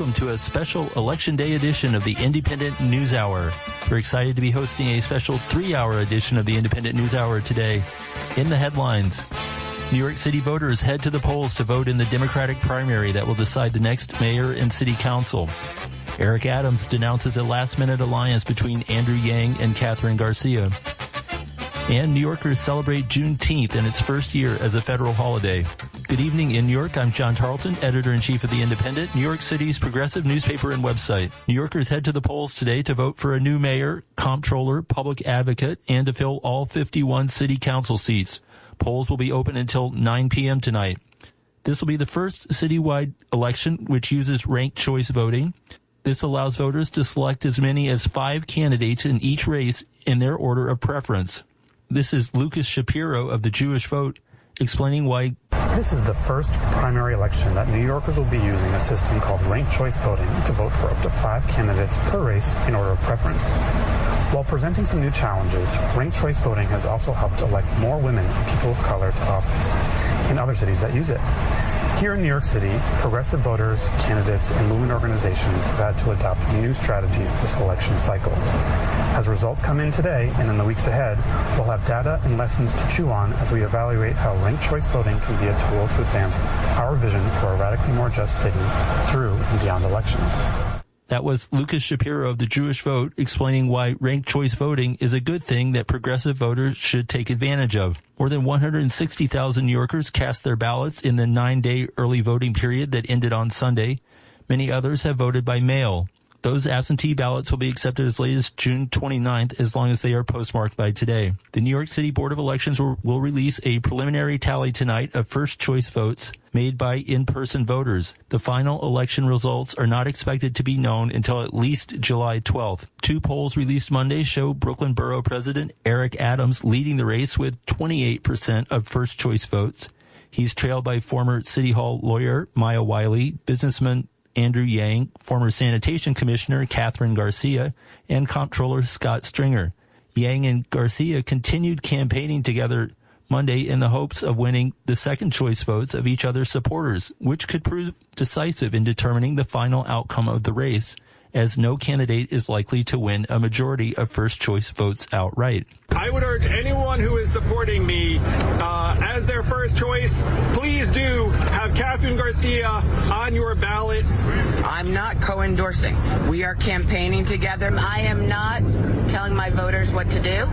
welcome to a special Election Day edition of the Indypendent News Hour. We're excited to be hosting a special three hour edition of the Indypendent News Hour today. In the headlines, New York City voters head to the polls to vote in the Democratic primary that will decide the next mayor and city council. Eric Adams denounces a last minute alliance between Andrew Yang and Kathryn Garcia. And New Yorkers celebrate Juneteenth in its first year as a federal holiday. Good evening in New York. I'm John Tarleton, editor in chief of The Indypendent, New York City's progressive newspaper and website. New Yorkers head to the polls today to vote for a new mayor, comptroller, public advocate, and to fill all 51 city council seats. Polls will be open until 9 p.m. tonight. This will be the first citywide election which uses ranked choice voting. This allows voters to select as many as five candidates in each race in their order of preference. This is Lucas Shapiro of the Jewish Vote explaining why this is the first primary election that New Yorkers will be using a system called ranked choice voting to vote for up to five candidates per race in order of preference. While presenting some new challenges, ranked choice voting has also helped elect more women and people of color to office in other cities that use it. Here in New York City, progressive voters, candidates, and movement organizations have had to adopt new strategies this election cycle. As results come in today and in the weeks ahead, we'll have data and lessons to chew on as we evaluate how ranked choice voting can be a tool to advance our vision for a radically more just city through and beyond elections. That was Lucas Shapiro of the Jewish Vote explaining why ranked choice voting is a good thing that progressive voters should take advantage of. More than 160,000 New Yorkers cast their ballots in the nine day early voting period that ended on Sunday. Many others have voted by mail. Those absentee ballots will be accepted as late as June 29th as long as they are postmarked by today. The New York City Board of Elections will, will release a preliminary tally tonight of first choice votes made by in-person voters. The final election results are not expected to be known until at least July 12th. Two polls released Monday show Brooklyn Borough President Eric Adams leading the race with 28% of first choice votes. He's trailed by former City Hall lawyer Maya Wiley, businessman Andrew Yang, former sanitation commissioner Kathryn Garcia, and comptroller Scott Stringer. Yang and Garcia continued campaigning together Monday in the hopes of winning the second choice votes of each other's supporters, which could prove decisive in determining the final outcome of the race, as no candidate is likely to win a majority of first choice votes outright. I would urge anyone who is supporting me uh, as their first choice, please do have Kathryn Garcia on your ballot. I'm not co-endorsing. We are campaigning together. I am not telling my voters what to do.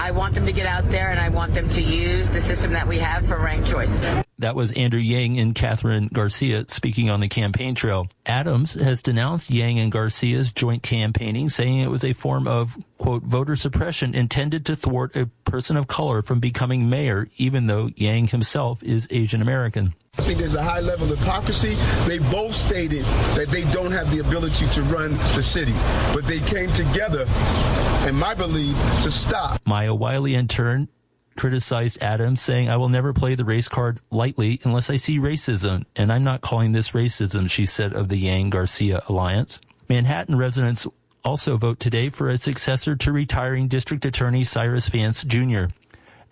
I want them to get out there and I want them to use the system that we have for ranked choice. That was Andrew Yang and Kathryn Garcia speaking on the campaign trail. Adams has denounced Yang and Garcia's joint campaigning, saying it was a form of, quote, voter suppression intended to thwart a person of color from becoming mayor, even though Yang himself is Asian American. I think there's a high level of hypocrisy. They both stated that they don't have the ability to run the city, but they came together, in my belief, to stop. Maya Wiley, in turn, criticized Adams, saying, I will never play the race card lightly unless I see racism. And I'm not calling this racism, she said of the Yang Garcia alliance. Manhattan residents also vote today for a successor to retiring District Attorney Cyrus Vance Jr.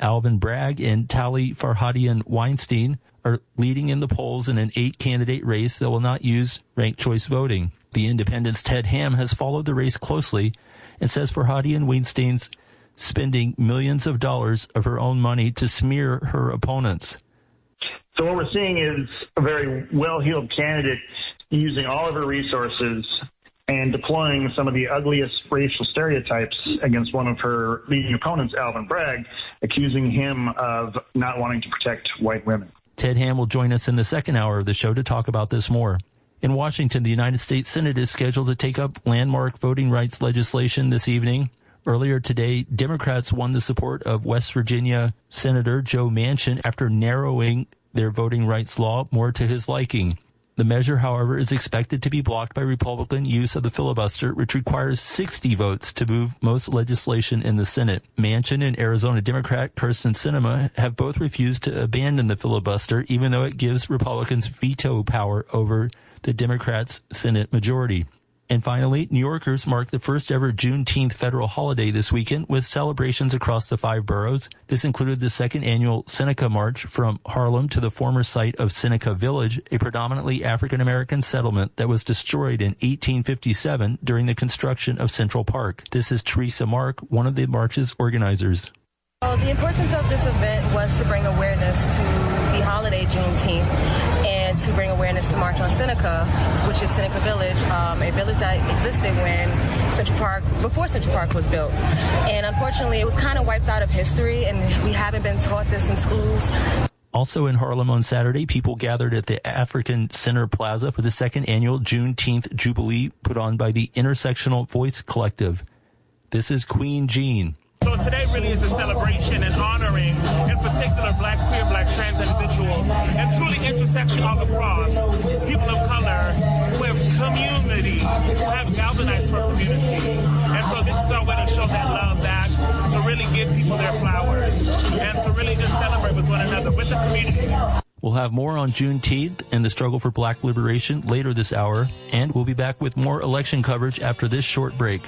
Alvin Bragg and Tali Farhadian Weinstein are leading in the polls in an eight candidate race that will not use ranked choice voting. The Indypendent's Ted Hamm has followed the race closely and says Farhadian Weinstein's spending millions of dollars of her own money to smear her opponents. So what we're seeing is a very well-heeled candidate using all of her resources and deploying some of the ugliest racial stereotypes against one of her leading opponents, Alvin Bragg, accusing him of not wanting to protect white women. Ted Hamm will join us in the second hour of the show to talk about this more. In Washington, the United States Senate is scheduled to take up landmark voting rights legislation this evening. Earlier today, Democrats won the support of West Virginia Senator Joe Manchin after narrowing their voting rights law more to his liking. The measure, however, is expected to be blocked by Republican use of the filibuster, which requires 60 votes to move most legislation in the Senate. Manchin and Arizona Democrat Kyrsten Sinema have both refused to abandon the filibuster, even though it gives Republicans veto power over the Democrats' Senate majority. And finally, New Yorkers marked the first ever Juneteenth federal holiday this weekend with celebrations across the five boroughs. This included the second annual Seneca March from Harlem to the former site of Seneca Village, a predominantly African American settlement that was destroyed in 1857 during the construction of Central Park. This is Teresa Mark, one of the march's organizers. Well, the importance of this event was to bring awareness to the holiday Juneteenth to bring awareness to March on Seneca, which is Seneca Village, um, a village that existed when Central Park, before Central Park was built. And unfortunately, it was kind of wiped out of history, and we haven't been taught this in schools. Also in Harlem on Saturday, people gathered at the African Center Plaza for the second annual Juneteenth Jubilee put on by the Intersectional Voice Collective. This is Queen Jean. So today really is a celebration and honoring, in particular, black, queer, black, trans individuals, and truly intersection all across, people of color who have community, who have galvanized for community. And so this is our way to show that love back, to really give people their flowers, and to really just celebrate with one another, with the community. We'll have more on Juneteenth and the struggle for black liberation later this hour, and we'll be back with more election coverage after this short break.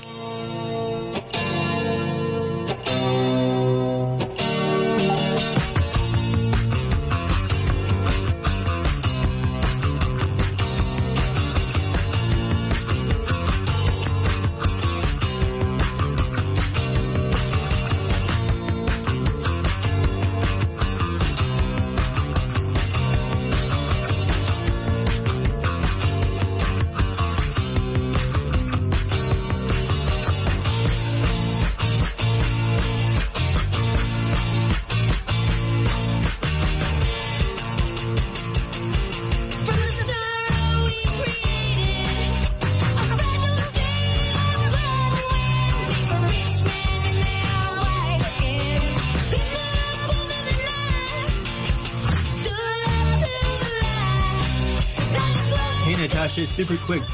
Super quick.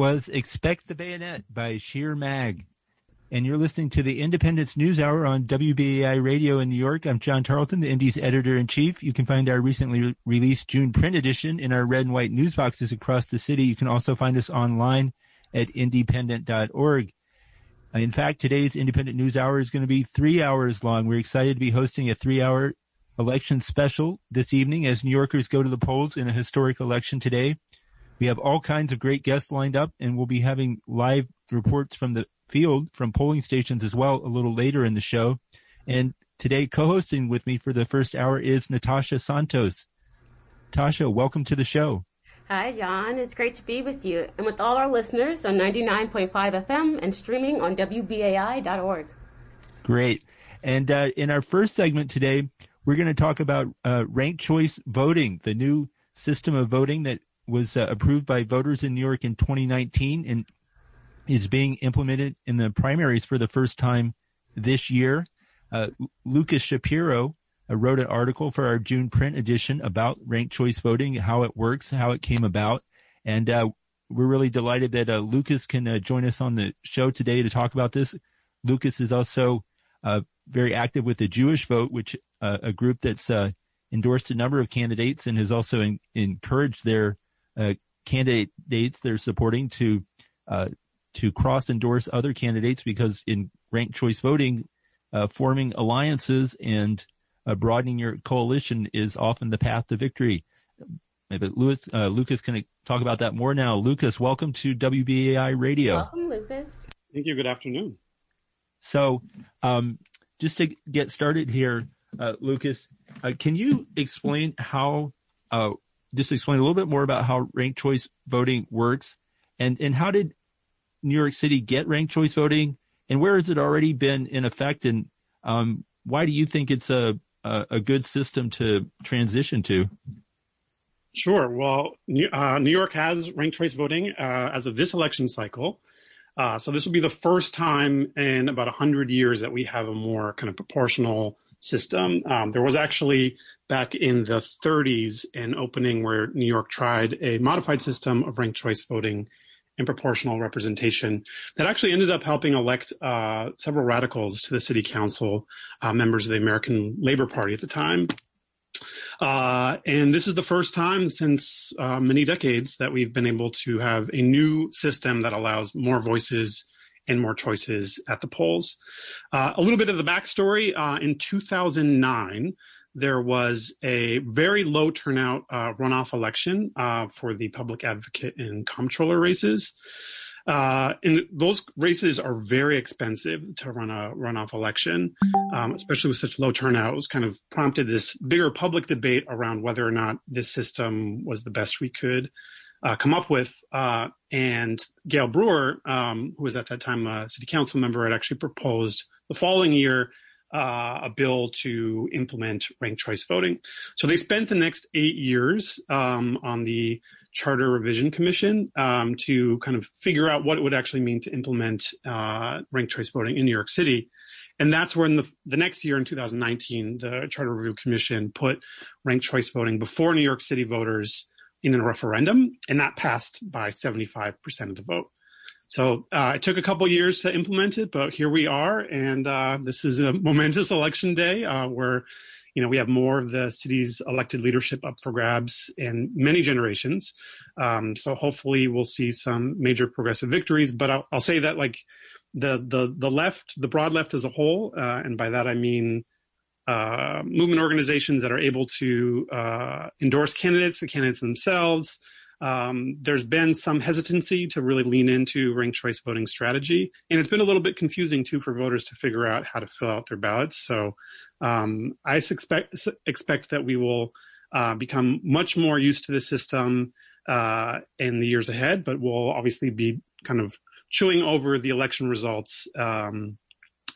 Was Expect the Bayonet by Sheer Mag. And you're listening to the Independence News Hour on WBAI Radio in New York. I'm John Tarleton, the Indies editor in chief. You can find our recently released June print edition in our red and white news boxes across the city. You can also find us online at indypendent.org. Uh, in fact, today's Indypendent News Hour is going to be three hours long. We're excited to be hosting a three hour election special this evening as New Yorkers go to the polls in a historic election today. We have all kinds of great guests lined up, and we'll be having live reports from the field from polling stations as well a little later in the show. And today, co-hosting with me for the first hour is Natasha Santos. Tasha, welcome to the show. Hi, John. It's great to be with you and with all our listeners on 99.5 FM and streaming on WBAI.org. Great. And uh, in our first segment today, we're going to talk about uh, ranked choice voting, the new system of voting that was uh, approved by voters in New York in 2019 and is being implemented in the primaries for the first time this year. Uh, Lucas Shapiro uh, wrote an article for our June print edition about ranked choice voting, how it works, how it came about. And uh, we're really delighted that uh, Lucas can join us on the show today to talk about this. Lucas is also very active with the Jewish Vote, which a group that's endorsed a number of candidates and has also in, encouraged their uh, candidates they're supporting to uh, to cross endorse other candidates because in ranked choice voting, uh, forming alliances and uh, broadening your coalition is often the path to victory. Maybe Louis, uh, Lucas can talk about that more now. Lucas, welcome to WBAI Radio. Welcome, Lucas. Thank you. Good afternoon. So, um, just to get started here, uh, Lucas, uh, can you explain how, uh, just explain a little bit more about how ranked choice voting works, and and how did New York City get ranked choice voting, and where has it already been in effect, and um, why do you think it's a, a, a good system to transition to? Sure. Well, uh, New York has ranked choice voting uh, as of this election cycle. Uh, so this will be the first time in about 100 years that we have a more kind of proportional system. Um, there was actually back in the 30s an opening where New York tried a modified system of ranked choice voting and proportional representation that actually ended up helping elect uh, several radicals to the city council, uh, members of the American Labor Party at the time. Uh, and this is the first time since uh, many decades that we've been able to have a new system that allows more voices and more choices at the polls. Uh, a little bit of the backstory uh, in 2009, there was a very low turnout uh, runoff election uh, for the public advocate and comptroller races. Uh, and those races are very expensive to run a runoff election, um, especially with such low turnout. It was kind of prompted this bigger public debate around whether or not this system was the best we could uh, come up with. Uh, and Gale Brewer, um, who was at that time a city council member, had actually proposed the following year uh, a bill to implement ranked choice voting. So they spent the next eight years um, on the Charter Revision Commission um, to kind of figure out what it would actually mean to implement uh, ranked choice voting in New York City. And that's when the, the next year in 2019, the Charter Review Commission put ranked choice voting before New York City voters in a referendum, and that passed by 75% of the vote. So uh, it took a couple years to implement it, but here we are, and uh, this is a momentous election day uh, where you know we have more of the city's elected leadership up for grabs in many generations. Um, so hopefully we'll see some major progressive victories. But I'll, I'll, say that like the the the left, the broad left as a whole, uh, and by that I mean. Uh, movement organizations that are able to uh, endorse candidates, the candidates themselves, um, there's been some hesitancy to really lean into ranked choice voting strategy, and it's been a little bit confusing too for voters to figure out how to fill out their ballots. So um, I expect expect that we will uh, become much more used to the system uh, in the years ahead, but we'll obviously be kind of chewing over the election results um,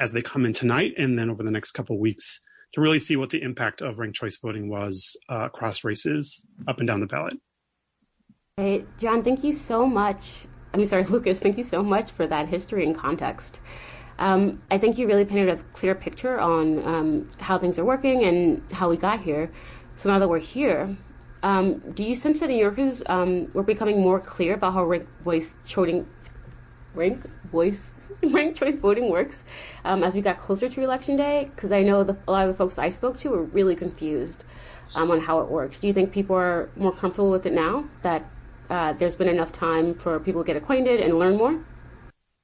as they come in tonight, and then over the next couple weeks to really see what the impact of ranked choice voting was uh, across races up and down the ballot. John, thank you so much. I mean, sorry, Lucas, thank you so much for that history and context. Um, I think you really painted a clear picture on um, how things are working and how we got here. So now that we're here, um, do you sense that New Yorkers um, were becoming more clear about how rank voice choice, rank voice, rank choice voting works um, as we got closer to election day? Because I know the, a lot of the folks I spoke to were really confused um, on how it works. Do you think people are more comfortable with it now that uh, there's been enough time for people to get acquainted and learn more?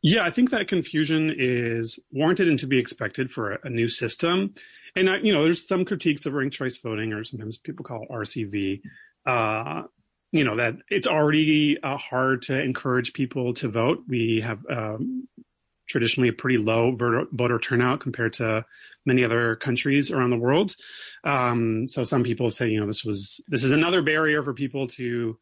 Yeah, I think that confusion is warranted and to be expected for a, a new system. And, uh, you know, there's some critiques of ranked choice voting, or sometimes people call it RCV. Uh, you know, that it's already uh, hard to encourage people to vote. We have um, traditionally a pretty low voter turnout compared to many other countries around the world. Um, so some people say, you know, this was this is another barrier for people to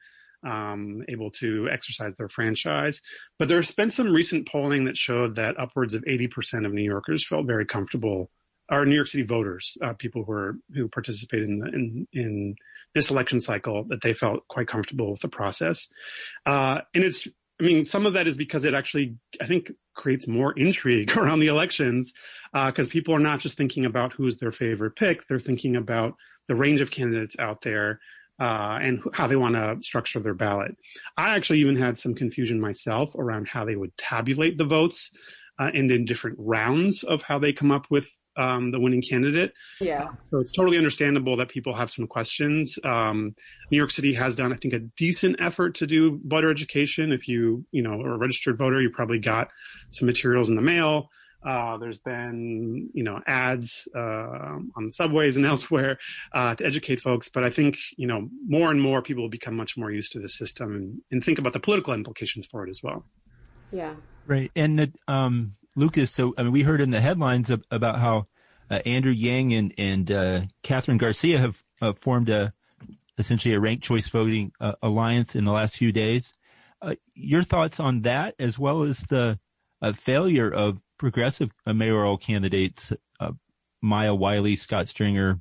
um, able to exercise their franchise. But there's been some recent polling that showed that upwards of 80% of New Yorkers felt very comfortable, or New York City voters, uh, people who are, who participated in, in, in this election cycle, that they felt quite comfortable with the process. Uh, and it's, I mean, some of that is because it actually, I think, creates more intrigue around the elections because uh, people are not just thinking about who's their favorite pick; they're thinking about the range of candidates out there uh, and how they want to structure their ballot. I actually even had some confusion myself around how they would tabulate the votes uh, and in different rounds of how they come up with um, the winning candidate. Yeah. So it's totally understandable that people have some questions. Um, New York City has done, I think, a decent effort to do voter education. If you, you know, are a registered voter, you probably got some materials in the mail. Uh, there's been, you know, ads uh, on the subways and elsewhere uh, to educate folks. But I think, you know, more and more people will become much more used to the system and, and think about the political implications for it as well. Yeah. Right. And um, Lucas, so I mean, we heard in the headlines of, about how uh, Andrew Yang and and uh, Kathryn Garcia have uh, formed a essentially a ranked choice voting uh, alliance in the last few days. Uh, your thoughts on that, as well as the uh, failure of progressive mayoral candidates Maya Wiley, Scott Stringer,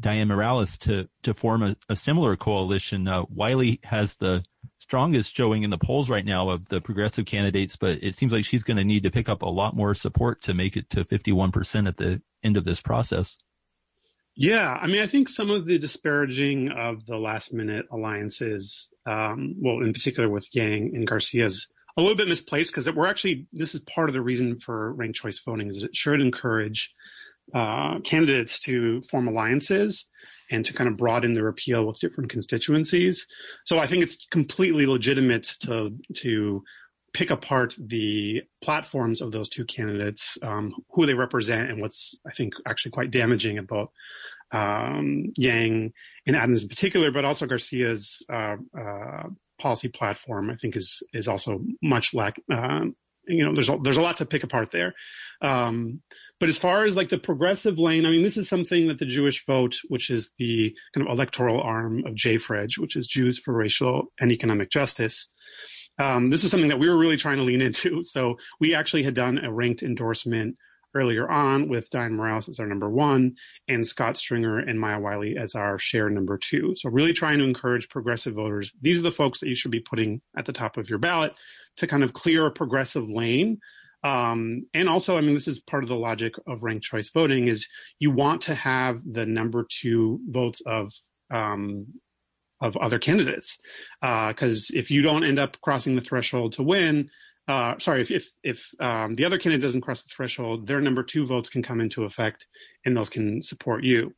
Dianne Morales to to form a, a similar coalition. Wiley has the strongest showing in the polls right now of the progressive candidates, but it seems like she's going to need to pick up a lot more support to make it to 51% at the end of this process. Yeah, I mean, I think some of the disparaging of the last minute alliances, um, well, in particular with Yang and Garcia's, a little bit misplaced because we're actually this is part of the reason for ranked choice voting is it should encourage uh, candidates to form alliances and to kind of broaden their appeal with different constituencies. So I think it's completely legitimate to to pick apart the platforms of those two candidates, um, who they represent, and what's I think actually quite damaging about um, Yang and Adams in particular, but also Garcia's uh, uh, policy platform. I think is is also much lack. Uh, you know, there's a, there's a lot to pick apart there. Um, but as far as like the progressive lane, I mean, this is something that the Jewish vote, which is the kind of electoral arm of JFREJ, which is Jews for Racial and Economic Justice. Um, this is something that we were really trying to lean into. So we actually had done a ranked endorsement earlier on with Dianne Morales as our number one and Scott Stringer and Maya Wiley as our share number two. So really trying to encourage progressive voters. These are the folks that you should be putting at the top of your ballot to kind of clear a progressive lane um, and also, I mean, this is part of the logic of ranked choice voting is you want to have the number two votes of um, of other candidates because uh, if you don't end up crossing the threshold to win, uh, sorry, if if, if um, the other candidate doesn't cross the threshold, their number two votes can come into effect, and those can support you.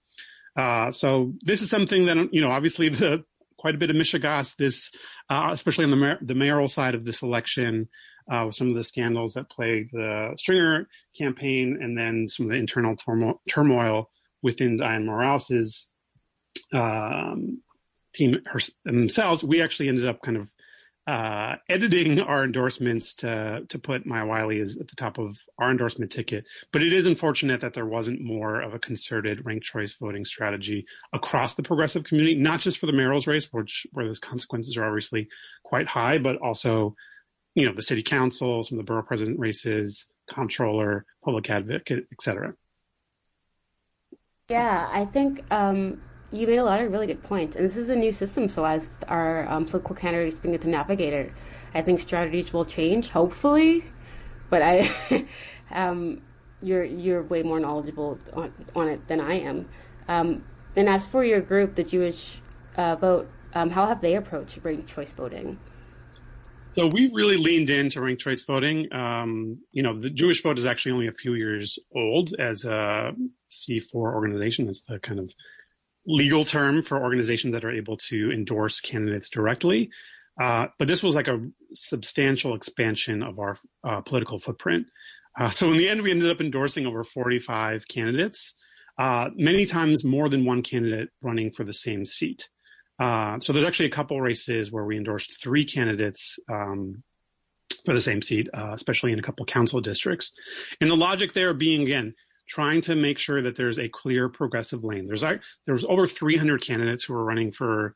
Uh, so this is something that you know, obviously, the quite a bit of mishegas. This, uh, especially on the mayor, the mayoral side of this election, uh, with some of the scandals that plagued the Stringer campaign and then some of the internal turmoil, turmoil within Dianne Morales's um, team her, themselves, we actually ended up kind of uh, editing our endorsements to to put Maya Wiley is at the top of our endorsement ticket. But it is unfortunate that there wasn't more of a concerted ranked choice voting strategy across the progressive community, not just for the mayoral's race, which where those consequences are obviously quite high, but also you know, the city council, some of the borough president races, comptroller, public advocate, et cetera. Yeah, I think um, you made a lot of really good points. And this is a new system, so as our um, political candidates begin to navigate it, I think strategies will change, hopefully. But I, um, you're you're way more knowledgeable on, on it than I am. Um, and as for your group, the Jewish uh, vote, um, how have they approached ranked choice voting? So we really leaned into ranked choice voting. Um, you know, the Jewish vote is actually only a few years old as a C4 organization. It's the kind of legal term for organizations that are able to endorse candidates directly. Uh, but this was like a substantial expansion of our uh, political footprint. Uh, so in the end, we ended up endorsing over 45 candidates, uh, many times more than one candidate running for the same seat. Uh, so there's actually a couple races where we endorsed three candidates um, for the same seat, uh, especially in a couple council districts. And the logic there being again trying to make sure that there's a clear progressive lane. There's there's over 300 candidates who are running for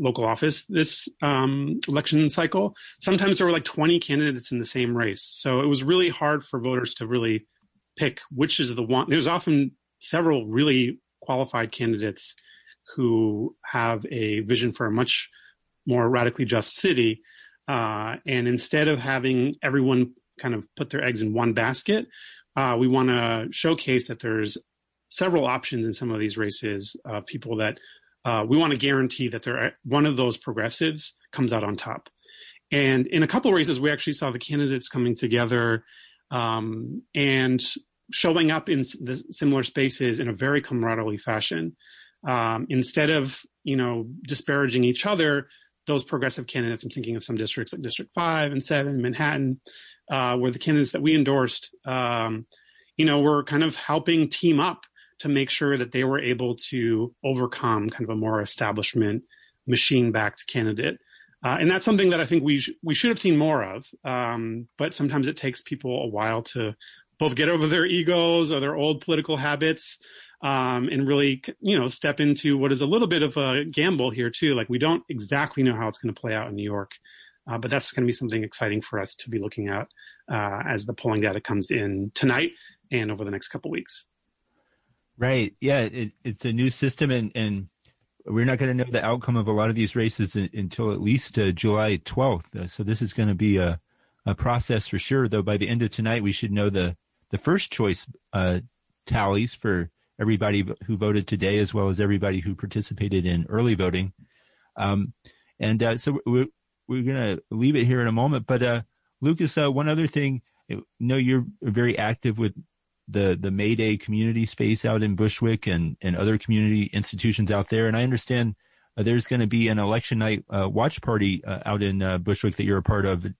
local office this um, election cycle. Sometimes there were like 20 candidates in the same race, so it was really hard for voters to really pick which is the one. There's often several really qualified candidates who have a vision for a much more radically just city. Uh, and instead of having everyone kind of put their eggs in one basket, uh, we want to showcase that there's several options in some of these races of people that uh, we want to guarantee that there one of those progressives comes out on top. And in a couple races, we actually saw the candidates coming together um, and showing up in the similar spaces in a very camaraderie fashion um, instead of you know disparaging each other those progressive candidates i'm thinking of some districts like district 5 and 7 manhattan uh, where the candidates that we endorsed, um, you know, were kind of helping team up to make sure that they were able to overcome kind of a more establishment machine backed candidate. Uh, and that's something that I think we sh- we should have seen more of. Um, but sometimes it takes people a while to both get over their egos or their old political habits um, and really, you know, step into what is a little bit of a gamble here too. Like we don't exactly know how it's going to play out in New York, uh, but that's going to be something exciting for us to be looking at uh, as the polling data comes in tonight and over the next couple weeks. Right. Yeah. It, it's a new system, and and we're not going to know the outcome of a lot of these races in, until at least uh, July 12th. Uh, so this is going to be a a process for sure. Though by the end of tonight, we should know the the first choice uh, tallies for everybody who voted today, as well as everybody who participated in early voting. Um, and uh, so we're, to leave it here in a moment. But uh, Lucas, uh, one other thing, I know you're very active with the the May Day community space out in Bushwick and and other community institutions out there, and I understand. Uh, there's going to be an election night uh, watch party uh, out in Bushwick that you're a part of. do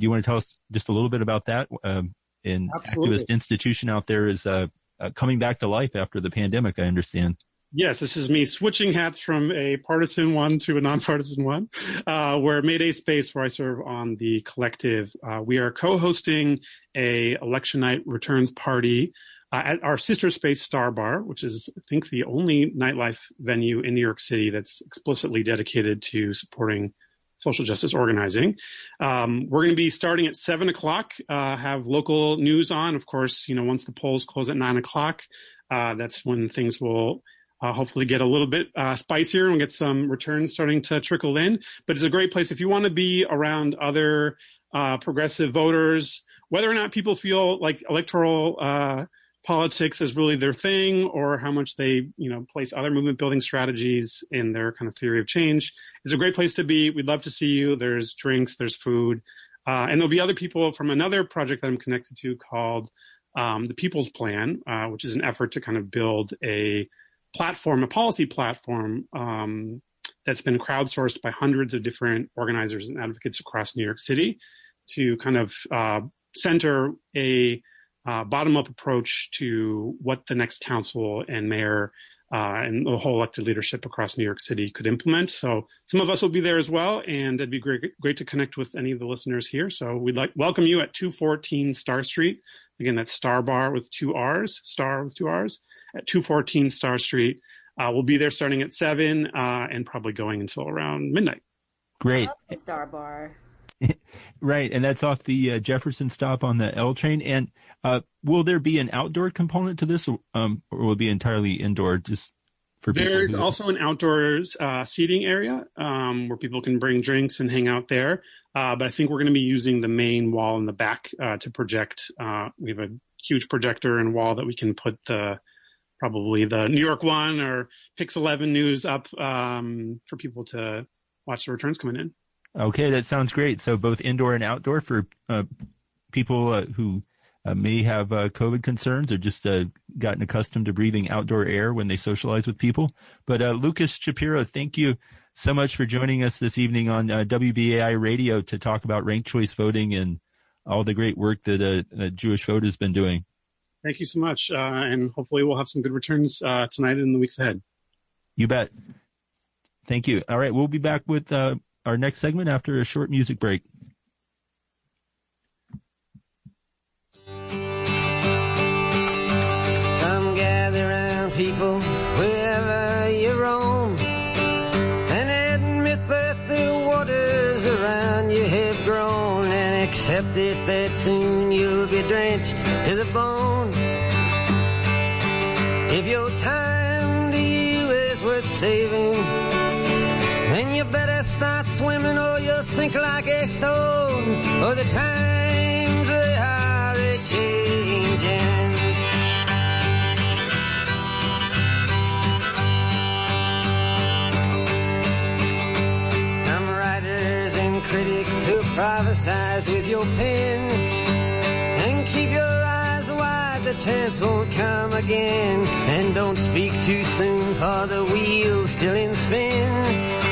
you want to tell us just a little bit about that? Um, an Absolutely. activist institution out there is uh, uh, coming back to life after the pandemic. I understand. Yes, this is me switching hats from a partisan one to a nonpartisan one. Uh, where Mayday Space, where I serve on the collective, uh, we are co-hosting a election night returns party uh, at our sister space Starr Bar, which is I think the only nightlife venue in New York City that's explicitly dedicated to supporting social justice organizing. Um, we're going to be starting at seven o'clock. Uh, have local news on, of course. You know, once the polls close at nine o'clock, uh, that's when things will uh, hopefully get a little bit uh, spicier and get some returns starting to trickle in. But it's a great place if you want to be around other uh, progressive voters, whether or not people feel like electoral uh, politics is really their thing or how much they you know place other movement building strategies in their kind of theory of change it's a great place to be we'd love to see you there's drinks there's food uh, and there'll be other people from another project that i'm connected to called um, the people's plan uh, which is an effort to kind of build a platform a policy platform um, that's been crowdsourced by hundreds of different organizers and advocates across new york city to kind of uh, center a uh, bottom up approach to what the next council and mayor uh, and the whole elected leadership across New York City could implement. So some of us will be there as well, and it'd be great great to connect with any of the listeners here. So we'd like welcome you at 214 Starr Street. Again, that's Starr Bar with two R's, Starr with two R's at 214 Starr Street. Uh, we'll be there starting at seven uh, and probably going until around midnight. Great. Starr Bar. right, and that's off the uh, Jefferson stop on the L train. And uh, will there be an outdoor component to this, um, or will it be entirely indoor? Just for there's also an outdoors uh, seating area um, where people can bring drinks and hang out there. Uh, but I think we're going to be using the main wall in the back uh, to project. Uh, we have a huge projector and wall that we can put the probably the New York One or Pix Eleven news up um, for people to watch the returns coming in. Okay, that sounds great. So both indoor and outdoor for uh, people uh, who uh, may have uh, COVID concerns or just uh, gotten accustomed to breathing outdoor air when they socialize with people. But uh, Lucas Shapiro, thank you so much for joining us this evening on WBAI Radio to talk about ranked choice voting and all the great work that Jewish Vote has been doing. Thank you so much, uh, and hopefully we'll have some good returns uh, tonight and in the weeks ahead. You bet. Thank you. All right, we'll be back with uh, our next segment after a short music break. Come gather round, people, wherever you roam, and admit that the waters around you have grown, and accept it that soon you'll be drenched to the bone. Swimming or oh, you'll sink like a stone. Or the times they are a changing. Some writers and critics who prophesize with your pen and keep your eyes wide, the chance won't come again. And don't speak too soon, for the wheel's still in spin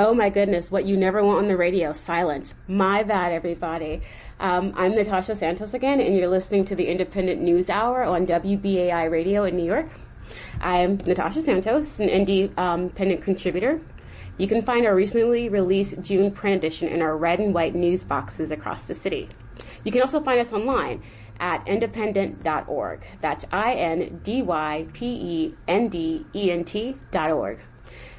Oh my goodness, what you never want on the radio, silence. My bad, everybody. Um, I'm Natasha Santos again, and you're listening to the Indypendent News Hour on WBAI Radio in New York. I'm Natasha Santos, an independent contributor. You can find our recently released June print edition in our red and white news boxes across the city. You can also find us online at indypendent.org. That's I N D Y P E N D E N T.org.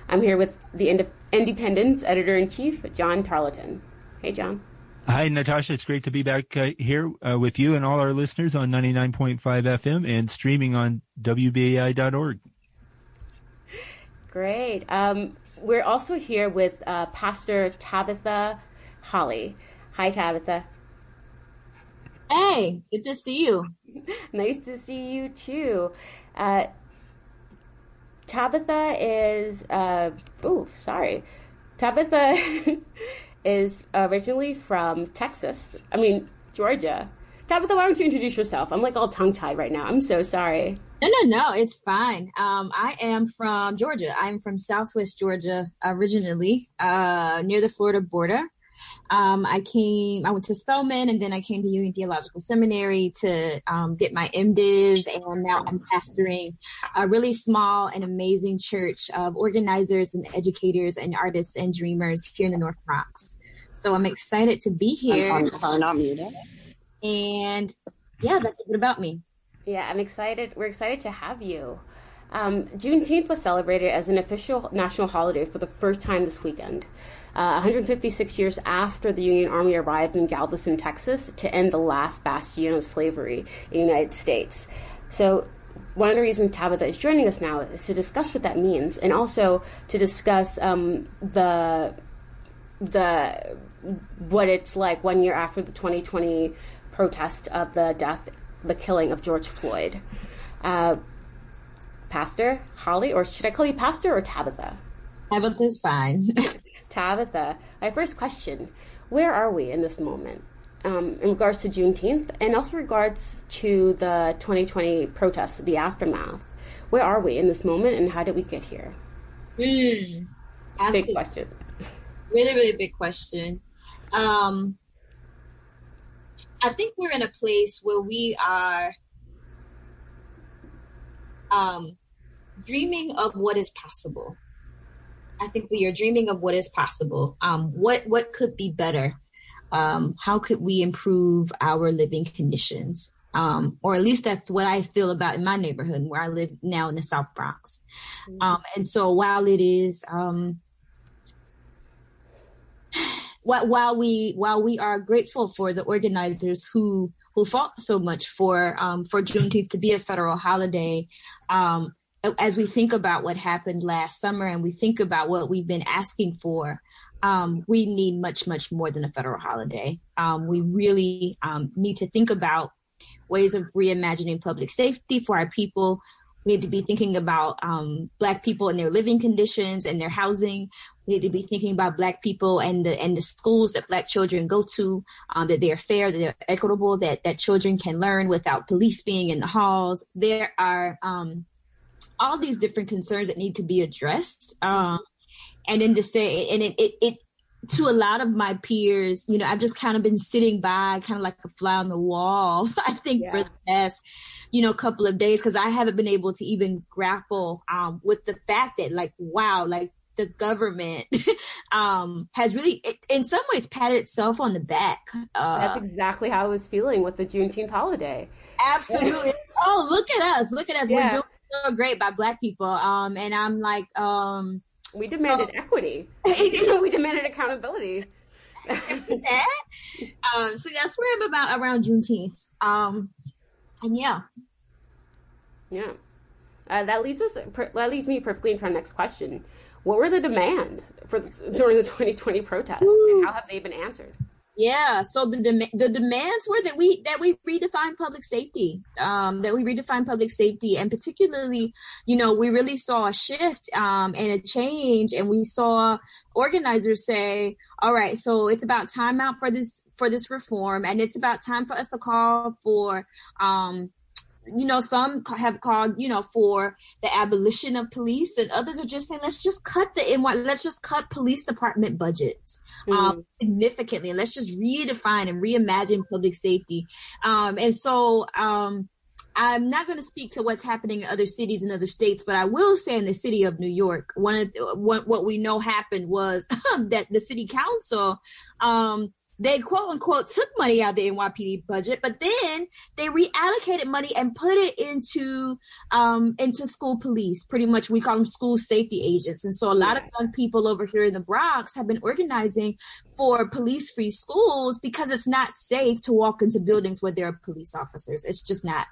I'm here with the Ind- Indypendent's editor in chief, John Tarleton. Hey, John. Hi, Natasha. It's great to be back uh, here uh, with you and all our listeners on 99.5 FM and streaming on WBAI.org. Great. Um, we're also here with uh, Pastor Tabitha Holly. Hi, Tabitha. Hey, good to see you. nice to see you too. Tabitha is, uh, oh, sorry. Tabitha is originally from Texas. I mean, Georgia. Tabitha, why don't you introduce yourself? I'm like all tongue tied right now. I'm so sorry. No, no, no, it's fine. Um, I am from Georgia. I'm from Southwest Georgia originally, uh, near the Florida border. Um, I came, I went to Spelman and then I came to Union Theological Seminary to um, get my MDiv. And now I'm pastoring a really small and amazing church of organizers and educators and artists and dreamers here in the North Bronx. So I'm excited to be here. I'm, I'm not muted. And yeah, that's a bit about me. Yeah, I'm excited. We're excited to have you. Um, Juneteenth was celebrated as an official national holiday for the first time this weekend. Uh, 156 years after the Union Army arrived in Galveston, Texas, to end the last bastion of slavery in the United States. So, one of the reasons Tabitha is joining us now is to discuss what that means, and also to discuss um, the the what it's like one year after the 2020 protest of the death, the killing of George Floyd. Uh, Pastor Holly, or should I call you Pastor or Tabitha? Tabitha's fine. Tabitha, my first question where are we in this moment um, in regards to Juneteenth and also regards to the 2020 protests, the aftermath? Where are we in this moment and how did we get here? Mm, big question. Really, really big question. Um, I think we're in a place where we are um, dreaming of what is possible. I think we are dreaming of what is possible. Um, what what could be better? Um, how could we improve our living conditions? Um, or at least that's what I feel about in my neighborhood where I live now in the South Bronx. Mm-hmm. Um, and so while it is, um, while we while we are grateful for the organizers who who fought so much for um, for Juneteenth to be a federal holiday, um, as we think about what happened last summer and we think about what we've been asking for, um, we need much, much more than a federal holiday. Um, we really um, need to think about ways of reimagining public safety for our people. We need to be thinking about um, Black people and their living conditions and their housing. We need to be thinking about Black people and the and the schools that Black children go to, um, that they're fair, that they're equitable, that that children can learn without police being in the halls. There are um, all these different concerns that need to be addressed. Um, and then to say, and it, it, it, to a lot of my peers, you know, I've just kind of been sitting by, kind of like a fly on the wall. I think yeah. for the past, you know, couple of days because I haven't been able to even grapple um, with the fact that, like, wow, like the government um, has really, in some ways, patted itself on the back. Uh, That's exactly how I was feeling with the Juneteenth holiday. Absolutely. oh, look at us! Look at us! Yeah. We're doing so great by Black people. Um, and I'm like, um, we demanded so, equity. we demanded accountability. that. Um, so that's where I'm about around Juneteenth. Um, and yeah, yeah. Uh, that leads us. That leads me perfectly into our next question. What were the demands for during the 2020 protests, Ooh. and how have they been answered? Yeah, so the dem- the demands were that we that we redefine public safety, um, that we redefine public safety, and particularly, you know, we really saw a shift um, and a change, and we saw organizers say, "All right, so it's about time out for this for this reform, and it's about time for us to call for." Um, you know, some have called, you know, for the abolition of police, and others are just saying, let's just cut the NY, let's just cut police department budgets um, mm. um, significantly, and let's just redefine and reimagine public safety. Um, and so, um, I'm not going to speak to what's happening in other cities and other states, but I will say in the city of New York, one of the, what, what we know happened was that the city council um, they quote unquote took money out of the NYPD budget, but then they reallocated money and put it into um, into school police. Pretty much, we call them school safety agents. And so, a lot of young people over here in the Bronx have been organizing for police free schools because it's not safe to walk into buildings where there are police officers. It's just not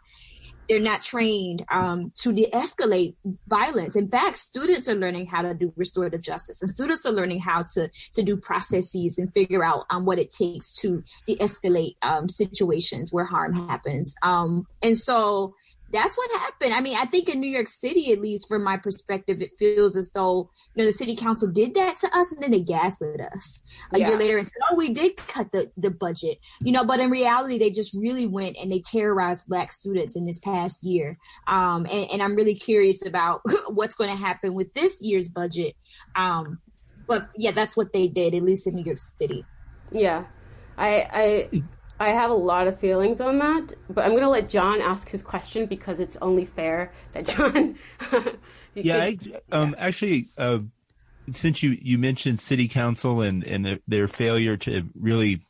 they're not trained um, to de-escalate violence. In fact, students are learning how to do restorative justice, and students are learning how to to do processes and figure out um, what it takes to de-escalate um, situations where harm happens. Um, and so that's what happened. I mean, I think in New York City, at least from my perspective, it feels as though you know the city council did that to us, and then they gaslit us a yeah. year later and said, "Oh, we did cut the the budget," you know. But in reality, they just really went and they terrorized Black students in this past year. Um, and, and I'm really curious about what's going to happen with this year's budget. Um, but yeah, that's what they did, at least in New York City. Yeah, I I I have a lot of feelings on that, but I'm going to let John ask his question because it's only fair that John. yeah, I, um, yeah, actually, uh, since you, you mentioned city council and, and their failure to really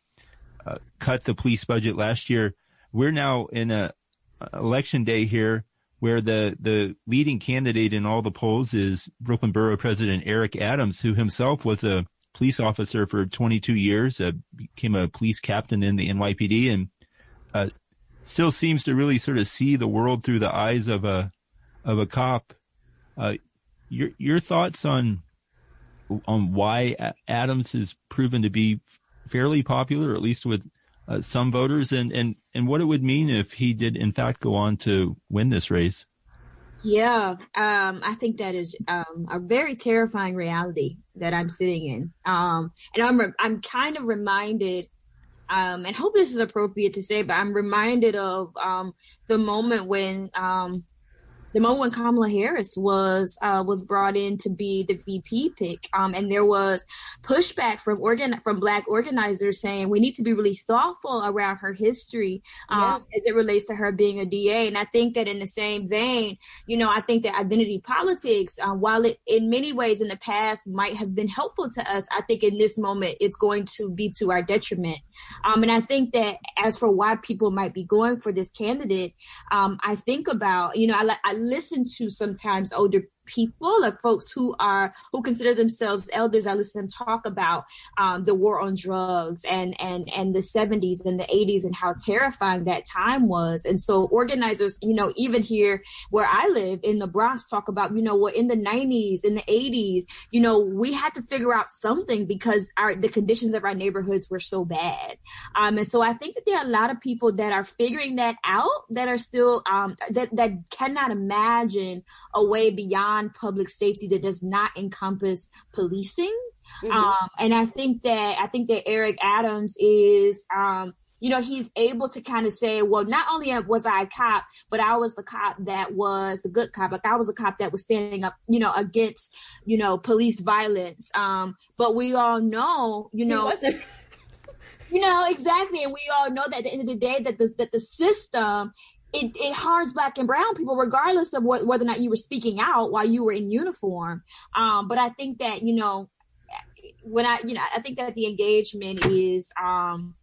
uh, cut the police budget last year, we're now in a election day here where the, the leading candidate in all the polls is Brooklyn Borough President Eric Adams, who himself was a police officer for 22 years, uh, became a police captain in the NYPD, and uh, still seems to really sort of see the world through the eyes of a of a cop. Uh, your your thoughts on on why Adams has proven to be fairly popular, at least with uh, some voters, and, and and what it would mean if he did in fact go on to win this race. Yeah, um, I think that is um, a very terrifying reality that I'm sitting in, um, and I'm re- I'm kind of reminded, um, and hope this is appropriate to say, but I'm reminded of um, the moment when um, the moment when Kamala Harris was uh, was brought in to be the VP pick, um, and there was pushback from organ from Black organizers saying we need to be really thoughtful around her history um, yeah. as it relates to her being a DA. And I think that in the same vein, you know, I think that identity politics, uh, while it in many ways in the past might have been helpful to us, I think in this moment it's going to be to our detriment. Um, and I think that as for why people might be going for this candidate, um, I think about, you know, I, I listen to sometimes older people or folks who are who consider themselves elders. I listen them talk about um, the war on drugs and and and the 70s and the 80s and how terrifying that time was. And so organizers, you know, even here where I live in the Bronx, talk about you know what in the 90s, in the 80s, you know, we had to figure out something because our the conditions of our neighborhoods were so bad. Um, and so I think that there are a lot of people that are figuring that out that are still um, that that cannot imagine a way beyond beyond public safety that does not encompass policing. Mm-hmm. Um, and I think that I think that Eric Adams is um, you know, he's able to kind of say, well, not only was I a cop, but I was the cop that was the good cop. Like I was a cop that was standing up, you know, against, you know, police violence. Um, but we all know, you know, you know, exactly. And we all know that at the end of the day that the, that the system it, it harms black and brown people regardless of what, whether or not you were speaking out while you were in uniform. Um, but i think that you know when i you know i think that the engagement is um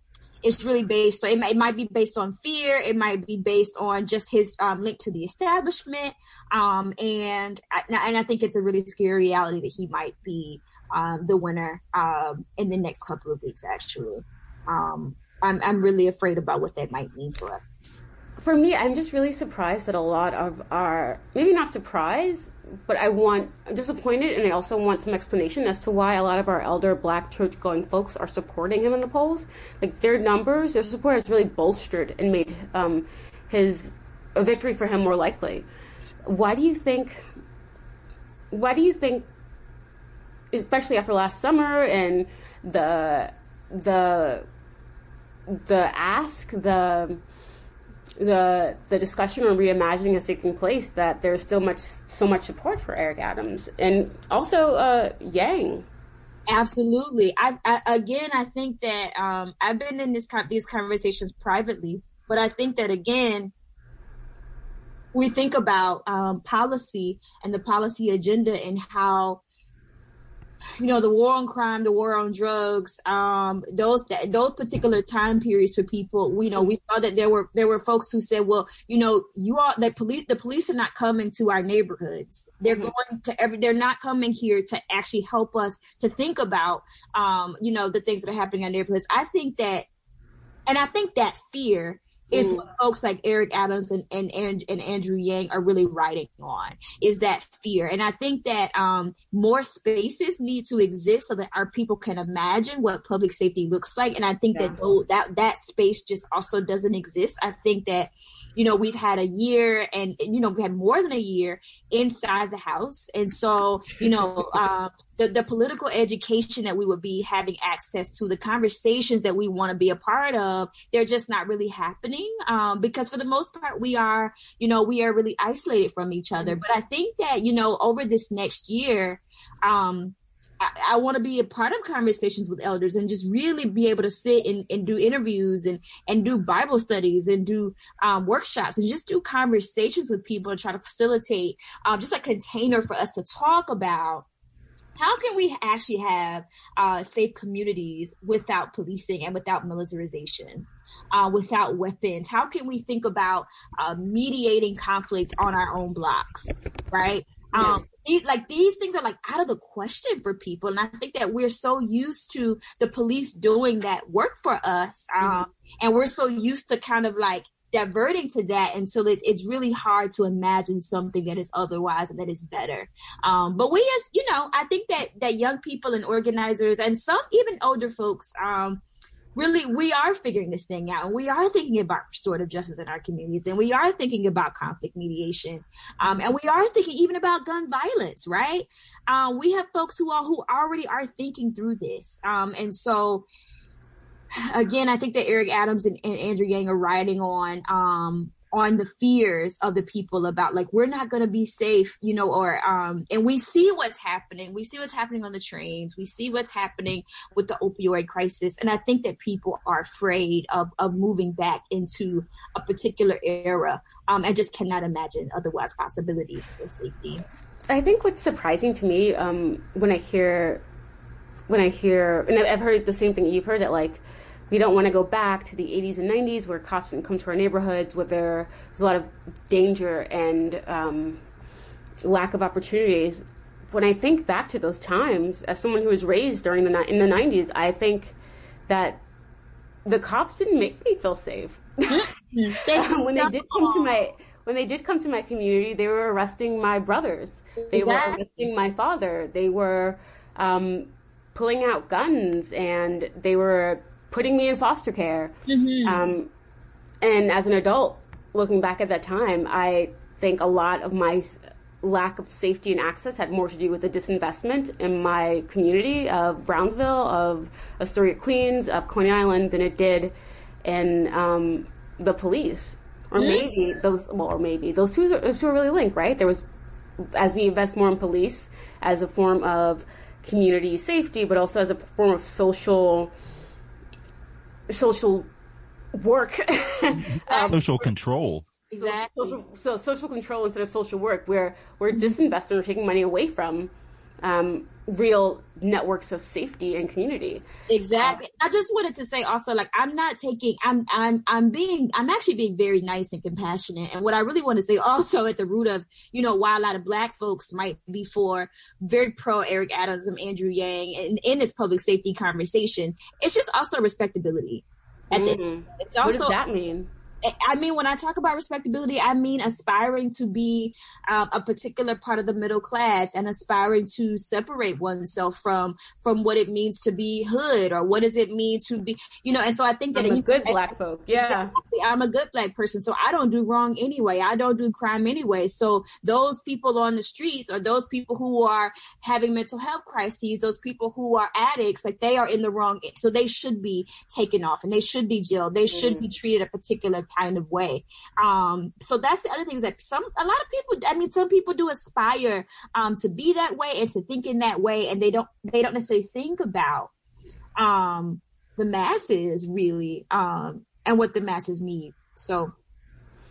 it's really based on it it might be based on fear. It might be based on just his um, link to the establishment. Um, and and i think it's a really scary reality that he might be um, the winner um, in the next couple of weeks actually. Um, I'm, I'm really afraid about what that might mean for us for me, I'm just really surprised that a lot of our, maybe not surprised, but I want, I'm disappointed and I also want some explanation as to why a lot of our elder black church going folks are supporting him in the polls. Like their numbers, their support has really bolstered and made um, his, a victory for him more likely. Why do you think, why do you think, especially after last summer and the, the, the ask, the, the the discussion on reimagining is taking place that there's still much so much support for Eric Adams and also uh, Yang. Absolutely. I, I, again, I think that um, I've been in this these conversations privately, but I think that again, we think about um, policy and the policy agenda and how you know the war on crime the war on drugs um those that those particular time periods for people you know we saw that there were there were folks who said well you know you all the police the police are not coming to our neighborhoods they're mm-hmm. going to every they're not coming here to actually help us to think about um you know the things that are happening in our neighborhoods i think that and i think that fear is mm. what folks like Eric Adams and, and, and, and Andrew Yang are really writing on is that fear. And I think that um, more spaces need to exist so that our people can imagine what public safety looks like. And I think yeah. that though, that that space just also doesn't exist. I think that you know, we've had a year and, you know, we had more than a year inside the house. And so, you know, uh, the, the political education that we would be having access to, the conversations that we want to be a part of, they're just not really happening. Um, because for the most part, we are, you know, we are really isolated from each other. But I think that, you know, over this next year, um, I, I want to be a part of conversations with elders and just really be able to sit and, and do interviews and, and do Bible studies and do um, workshops and just do conversations with people and try to facilitate um, just a container for us to talk about how can we actually have uh, safe communities without policing and without militarization? Uh, without weapons? How can we think about uh, mediating conflict on our own blocks, right? Um, these, like these things are like out of the question for people, and I think that we're so used to the police doing that work for us, um, mm-hmm. and we're so used to kind of like diverting to that and so it, it's really hard to imagine something that is otherwise and that is better um, but we as you know i think that that young people and organizers and some even older folks um, really we are figuring this thing out and we are thinking about restorative justice in our communities and we are thinking about conflict mediation um, and we are thinking even about gun violence right? Um, we have folks who are who already are thinking through this um, and so again i think that eric adams and, and andrew yang are riding on um, on the fears of the people about like we're not going to be safe you know or um and we see what's happening. We see what's happening on the trains. We see what's happening with the opioid crisis. And i think that people are afraid of of moving back into a particular era um and just cannot imagine otherwise possibilities for safety. I think what's surprising to me um when i hear when i hear and i've heard the same thing you've heard that like we don't want to go back to the 80s and 90s where cops didn't come to our neighborhoods where there was a lot of danger and um, lack of opportunities. When I think back to those times, as someone who was raised during the in the 90s, I think that the cops didn't make me feel safe. Mm-hmm. when they did come to my when they did come to my community, they were arresting my brothers. They exactly. were arresting my father. They were um, pulling out guns, and they were putting me in foster care. Mm-hmm. Um, and as an adult, looking back at that time, I think a lot of my lack of safety and access had more to do with the disinvestment in my community of Brownsville, of Astoria, Queens, of Coney Island than it did in um, the police. Or mm-hmm. maybe those, well, or maybe those two, those two are really linked, right? There was, as we invest more in police as a form of community safety, but also as a form of social social work, um, social control. Exactly. So, social, so social control instead of social work, where we're disinvesting or taking money away from um, real networks of safety and community. Exactly. I just wanted to say also, like, I'm not taking, I'm, I'm, I'm being, I'm actually being very nice and compassionate. And what I really want to say also at the root of, you know, why a lot of black folks might be for very pro Eric Adams and Andrew Yang and in this public safety conversation, it's just also respectability. Mm. The, it's also, what does that mean? I mean, when I talk about respectability, I mean aspiring to be um, a particular part of the middle class and aspiring to separate oneself from from what it means to be hood or what does it mean to be, you know. And so I think that I'm a good black folk. Yeah, I'm a good black person, so I don't do wrong anyway. I don't do crime anyway. So those people on the streets or those people who are having mental health crises, those people who are addicts, like they are in the wrong. So they should be taken off and they should be jailed. They should mm. be treated a particular kind of way. Um, so that's the other thing is that some, a lot of people, I mean, some people do aspire, um, to be that way and to think in that way. And they don't, they don't necessarily think about, um, the masses really, um, and what the masses need. So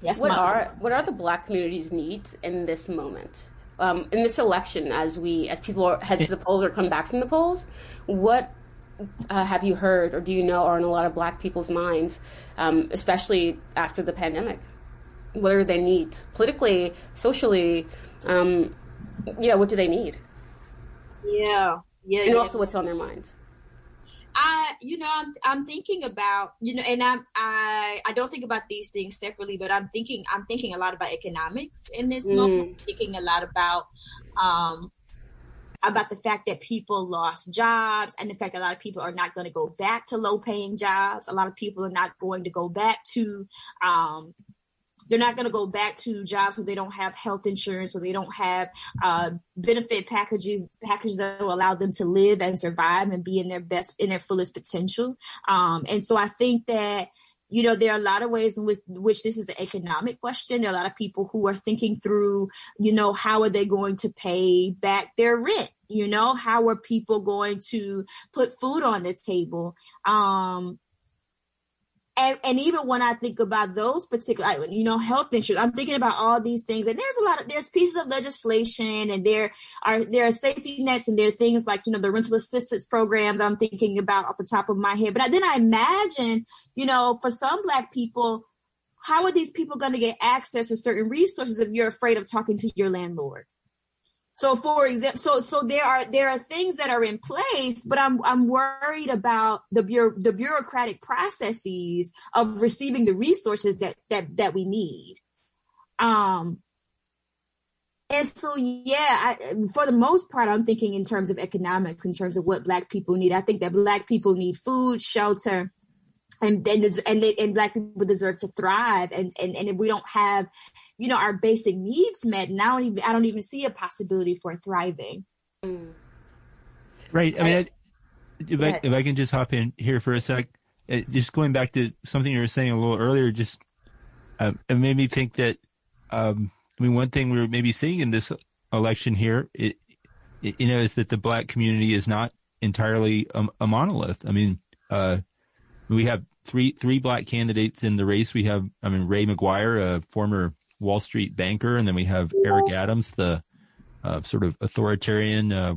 yes. What are, what are the black community's needs in this moment? Um, in this election, as we, as people head to the polls or come back from the polls, what uh, have you heard or do you know are in a lot of black people's minds, um, especially after the pandemic? What are their needs politically, socially? Um, yeah, what do they need? Yeah, yeah, and yeah. also what's on their minds. I, you know, I'm, I'm thinking about, you know, and I'm, I, I don't think about these things separately, but I'm thinking, I'm thinking a lot about economics in this mm. moment. I'm thinking a lot about, um, about the fact that people lost jobs and the fact that a lot of people are not going to go back to low paying jobs. A lot of people are not going to go back to, um, they're not going to go back to jobs where they don't have health insurance, where they don't have uh, benefit packages packages that will allow them to live and survive and be in their best, in their fullest potential. Um, and so I think that you know, there are a lot of ways in which, which this is an economic question. There are a lot of people who are thinking through, you know, how are they going to pay back their rent? You know, how are people going to put food on the table? Um, and, and even when I think about those particular, you know, health insurance, I'm thinking about all these things. And there's a lot of, there's pieces of legislation and there are, there are safety nets and there are things like, you know, the rental assistance program that I'm thinking about off the top of my head. But then I imagine, you know, for some black people, how are these people going to get access to certain resources if you're afraid of talking to your landlord? So for example, so so there are there are things that are in place, but I'm I'm worried about the bureau, the bureaucratic processes of receiving the resources that that that we need. Um and so yeah, I, for the most part I'm thinking in terms of economics in terms of what black people need. I think that black people need food, shelter, and and and, they, and black people deserve to thrive and, and and if we don't have you know our basic needs met and i don't even i don't even see a possibility for thriving. Right i mean I, if, I, if I can just hop in here for a sec uh, just going back to something you were saying a little earlier just um, it made me think that um, i mean one thing we're maybe seeing in this election here it, it, you know is that the black community is not entirely a, a monolith. I mean uh, we have three three black candidates in the race. We have, I mean, Ray McGuire, a former Wall Street banker, and then we have Eric Adams, the uh, sort of authoritarian, uh,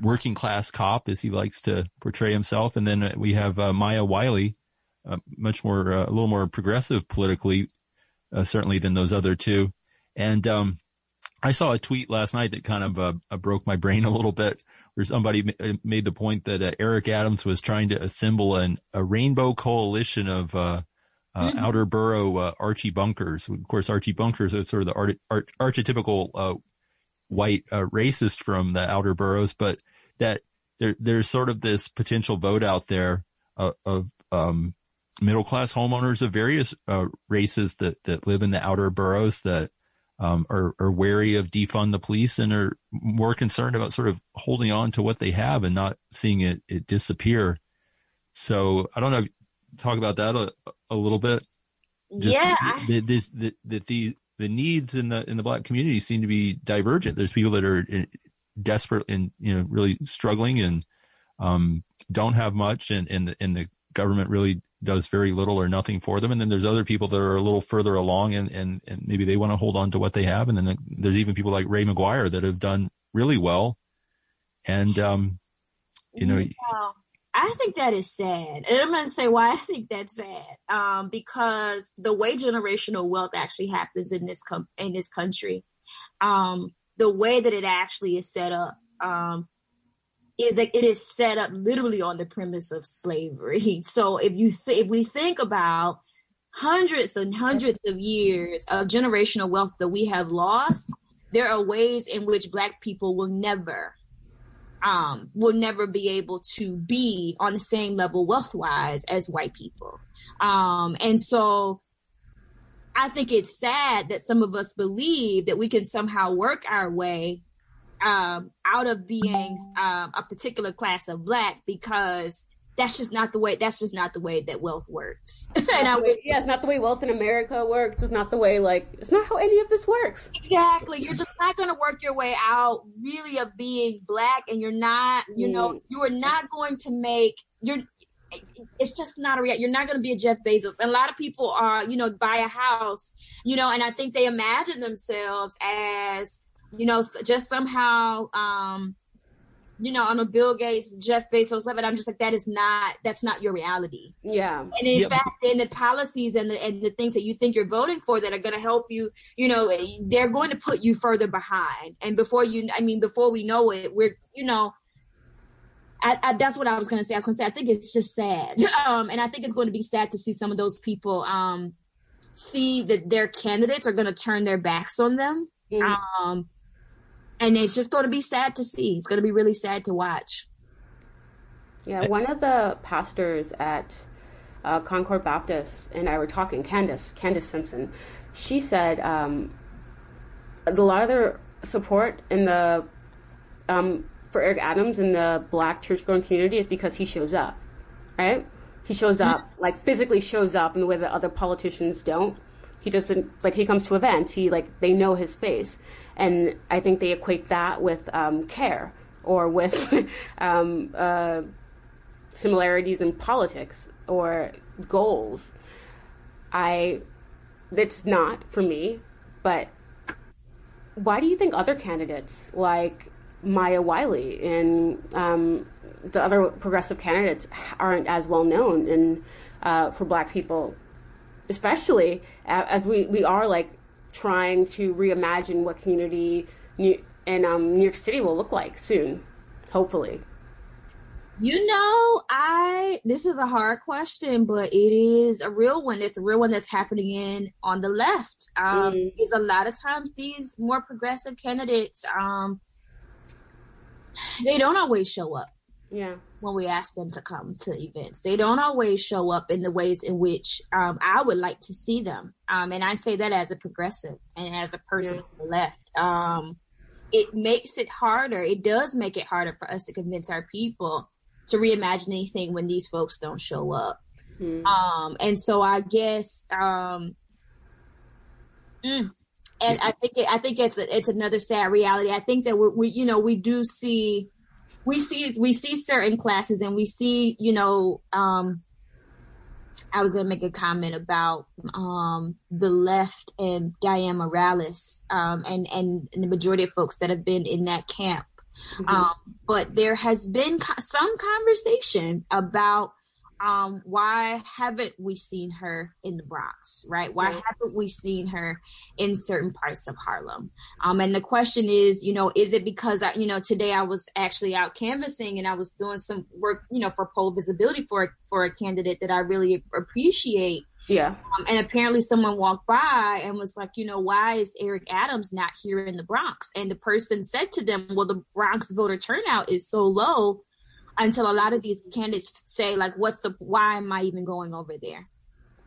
working class cop, as he likes to portray himself, and then we have uh, Maya Wiley, uh, much more, uh, a little more progressive politically, uh, certainly than those other two. And um, I saw a tweet last night that kind of broke my brain a little bit where somebody uh, made the point that uh, Eric Adams was trying to assemble an, a rainbow coalition of uh, uh, mm-hmm. outer borough uh, Archie Bunkers. Of course, Archie Bunkers are sort of the art, art, archetypical uh, white racist from the outer boroughs, but that there, there's sort of this potential vote out there of um, middle class homeowners of various races that, that live in the outer boroughs that um, are, are wary of defund the police and are more concerned about sort of holding on to what they have and not seeing it, it disappear. So I don't know. Talk about that a, a little bit. Just yeah. That this, that, that the, the needs in the, in the black community seem to be divergent. There's people that are desperate and, you know, really struggling and, um, don't have much and, and the, and the government really does very little or nothing for them. And then there's other people that are a little further along and, and, and maybe they want to hold on to what they have. And then there's even people like Ray McGuire that have done really well. And, um, you know, yeah. I think that is sad. And I'm going to say why I think that's sad. Um, because the way generational wealth actually happens in this com- in this country, um, the way that it actually is set up, um, is that it is set up literally on the premise of slavery. So if you th- if we think about hundreds and hundreds of years of generational wealth that we have lost, there are ways in which black people will never um will never be able to be on the same level wealth wise as white people. Um and so I think it's sad that some of us believe that we can somehow work our way um, out of being um, a particular class of black because that's just not the way that's just not the way that wealth works and I, yeah it's not the way wealth in america works it's not the way like it's not how any of this works exactly you're just not going to work your way out really of being black and you're not you mm. know you are not going to make you're it's just not a reality. You're not going to be a Jeff Bezos. And a lot of people are, you know, buy a house, you know, and I think they imagine themselves as you know, just somehow, um, you know, on a Bill Gates, Jeff Bezos level, I'm just like, that is not, that's not your reality. Yeah. And in yep. fact, in the policies and the, and the things that you think you're voting for that are going to help you, you know, they're going to put you further behind. And before you, I mean, before we know it, we're, you know, I, I, that's what I was going to say. I was going to say, I think it's just sad. Um, and I think it's going to be sad to see some of those people, um, see that their candidates are going to turn their backs on them. Mm-hmm. Um, and it's just going to be sad to see. It's going to be really sad to watch. Yeah, one of the pastors at uh, Concord Baptist and I were talking, Candace, Candace Simpson. She said um, a lot of their support in the um, for Eric Adams in the Black church-going community is because he shows up, right? He shows up, mm-hmm. like physically shows up in the way that other politicians don't he doesn't like he comes to events he like they know his face and i think they equate that with um, care or with um, uh, similarities in politics or goals. I it's not for me but why do you think other candidates like maya wiley and um, the other progressive candidates aren't as well known in uh, for black people especially as we, we are like trying to reimagine what community New, in um, New York City will look like soon, hopefully. You know, I this is a hard question, but it is a real one. It's a real one that's happening in on the left. Um, mm. Is a lot of times these more progressive candidates, um, they don't always show up. Yeah. When we ask them to come to events, they don't always show up in the ways in which um, I would like to see them. Um, and I say that as a progressive and as a person yeah. on the left. Um, it makes it harder. It does make it harder for us to convince our people to reimagine anything when these folks don't show up. Mm. Um, and so I guess, um, mm, and I think it, I think it's a, it's another sad reality. I think that we, we you know we do see we see we see certain classes and we see you know um I was gonna make a comment about um, the left and Dianne Morales um, and, and the majority of folks that have been in that camp. Mm-hmm. Um, but there has been co- some conversation about um, why haven't we seen her in the Bronx, right? Why right. haven't we seen her in certain parts of Harlem? Um, and the question is, you know, is it because I, you know, today I was actually out canvassing and I was doing some work, you know, for poll visibility for for a candidate that I really appreciate. Yeah. Um, and apparently someone walked by and was like, you know, why is Eric Adams not here in the Bronx? And the person said to them, well, the Bronx voter turnout is so low until a lot of these candidates say like what's the why am i even going over there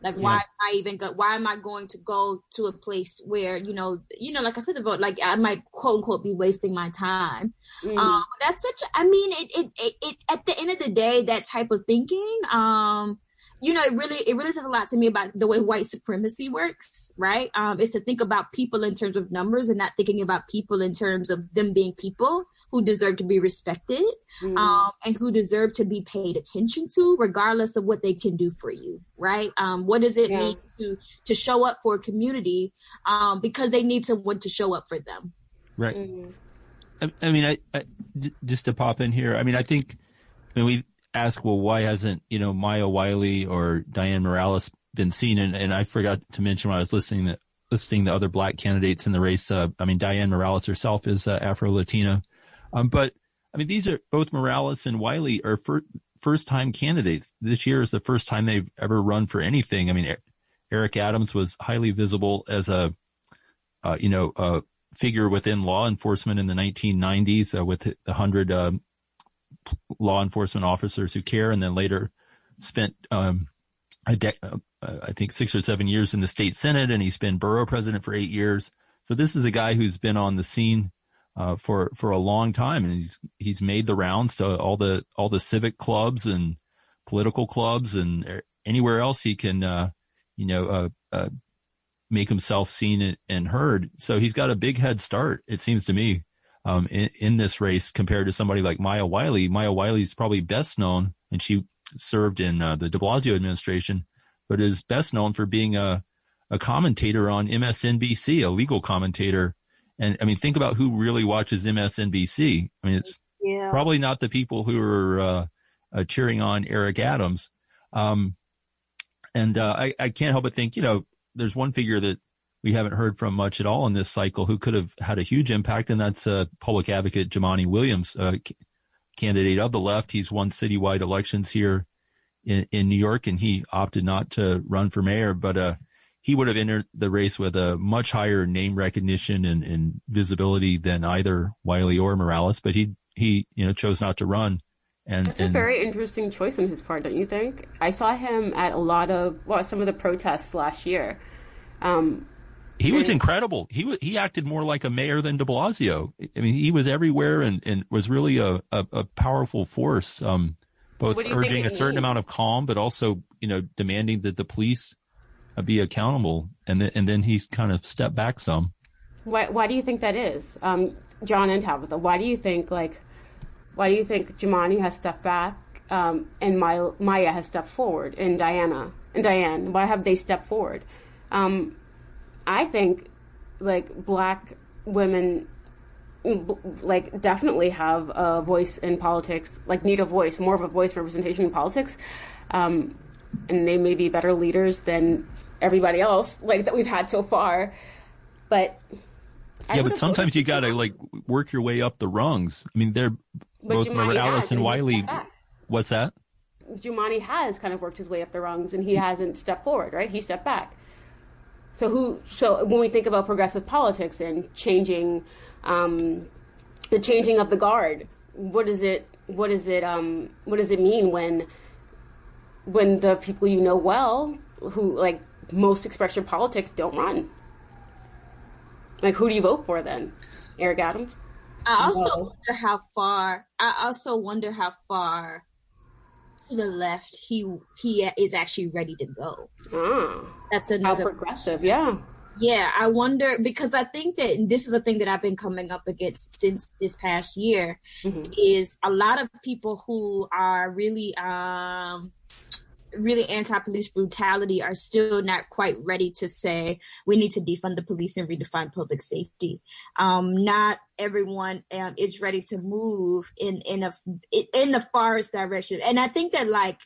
like why yeah. am i even go, why am i going to go to a place where you know you know like i said the vote like i might quote unquote be wasting my time mm. um that's such a, i mean it, it it it at the end of the day that type of thinking um you know, it really it really says a lot to me about the way white supremacy works, right? Um, is to think about people in terms of numbers and not thinking about people in terms of them being people who deserve to be respected mm. um, and who deserve to be paid attention to, regardless of what they can do for you, right? Um, what does it yeah. mean to to show up for a community um, because they need someone to show up for them? Right. Mm. I, I, mean, I, I, just to pop in here. I mean, I think when we ask, well, why hasn't you know Maya Wiley or Dianne Morales been seen? And, and I forgot to mention when I was listening that listing the other black candidates in the race. Uh, I mean, Dianne Morales herself is uh, Afro Latina. Um, but I mean, these are both Morales and Wiley are fir- first time candidates. This year is the first time they've ever run for anything. I mean, Eric Adams was highly visible as a, uh, you know, a figure within law enforcement in the 1990s uh, with the hundred um, law enforcement officers who care, and then later spent um, a de- uh, I think six or seven years in the state senate, and he's been borough president for eight years. So this is a guy who's been on the scene uh, for for a long time, and he's he's made the rounds to all the all the civic clubs and political clubs and anywhere else he can, uh, you know, uh, uh make himself seen and heard. So he's got a big head start, it seems to me, um, in, in this race compared to somebody like Maya Wiley. Maya Wiley's probably best known, and she served in uh, the De Blasio administration, but is best known for being a, a commentator on MSNBC, a legal commentator. And I mean, think about who really watches MSNBC. I mean, it's yeah. probably not the people who are uh, uh, cheering on Eric Adams. Um, and uh, I, I can't help but think, you know, there's one figure that we haven't heard from much at all in this cycle who could have had a huge impact, and that's uh, public advocate Jumaane Williams, uh, c- candidate of the left. He's won citywide elections here in, in New York, and he opted not to run for mayor, but uh, he would have entered the race with a much higher name recognition and, and visibility than either Wiley or Morales. But he he you know chose not to run. And, That's and, a very interesting choice on his part, don't you think? I saw him at a lot of well, some of the protests last year. Um, he was incredible. He he acted more like a mayor than De Blasio. I mean, he was everywhere and, and was really a, a, a powerful force, um, both urging a certain means? amount of calm, but also you know demanding that the police be accountable. And then and then he's kind of stepped back some. Why why do you think that is, um, John and Tabitha? Why do you think like why do you think Jumaane has stepped back um, and Maya, Maya has stepped forward and Diana and Dianne? Why have they stepped forward? Um, I think like black women like definitely have a voice in politics like need a voice more of a voice representation in politics um, and they may be better leaders than everybody else like that we've had so far but yeah but sometimes you gotta like work your way up the rungs i mean they're but both Morales and Wiley. What's that? Jumaane has kind of worked his way up the rungs, and he hasn't stepped forward. Right? He stepped back. So who? So when we think about progressive politics and changing, um, the changing of the guard, what does it? What does it? Um, what does it mean when? When the people you know well, who like most expression politics, don't run. Like who do you vote for then? Eric Adams. I also no. wonder how far. I also wonder how far to the left he he is actually ready to go. Ah, That's another how progressive. Yeah. Yeah, I wonder because I think that this is a thing that I've been coming up against since this past year mm-hmm. is a lot of people who are really um really anti-police brutality are still not quite ready to say we need to defund the police and redefine public safety. Um, not everyone um, is ready to move in in a in the farthest direction, and I think that like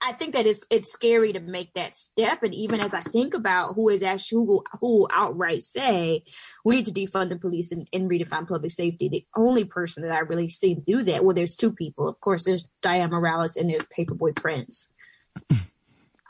I, I think that it's it's scary to make that step. And even as I think about who is actually who who outright say we need to defund the police and, and redefine public safety, the only person that I really see do that, well, there's two people. Of course, there's Dianne Morales and there's Paperboy Prince.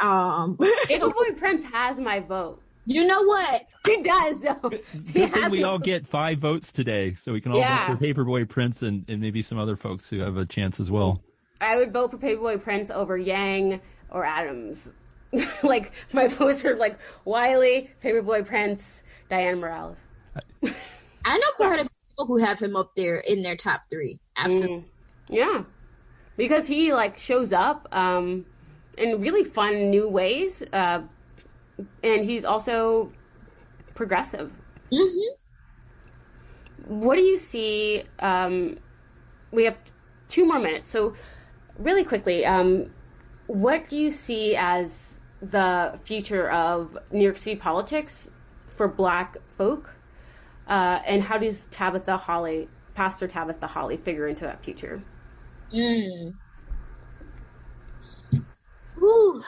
um, Paperboy Prince has my vote. You know what? He does, though. Good thing we all get five votes today, so we can all yeah. vote for Paperboy Prince and, and maybe some other folks who have a chance as well. I would vote for Paperboy Prince over Yang or Adams. like my votes are like Wiley, Paperboy Prince, Dianne Morales. I know quite a few people who have him up there in their top three. Absolutely. Mm, yeah, because he like shows up um, in really fun new ways. Uh, and he's also progressive. Mm-hmm. what do you see? Um, we have two more minutes, so really quickly, um, what do you see as the future of New York City politics for Black folk, uh, and how does Tabitha Holly, Pastor Tabitha Holly, figure into that future? Mm. Ooh.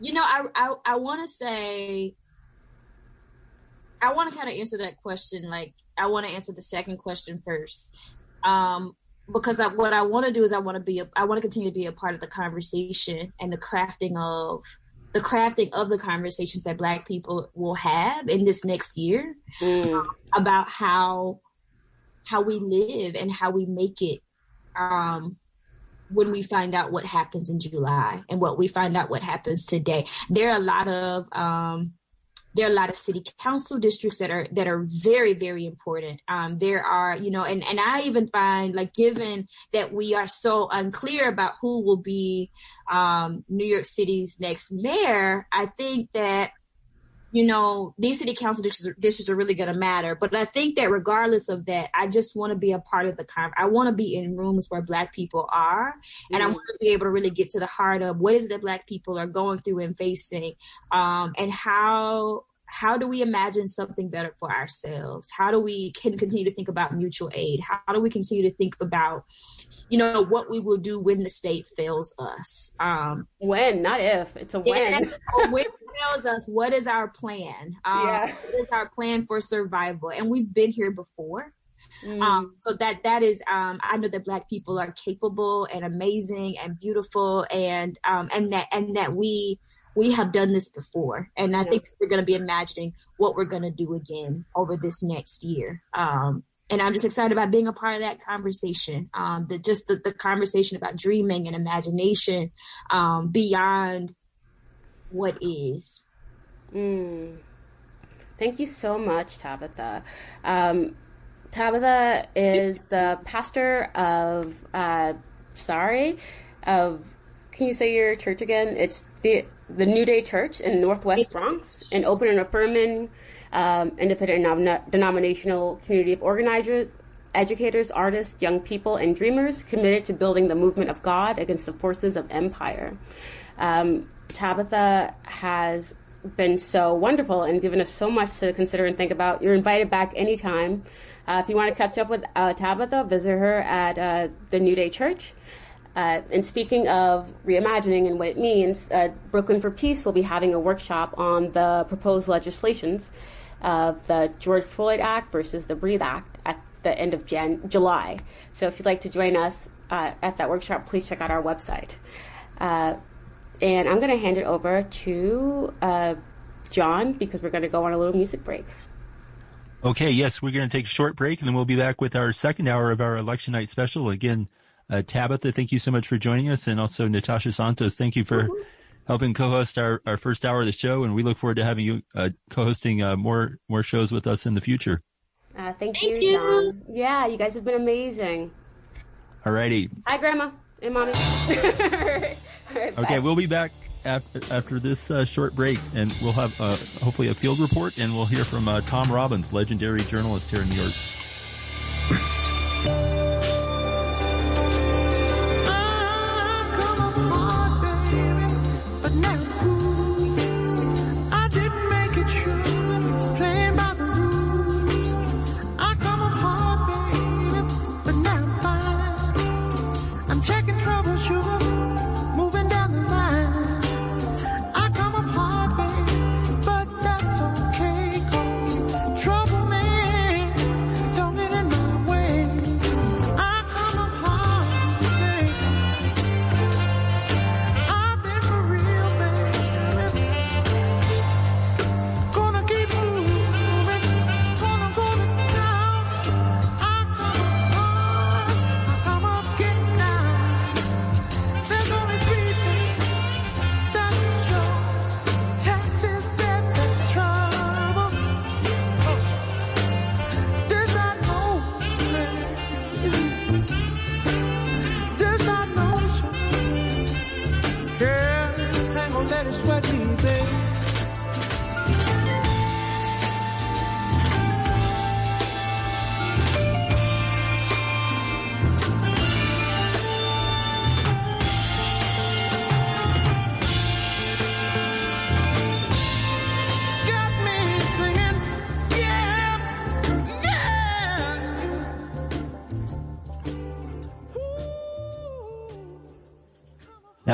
You know, I I, I want to say I want to kind of answer that question. Like, I want to answer the second question first, um, because I, what I want to do is I want to be a, I want to continue to be a part of the conversation and the crafting of the crafting of the conversations that Black people will have in this next year mm. um, about how how we live and how we make it um, when we find out what happens in July and what we find out what happens today. There are a lot of um, there are a lot of city council districts that are that are very very important. Um, there are you know and and i even find like given that we are so unclear about who will be um, new york city's next mayor i think that you know, these city council districts, districts are really going to matter. But I think that regardless of that, I just want to be a part of the con. I want to be in rooms where Black people are, and mm I want to be able to really get to the heart of what is it that Black people are going through and facing, um, and how how do we imagine something better for ourselves? How do we can continue to think about mutual aid? How do we continue to think about, you know, what we will do when the state fails us? Um, when, not if. It's a when. when fails us, what is our plan? Um, yeah. What is our plan for survival? And we've been here before. Mm. Um, so that that is um, I know that black people are capable and amazing and beautiful and um, and that and that we we have done this before and I yeah. think we're going to be imagining what we're going to do again over this next year. Um, and I'm just excited about being a part of that conversation. Um, the just the, the conversation about dreaming and imagination um, beyond what is. Mm. Thank you so much, Tabitha. Um, Tabitha is the pastor of uh, sorry of. Can you say your church again? It's the the New Day Church in Northwest Bronx, an open and affirming, um, independent denominational community of organizers, educators, artists, young people, and dreamers committed to building the movement of God against the forces of empire. Um, Tabitha has been so wonderful and given us so much to consider and think about. You're invited back anytime. Uh, if you want to catch up with uh, Tabitha, visit her at uh, the New Day Church. Uh, and speaking of reimagining and what it means, uh, Brooklyn for Peace will be having a workshop on the proposed legislations of the George Floyd Act versus the Breathe Act at the end of Jan- July. So if you'd like to join us uh, at that workshop, please check out our website. Uh, and I'm going to hand it over to uh, John because we're going to go on a little music break. Okay, yes, we're going to take a short break and then we'll be back with our second hour of our election night special. Again, uh, Tabitha, thank you so much for joining us. And also Natasha Santos, thank you for mm-hmm. Helping co-host our, our first hour of the show. And we look forward to having you uh, co-hosting uh, more, more shows with us in the future. Uh, thank, thank you, you, John. Yeah, you guys have been amazing. All righty. Hi, Grandma and Mommy. okay, we'll be back after, after this uh, short break, and we'll have uh, hopefully a field report, and we'll hear from uh, Tom Robbins, legendary journalist here in New York.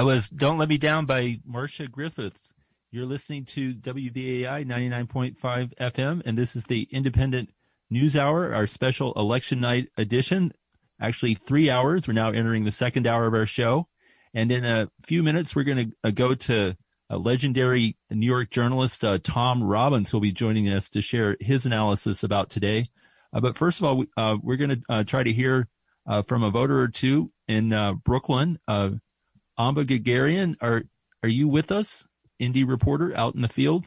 That was Don't Let Me Down by Marcia Griffiths. You're listening to WBAI 99.5 FM, and this is the Indypendent News Hour, our special election night edition. Actually, three hours. We're now entering the second hour of our show. And in a few minutes, we're going to uh, go to a legendary New York journalist, uh, Tom Robbins, who will be joining us to share his analysis about today. Uh, but first of all, uh, we're going to uh, try to hear uh, from a voter or two in Brooklyn. Amba Guerguerian, are are you with us, indie reporter out in the field?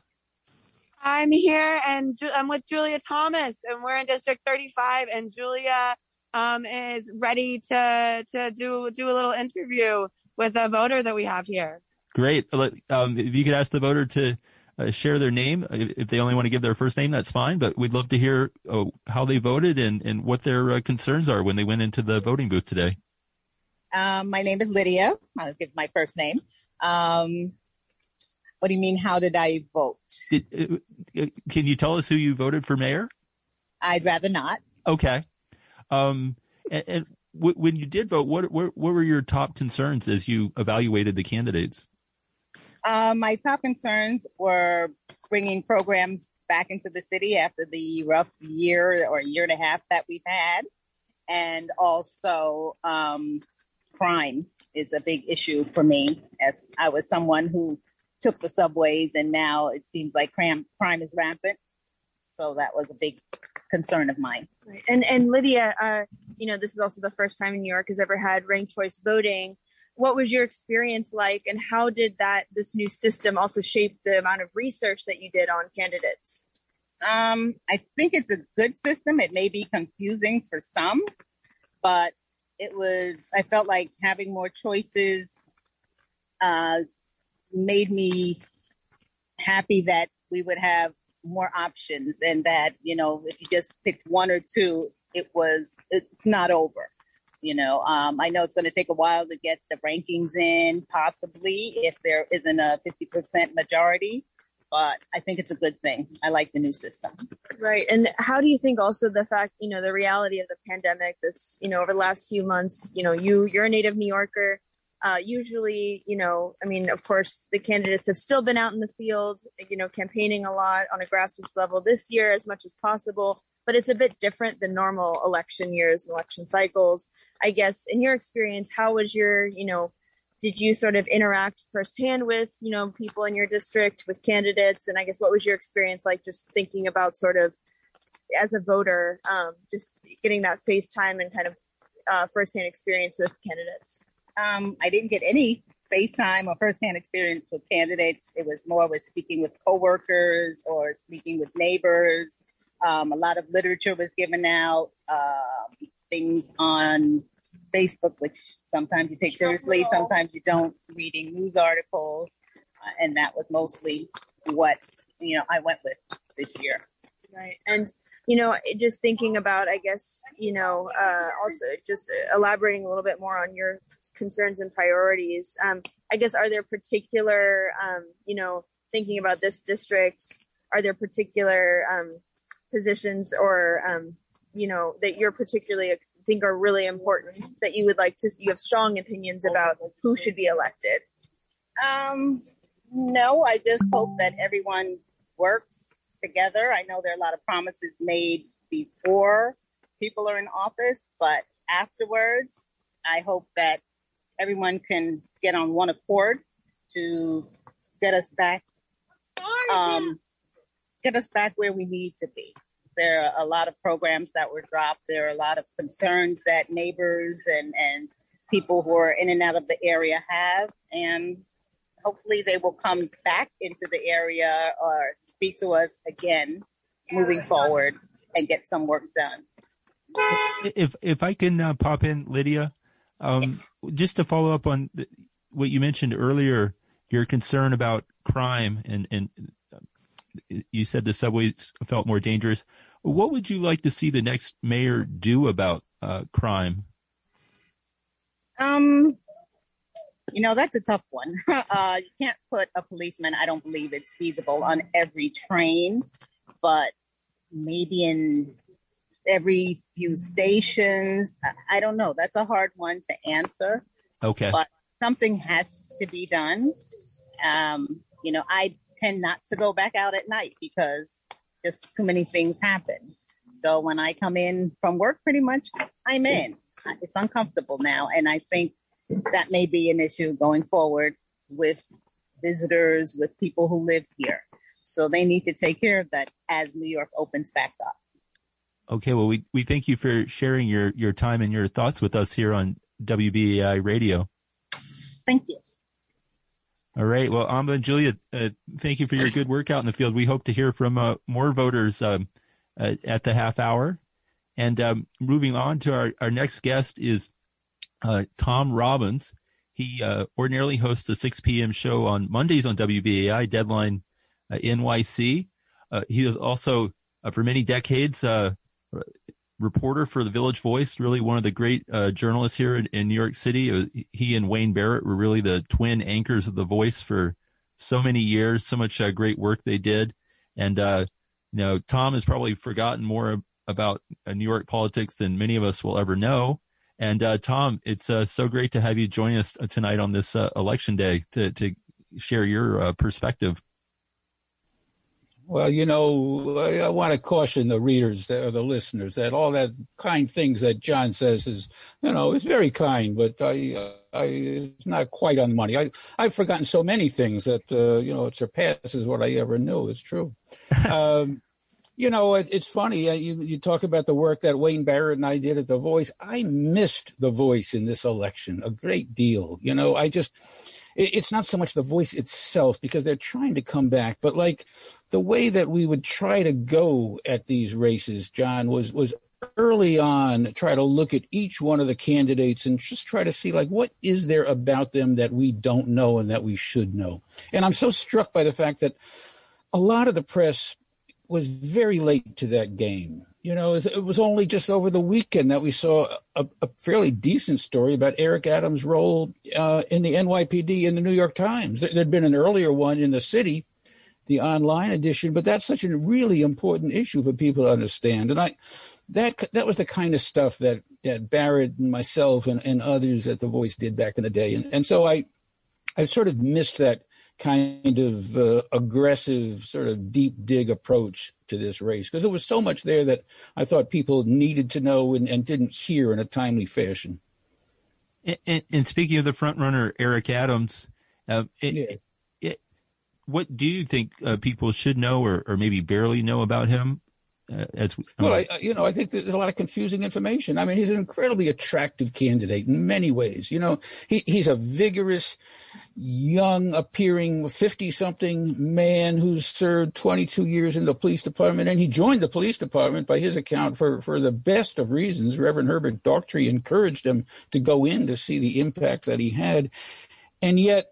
I'm here, and I'm with Julia Thomas, and we're in District 35, and Julia um, is ready to to do do a little interview with a voter that we have here. Great. Um, if you could ask the voter to uh, share their name, if they only want to give their first name, that's fine. But we'd love to hear oh, how they voted and, and what their uh, concerns are when they went into the voting booth today. Um, my name is Lydia. I'll give my first name. Um, what do you mean? How did I vote? Did, uh, uh can you tell us who you voted for mayor? I'd rather not. Okay. Um, and, and w- when you did vote, what, what what were your top concerns as you evaluated the candidates? Uh, my top concerns were bringing programs back into the city after the rough year or year and a half that we've had, and also um, crime is a big issue for me, as I was someone who took the subways, and now it seems like crime crime is rampant. So that was a big concern of mine. Right. And and Lydia, uh, you know, this is also the first time in New York has ever had ranked choice voting what was your experience like and how did that this new system also shape the amount of research that you did on candidates um, i think it's a good system it may be confusing for some but it was i felt like having more choices uh, made me happy that we would have more options and that you know if you just picked one or two it was it's not over you know, um, I know it's going to take a while to get the rankings in, possibly if there isn't a 50% majority, but I think it's a good thing. I like the new system. Right. And how do you think also the fact, you know, the reality of the pandemic, this, you know, over the last few months, you know, you, you're a native New Yorker. Uh, usually, you know, I mean, of course, the candidates have still been out in the field, you know, campaigning a lot on a grassroots level this year as much as possible but it's a bit different than normal election years and election cycles. I guess in your experience, how was your, you know, did you sort of interact firsthand with, you know, people in your district, with candidates? And I guess what was your experience like just thinking about sort of as a voter, um, just getting that face time and kind of uh, firsthand experience with candidates? Um, I didn't get any face time or firsthand experience with candidates. It was more with speaking with coworkers or speaking with neighbors. Um, a lot of literature was given out, uh, things on Facebook, which sometimes you take seriously, sometimes you don't, reading news articles. Uh, and that was mostly what, you know, I went with this year. Right. And, you know, just thinking about, I guess, you know, uh, also just elaborating a little bit more on your concerns and priorities. Um, I guess, are there particular, um, you know, thinking about this district, are there particular um, positions or um, you know that you're particularly think are really important that you would like to you have strong opinions about who should be elected? Um no i just hope that everyone works together. I know there are a lot of promises made before people are in office but afterwards i hope that everyone can get on one accord to get us back um, get us back where we need to be. There are a lot of programs that were dropped. There are a lot of concerns that neighbors and, and people who are in and out of the area have. And hopefully they will come back into the area or speak to us again moving forward and get some work done. If if I can uh, pop in, Lydia, um, just to follow up on the, what you mentioned earlier, your concern about crime and and you said the subways felt more dangerous. What would you like to see the next mayor do about uh, crime? Um, you know, that's a tough one. Uh, you can't put a policeman, I don't believe it's feasible on every train, but maybe in every few stations. I don't know. That's a hard one to answer. Okay. But something has to be done. Um, you know, I tend not to go back out at night because just too many things happen. So when I come in from work, pretty much I'm in. It's uncomfortable now. And I think that may be an issue going forward with visitors, with people who live here. So they need to take care of that as New York opens back up. Okay, well, we, we thank you for sharing your, your time and your thoughts with us here on WBAI Radio. Thank you. All right. Well, Amba and Julia, uh, thank you for your good work out in the field. We hope to hear from uh, more voters um, uh, at the half hour. And um, moving on to our, our next guest is uh, Tom Robbins. He uh, ordinarily hosts a 6 p.m. show on Mondays on WBAI, Deadline uh, NYC. he is also, for many decades, reporter for the Village Voice, really one of the great uh, journalists here in, in, New York City. Uh, he and Wayne Barrett were really the twin anchors of the Voice for so many years. So much uh, great work they did, and uh, you know, Tom has probably forgotten more about uh, New York politics than many of us will ever know. And uh, Tom, it's so great to have you join us tonight on this election day to to share your perspective. Well, you know, I, I, want to caution the readers or the listeners that all that kind things that John says is, you know, it's very kind, but I, I it's not quite on the money. I, I've forgotten so many things that, uh, you know, it surpasses what I ever knew. It's true. um, you know, it, it's funny. Uh, you, you talk about the work that Wayne Barrett and I did at The Voice. I missed The Voice in this election a great deal. You know, I just, it's not so much the voice itself because they're trying to come back, but like the way that we would try to go at these races, John, was was early on try to look at each one of the candidates and just try to see like what is there about them that we don't know and that we should know. And I'm so struck by the fact that a lot of the press was very late to that game. You know, it was only just over the weekend that we saw a, a fairly decent story about Eric Adams' role uh, in the NYPD in the New York Times. There'd been an earlier one in the city, the online edition, but that's such a really important issue for people to understand. And I, that that was the kind of stuff that that Barrett and myself and, and others at The Voice did back in the day. And and so I, I sort of missed that kind of uh, aggressive, sort of deep dig approach to this race because there was so much there that I thought people needed to know and, and didn't hear in a timely fashion. And, and speaking of the front runner, Eric Adams, uh, it, yeah. it, what do you think uh, people should know or, or maybe barely know about him? Uh, as we, well, I, you know, I think there's a lot of confusing information. I mean, he's an incredibly attractive candidate in many ways. You know, he, he's a vigorous, young appearing 50 something man who's served 22 years in the police department. And he joined the police department by his account for, for the best of reasons. Reverend Herbert Daughtry encouraged him to go in to see the impact that he had. And yet,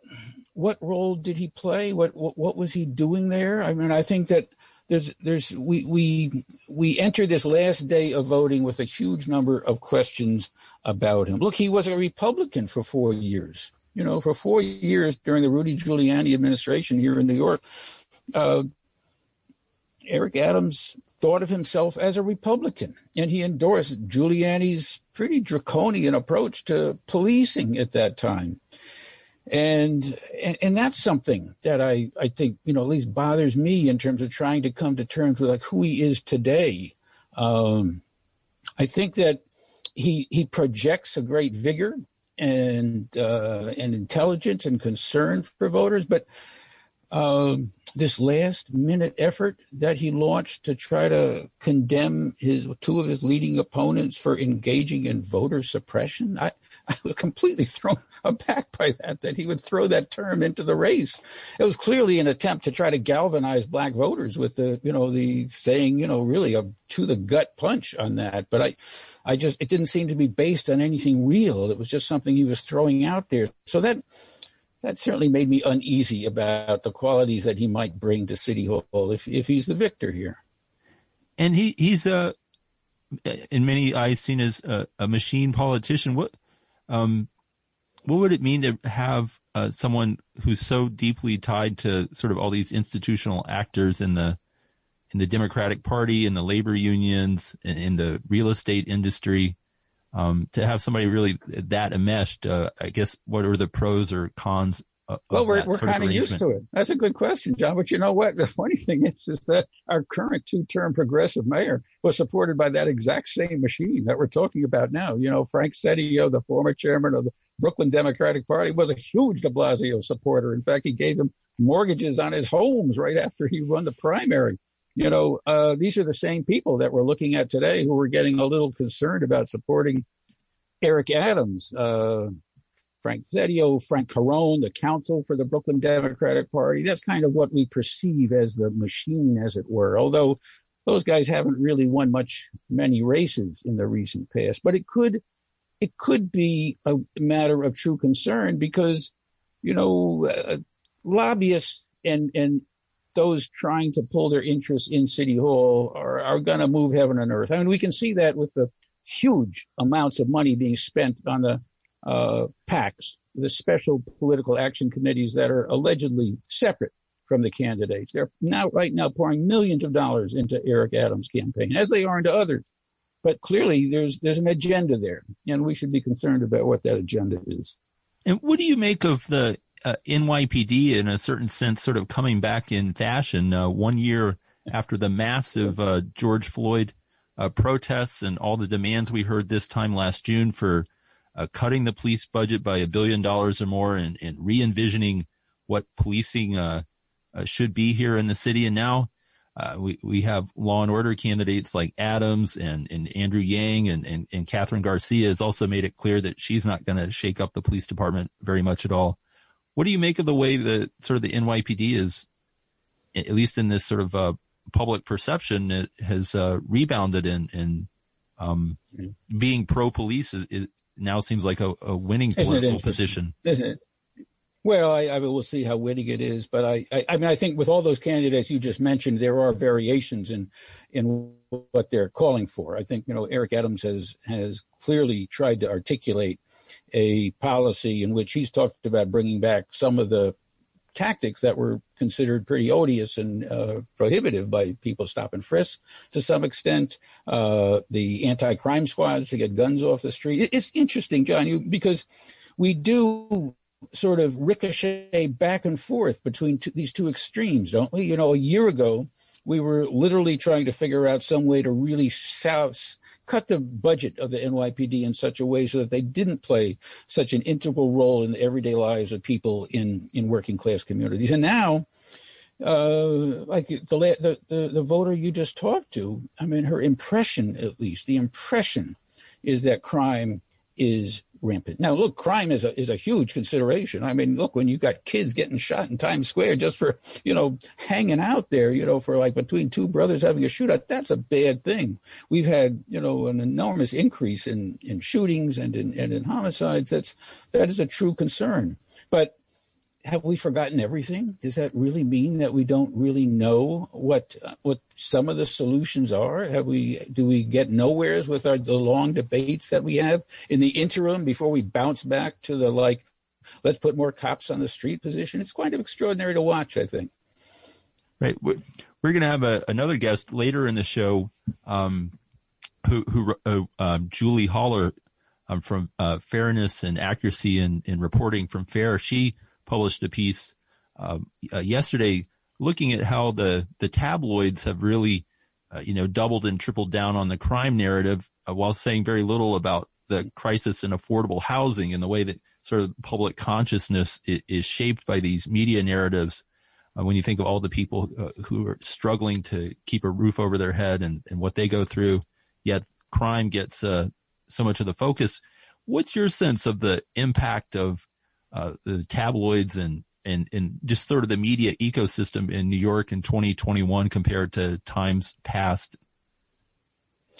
what role did he play? What, what, what was he doing there? I mean, I think that there's there's we we we enter this last day of voting with a huge number of questions about him. Look, he was a Republican for four years. You know, for four years during the Rudy Giuliani administration here in New York, uh, Eric Adams thought of himself as a Republican, and he endorsed Giuliani's pretty draconian approach to policing at that time and, and and that's something that I I think you know at least bothers me in terms of trying to come to terms with like who he is today. Um, I think that he he projects a great vigor and uh, and intelligence and concern for voters, but um, this last minute effort that he launched to try to condemn his two of his leading opponents for engaging in voter suppression, I I was completely thrown aback by that, that he would throw that term into the race. It was clearly an attempt to try to galvanize black voters with the, you know, the saying, you know, really a to the gut punch on that. But I, I just, it didn't seem to be based on anything real. It was just something he was throwing out there. So that, that certainly made me uneasy about the qualities that he might bring to City Hall if, if he's the victor here. And he, he's a, in many eyes seen as a, a machine politician. What, um, what would it mean to have uh, someone who's so deeply tied to sort of all these institutional actors in the in the Democratic Party, in the labor unions, in, in the real estate industry? um, to have somebody really that enmeshed. Uh, I guess what are the pros or cons? Well, we're, we're kind of used to it. That's a good question, John. But you know what? The funny thing is, is that our current two-term progressive mayor was supported by that exact same machine that we're talking about now. You know, Frank Seddio, the former chairman of the Brooklyn Democratic Party, was a huge De Blasio supporter. In fact, he gave him mortgages on his homes right after he won the primary. You know, uh, these are the same people that we're looking at today who were getting a little concerned about supporting Eric Adams, uh, Frank Seddio, Frank Carone, the counsel for the Brooklyn Democratic Party. That's kind of what we perceive as the machine, as it were. Although those guys haven't really won much, many races in the recent past, but it could, it could be a matter of true concern because, you know, uh, lobbyists and and those trying to pull their interests in City Hall are, are going to move heaven and earth. I mean, we can see that with the huge amounts of money being spent on the PACs, the special political action committees that are allegedly separate from the candidates. They're now right now pouring millions of dollars into Eric Adams' campaign, as they are into others. But clearly, there's there's an agenda there, and we should be concerned about what that agenda is. And what do you make of the uh, NYPD in a certain sense sort of coming back in fashion uh, one year after the massive uh, George Floyd uh, protests and all the demands we heard this time last June for uh, cutting the police budget by a billion dollars or more and, and re-envisioning what policing uh, should be here in the city. And now we, we have law and order candidates like Adams and, and Andrew Yang and, and, and Kathryn Garcia has also made it clear that she's not going to shake up the police department very much at all. What do you make of the way that sort of the NYPD is, at least in this sort of uh, public perception, it has uh, rebounded and and um, being pro police is now seems like a, a winning political position. Isn't it? Well, I, I will see how winning it is, but I, I, I mean, I think with all those candidates you just mentioned, there are variations in, in what they're calling for. I think you know Eric Adams has has clearly tried to articulate a policy in which he's talked about bringing back some of the tactics that were considered pretty odious and uh, prohibitive by people stop and frisk to some extent. Uh, the anti-crime squads to get guns off the street. It's interesting, John, you because we do sort of ricochet back and forth between two, these two extremes, don't we? You know, a year ago we were literally trying to figure out some way to really souse, cut the budget of the NYPD in such a way so that they didn't play such an integral role in the everyday lives of people in, in working class communities. And now, uh, like the, the the the voter you just talked to, I mean, her impression, at least, the impression is that crime is rampant. Now, look, crime is a is a huge consideration. I mean, look, when you've got kids getting shot in Times Square just for you know hanging out there, you know, for like between two brothers having a shootout, that's a bad thing. We've had you know an enormous increase in in shootings and in and in homicides. That's that is a true concern. But have we forgotten everything? Does that really mean that we don't really know what what some of the solutions are? Have we do we get nowheres with our the long debates that we have in the interim before we bounce back to the like let's put more cops on the street position? It's kind of extraordinary to watch, I think. Right. We're, we're going to have a, another guest later in the show, um, who, who, uh, um, Julie Hollar um, from, uh, Fairness and Accuracy in, in Reporting from FAIR. She published a piece, um, uh, yesterday looking at how the, the tabloids have really, uh, you know, doubled and tripled down on the crime narrative uh, while saying very little about the crisis in affordable housing and the way that sort of public consciousness is, is shaped by these media narratives uh, when you think of all the people uh, who are struggling to keep a roof over their head and, and what they go through, yet crime gets uh, so much of the focus. What's your sense of the impact of uh, the tabloids and, and, and just sort of the media ecosystem in New York in 2021 compared to times past?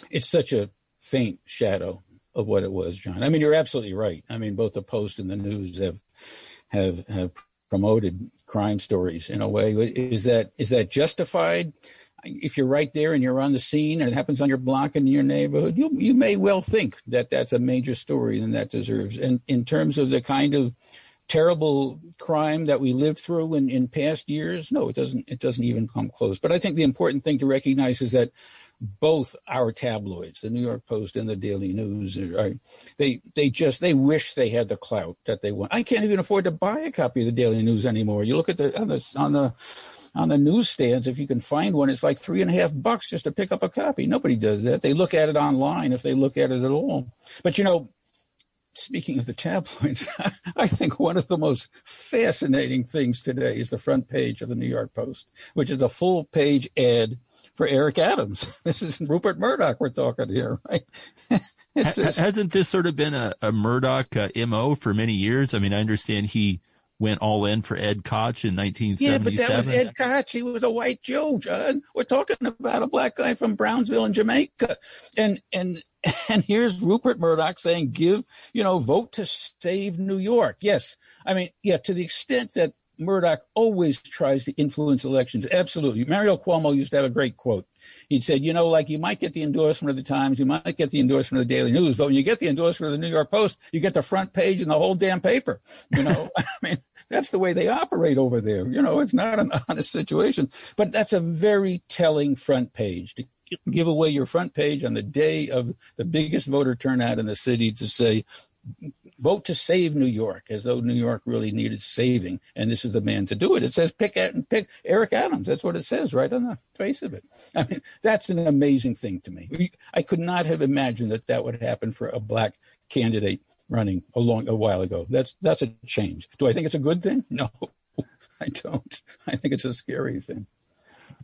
It's such a faint shadow of what it was, John. I mean, you're absolutely right. I mean, both the Post and the News have have have promoted crime stories in a way. Is that is that justified? If you're right there and you're on the scene and it happens on your block in your neighborhood, you you may well think that that's a major story and that deserves. And in terms of the kind of terrible crime that we lived through in, in past years, no, it doesn't. It doesn't even come close. But I think the important thing to recognize is that both our tabloids, the New York Post and the Daily News, uh, are, they they just they wish they had the clout that they want. I can't even afford to buy a copy of the Daily News anymore. You look at the on the on the on the newsstands, if you can find one, it's like three and a half bucks just to pick up a copy. Nobody does that. They look at it online if they look at it at all. But you know, speaking of the tabloids, I think one of the most fascinating things today is the front page of the New York Post, which is a full page ad for Eric Adams. This is Rupert Murdoch we're talking here, right? Just, Hasn't this sort of been a, a Murdoch uh, MO for many years? I mean, I understand he went all in for Ed Koch in 1977. Yeah, but that was Ed Koch. He was a white Joe, John. We're talking about a black guy from Brownsville in Jamaica. And, and, and here's Rupert Murdoch saying, give, you know, vote to save New York. Yes. I mean, yeah, to the extent that Murdoch always tries to influence elections. Absolutely. Mario Cuomo used to have a great quote. He said, you know, like you might get the endorsement of the Times, you might get the endorsement of the Daily News, but when you get the endorsement of the New York Post, you get the front page and the whole damn paper. You know, I mean, that's the way they operate over there. You know, it's not an honest situation, but that's a very telling front page to give away your front page on the day of the biggest voter turnout in the city to say, vote to save New York, as though New York really needed saving, and this is the man to do it. It says pick pick Eric Adams. That's what it says right on the face of it. I mean, that's an amazing thing to me. I could not have imagined that that would happen for a black candidate running a long a while ago. That's that's a change. Do I think it's a good thing? No, I don't. I think it's a scary thing.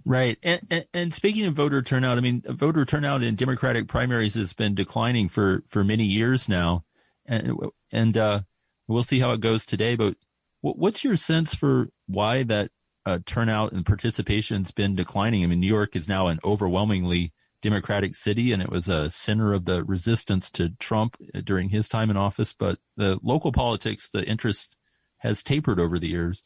Right. And, and, and, speaking of voter turnout, I mean, voter turnout in Democratic primaries has been declining for, for many years now and and uh, we'll see how it goes today. But what's your sense for why that uh, turnout and participation's been declining? I mean, New York is now an overwhelmingly Democratic city, and it was a center of the resistance to Trump uh, during his time in office. But the local politics, the interest has tapered over the years.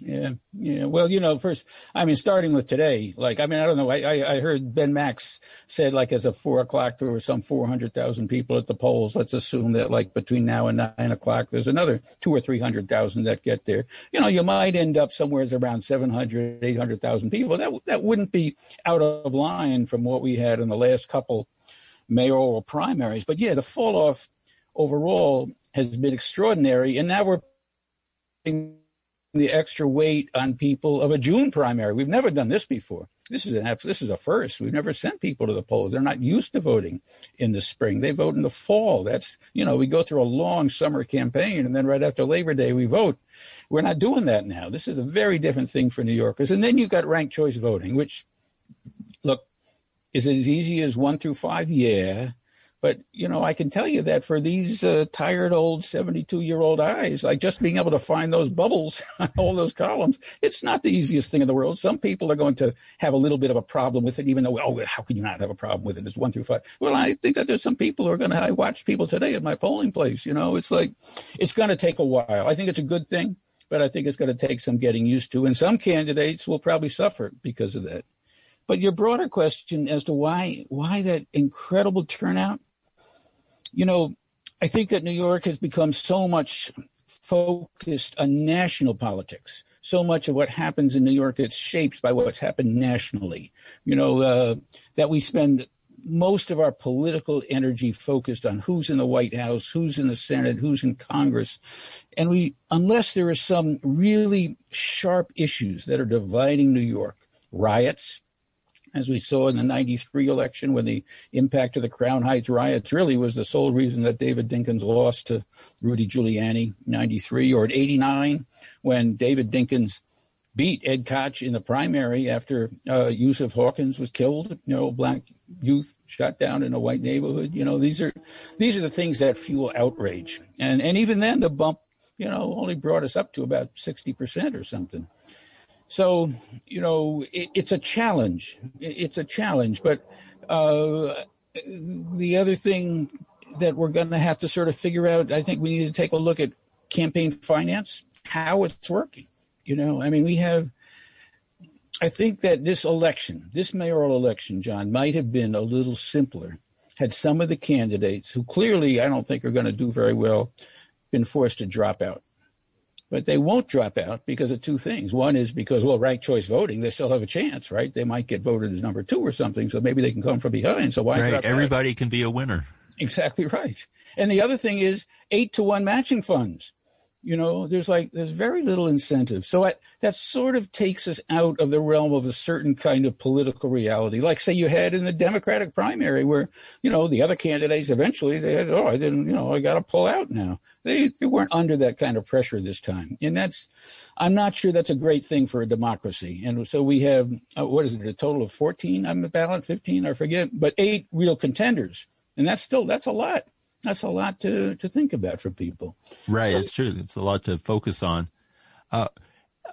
Yeah, yeah. Well, you know, first, I mean, starting with today, like, I mean, I don't know. I, I, heard Ben Max said, like, as of four o'clock, there were some 400,000 people at the polls. Let's assume that, like, between now and nine o'clock, there's another two or 300,000 that get there. You know, you might end up somewhere around 700, 800,000 people. That, that wouldn't be out of line from what we had in the last couple mayoral primaries. But yeah, the fall off overall has been extraordinary. And now we're the extra weight on people of a June primary. We've never done this before. This is an this is a first. We've never sent people to the polls. They're not used to voting in the spring. They vote in the fall. That's you know we go through a long summer campaign and then right after Labor Day we vote. We're not doing that now. This is a very different thing for New Yorkers. And then you've got ranked choice voting, which look is it as easy as one through five? Yeah. But you know, I can tell you that for these uh, tired old seventy-two-year-old eyes, like just being able to find those bubbles on all those columns, it's not the easiest thing in the world. Some people are going to have a little bit of a problem with it, even though, oh, how can you not have a problem with it? It's one through five. Well, I think that there's some people who are going to. I watch people today at my polling place. You know, it's like it's going to take a while. I think it's a good thing, but I think it's going to take some getting used to, and some candidates will probably suffer because of that. But your broader question as to why why that incredible turnout you know, I think that New York has become so much focused on national politics. So much of what happens in New York is shaped by what's happened nationally. You know, uh, that we spend most of our political energy focused on who's in the White House, who's in the Senate, who's in Congress. And we, unless there are some really sharp issues that are dividing New York, riots, as we saw in the 93 election when the impact of the Crown Heights riots really was the sole reason that David Dinkins lost to Rudy Giuliani 93 or at 89 when David Dinkins beat Ed Koch in the primary after uh, Yusuf Hawkins was killed, you know, black youth shot down in a white neighborhood. You know, these are these are the things that fuel outrage. And and even then the bump, you know, only brought us up to about 60% or something. So, you know, it, it's a challenge. It's a challenge. But uh, the other thing that we're going to have to sort of figure out, I think we need to take a look at campaign finance, how it's working. You know, I mean, we have, I think that this election, this mayoral election, John, might have been a little simpler had some of the candidates who clearly I don't think are going to do very well been forced to drop out but they won't drop out because of two things. One is because, well, ranked choice voting, they still have a chance, right? They might get voted as number two or something, so maybe they can come from behind. So why? Right. Everybody out? can be a winner. Exactly right. And the other thing is eight to one matching funds you know there's like there's very little incentive. So I, that sort of takes us out of the realm of a certain kind of political reality. Like say you had in the democratic primary where you know the other candidates eventually they had oh i didn't you know i got to pull out now. They, they weren't under that kind of pressure this time. And that's i'm not sure that's a great thing for a democracy. And so we have uh, what is it a total of 14 on the ballot? 15 i forget. But eight real contenders. And that's still that's a lot that's a lot to to think about for people. Right, so, it's true. It's a lot to focus on. Uh,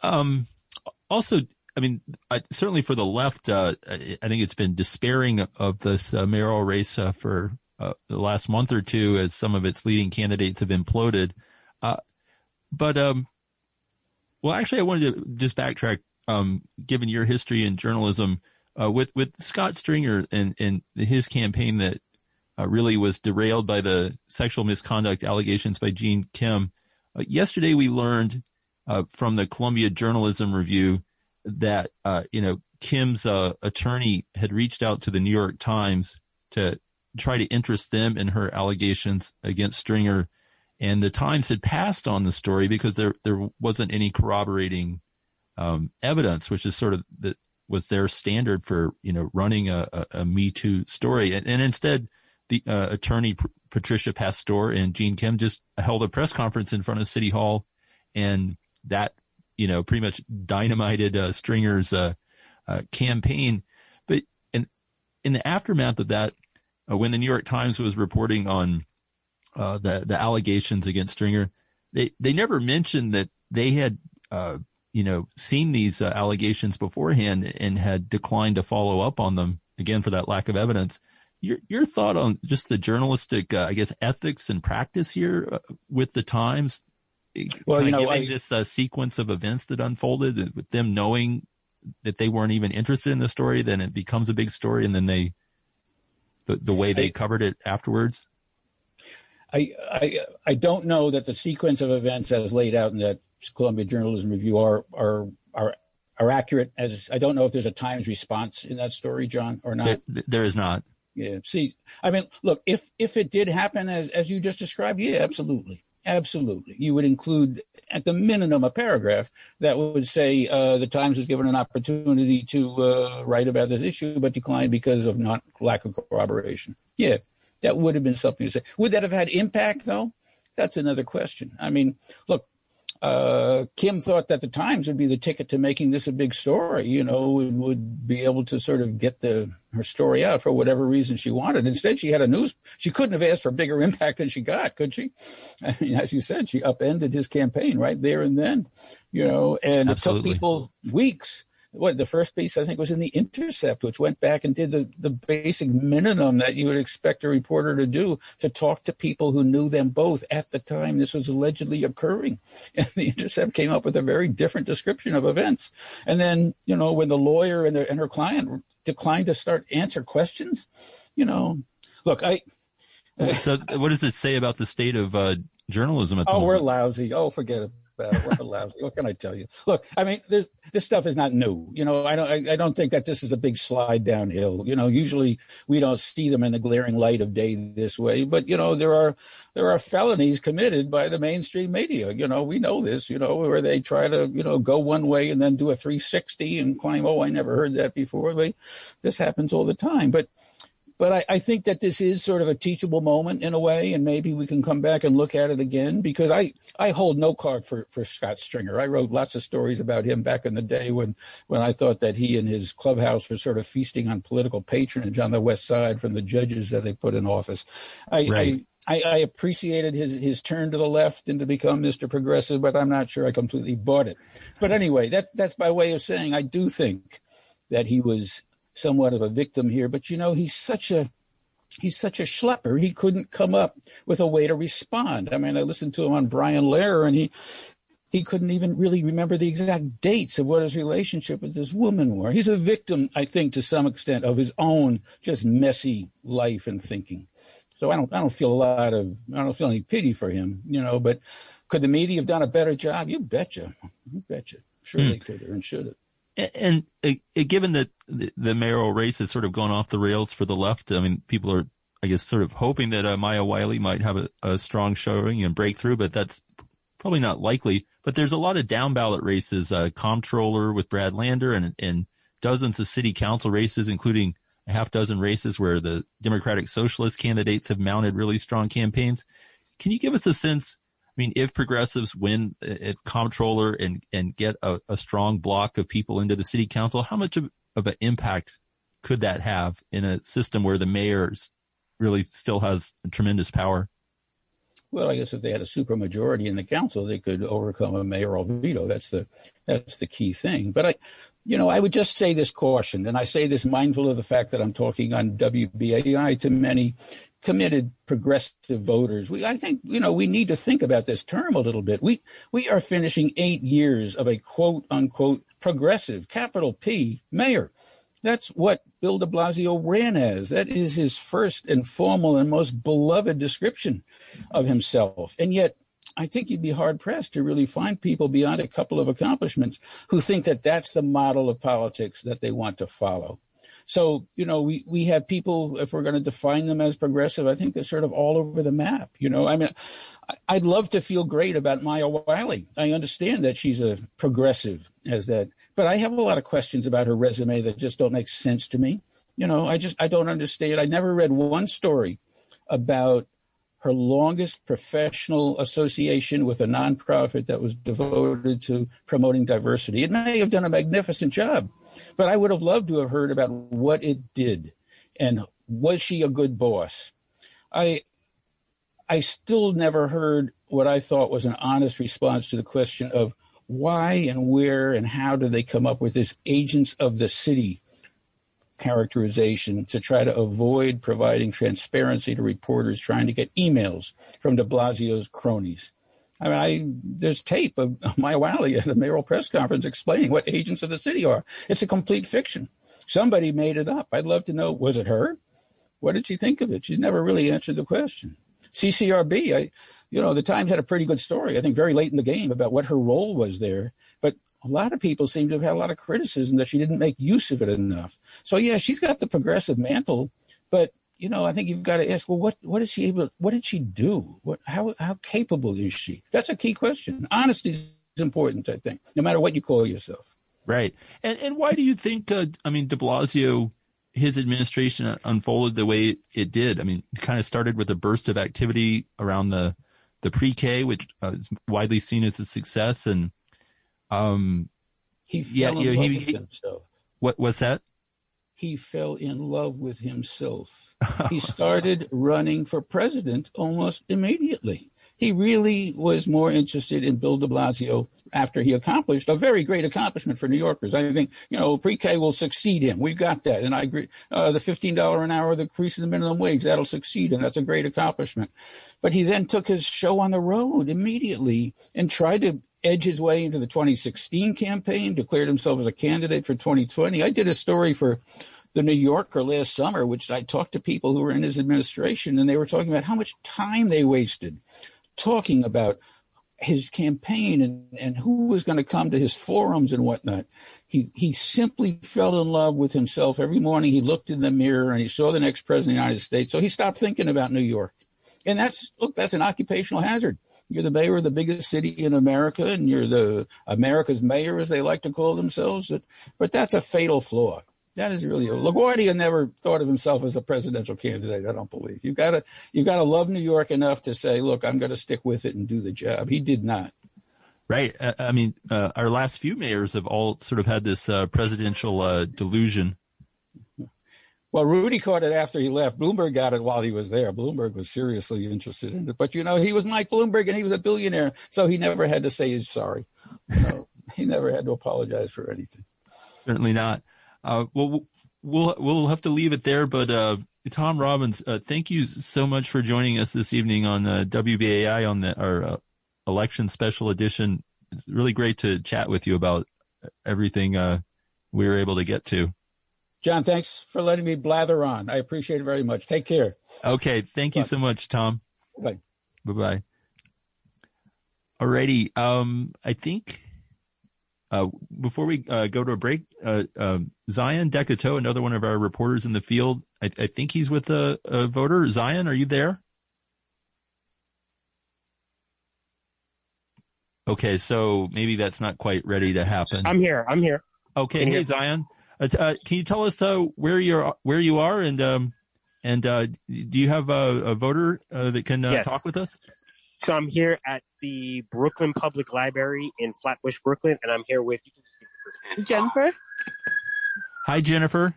um, also, I mean, I, certainly for the left, uh, I think it's been despairing of this uh, mayoral race uh, for uh, the last month or two as some of its leading candidates have imploded. Uh, but, um, well, actually, I wanted to just backtrack, um, given your history in journalism, with with Scott Stringer and and his campaign that uh, really was derailed by the sexual misconduct allegations by Jean Kim. Uh, yesterday, we learned uh, from the Columbia Journalism Review that uh, you know Kim's uh, attorney had reached out to the New York Times to try to interest them in her allegations against Stringer, and the Times had passed on the story because there there wasn't any corroborating um, evidence, which is sort of the was their standard for you know running a, a, a Me Too story, and, and instead the uh, attorney Patricia Pastor and Jean Kim just held a press conference in front of City Hall, and that you know pretty much dynamited uh, Stringer's uh, uh campaign. But in in the aftermath of that, uh, when the New York Times was reporting on uh, the the allegations against Stringer, they they never mentioned that they had you know seen these allegations beforehand and had declined to follow up on them again for that lack of evidence your your thought on just the journalistic, uh, I guess, ethics and practice here uh, with the Times. Eh, well, you know, I, this uh, sequence of events that unfolded with them knowing that they weren't even interested in the story, then it becomes a big story, and then they the the way they I, covered it afterwards. I, I I don't know that the sequence of events as laid out in that Columbia Journalism Review are are are are accurate. As I don't know if there's a Times response in that story, John, or not. there, there is not. Yeah. See, I mean, look, if if it did happen as as you just described, yeah, absolutely. Absolutely. You would include at the minimum a paragraph that would say uh, the Times was given an opportunity to uh, write about this issue, but declined because of not lack of corroboration. Yeah, that would have been something to say. Would that have had impact, though? That's another question. I mean, look, uh, Kim thought that the Times would be the ticket to making this a big story, you know, and would be able to sort of get the her story out for whatever reason she wanted. Instead, she had a news. She couldn't have asked for a bigger impact than she got, could she? I mean, as you said, she upended his campaign right there and then, you know, and Absolutely. it took people weeks what the first piece I think was in the Intercept, which went back and did the, the basic minimum that you would expect a reporter to do to talk to people who knew them both at the time this was allegedly occurring. And the Intercept came up with a very different description of events. And then, you know, when the lawyer and, the, and her client declined to start answer questions, you know, look, I. so, what does it say about the state of uh, journalism at the oh, moment? we're lousy. Oh, forget it uh, lousy. What can I tell you? Look, I mean, this this stuff is not new. You know, I don't I, I, don't think that this is a big slide downhill. You know, usually we don't see them in the glaring light of day this way, but you know, there are there are felonies committed by the mainstream media. You know, we know this. You know, where they try to you know go one way and then do a 360 and claim, oh, I never heard that before. This happens all the time. But but I, I, think that this is sort of a teachable moment in a way, and maybe we can come back and look at it again because I, I hold no card for, for Scott Stringer. I wrote lots of stories about him back in the day when, when I thought that he and his clubhouse were sort of feasting on political patronage on the West Side from the judges that they put in office. I, right. I, I, I appreciated his, his turn to the left and to become Mr. Progressive, but I'm not sure I completely bought it. But anyway, that's that's by way of saying I do think that he was somewhat of a victim here, but you know, he's such a he's such a schlepper. He couldn't come up with a way to respond. I mean, I listened to him on Brian Lehrer, and he he couldn't even really remember the exact dates of what his relationship with this woman were. He's a victim, I think, to some extent, of his own just messy life and thinking. So I don't I don't feel a lot of I don't feel any pity for him, you know. But could the media have done a better job? You betcha, you betcha. Sure Hmm. they could have and should have. And, uh, given that the, the mayoral race has sort of gone off the rails for the left, I mean, people are, I guess, sort of hoping that uh, Maya Wiley might have a, a strong showing and breakthrough, but that's probably not likely. But there's a lot of down ballot races, uh, comptroller with Brad Lander and, and dozens of city council races, including a half dozen races where the Democratic Socialist candidates have mounted really strong campaigns. Can you give us a sense? I mean, if progressives win at comptroller and, and get a, a strong block of people into the city council, how much of, of an impact could that have in a system where the mayor really still has tremendous power? Well, I guess if they had a supermajority in the council, they could overcome a mayoral veto. That's the that's the key thing. But I, you know, I would just say this caution, and I say this mindful of the fact that I'm talking on WBAI to many committed progressive voters. We, I think, you know, we need to think about this term a little bit. We we are finishing eight years of a quote unquote progressive, capital P, mayor. That's what Bill de Blasio ran as. That is his first and formal and most beloved description of himself. And yet, I think you'd be hard pressed to really find people beyond a couple of accomplishments who think that that's the model of politics that they want to follow. So, you know, we, we have people, if we're going to define them as progressive, I think they're sort of all over the map. You know, I mean, I'd love to feel great about Maya Wiley. I understand that she's a progressive as that, but I have a lot of questions about her resume that just don't make sense to me. You know, I just, I don't understand. I never read one story about her longest professional association with a nonprofit that was devoted to promoting diversity. It may have done a magnificent job, but I would have loved to have heard about what it did and was she a good boss? I I still never heard what I thought was an honest response to the question of why and where and how did they come up with this agents of the city characterization to try to avoid providing transparency to reporters trying to get emails from de Blasio's cronies. I mean, I, there's tape of Maya Wiley at a mayoral press conference explaining what agents of the city are. It's a complete fiction. Somebody made it up. I'd love to know, was it her? What did she think of it? She's never really answered the question. CCRB, I, you know, the Times had a pretty good story, I think, very late in the game about what her role was there. But a lot of people seem to have had a lot of criticism that she didn't make use of it enough. So yeah, she's got the progressive mantle, but you know, I think you've got to ask, well, what what is she able? What did she do? What how how capable is she? That's a key question. Honesty is important, I think, no matter what you call yourself. Right. And and why do you think? Uh, I mean, De Blasio, his administration unfolded the way it did. I mean, it kind of started with a burst of activity around the the pre-K, which uh, is widely seen as a success, and um, He fell yeah, love he, with he- himself. what was that? He fell in love with himself. he started running for president almost immediately. He really was more interested in Bill de Blasio after he accomplished a very great accomplishment for New Yorkers. I think, you know, pre-K will succeed him. We've got that. And I agree. Uh, the $15 an hour, the increase in the minimum wage, that'll succeed. And that's a great accomplishment. But he then took his show on the road immediately and tried to edge his way into the 2016 campaign, declared himself as a candidate for 2020. I did a story for the New Yorker last summer, which I talked to people who were in his administration, and they were talking about how much time they wasted talking about his campaign and, and who was going to come to his forums and whatnot. He he simply fell in love with himself. Every morning he looked in the mirror and he saw the next president of the United States. So he stopped thinking about New York. And that's look, that's an occupational hazard. You're the mayor of the biggest city in America, and you're the America's mayor, as they like to call themselves. But, but that's a fatal flaw. That is really LaGuardia never thought of himself as a presidential candidate. I don't believe you got to you got to love New York enough to say, look, I'm going to stick with it and do the job. He did not. Right. I, I mean, uh, our last few mayors have all sort of had this uh, presidential uh, delusion. Well, Rudy caught it after he left. Bloomberg got it while he was there. Bloomberg was seriously interested in it, but you know, he was Mike Bloomberg and he was a billionaire, so he never had to say he's sorry. You know, he never had to apologize for anything. Certainly not. Uh, well, we'll we'll have to leave it there. But uh, Tom Robbins, uh, thank you so much for joining us this evening on uh, WBAI on the our uh, election special edition. It's really great to chat with you about everything uh, we were able to get to. John, thanks for letting me blather on. I appreciate it very much. Take care. Okay. Thank you Bye. so much, Tom. Bye. Bye bye. Alrighty. Um, I think uh, before we uh, go to a break, uh, um, Zion Decato, another one of our reporters in the field, I, I think he's with a, a voter. Zion, are you there? Okay, so maybe that's not quite ready to happen. I'm here. I'm here. Okay, Can you hey hear- Zion, uh, uh, can you tell us uh, where you're where you are and um, and uh, do you have a, a voter uh, that can uh, Yes. talk with us? So I'm here at the Brooklyn Public Library in Flatbush, Brooklyn, and I'm here with Jennifer. Hi, Jennifer.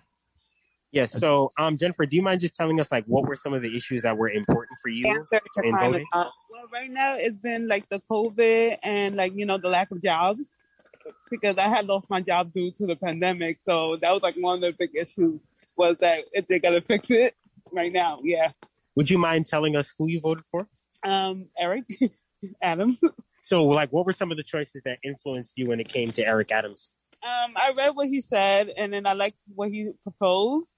Yes. So, um, Jennifer, do you mind just telling us like what were some of the issues that were important for you Answer to in voting? Well, right now it's been like the COVID and like you know the lack of jobs because I had lost my job due to the pandemic. So that was like one of the big issues was that if they gotta fix it right now, yeah. Would you mind telling us who you voted for? Um, Eric Adams. So, like, what were some of the choices that influenced you when it came to Eric Adams? Um, I read what he said and then I liked what he proposed.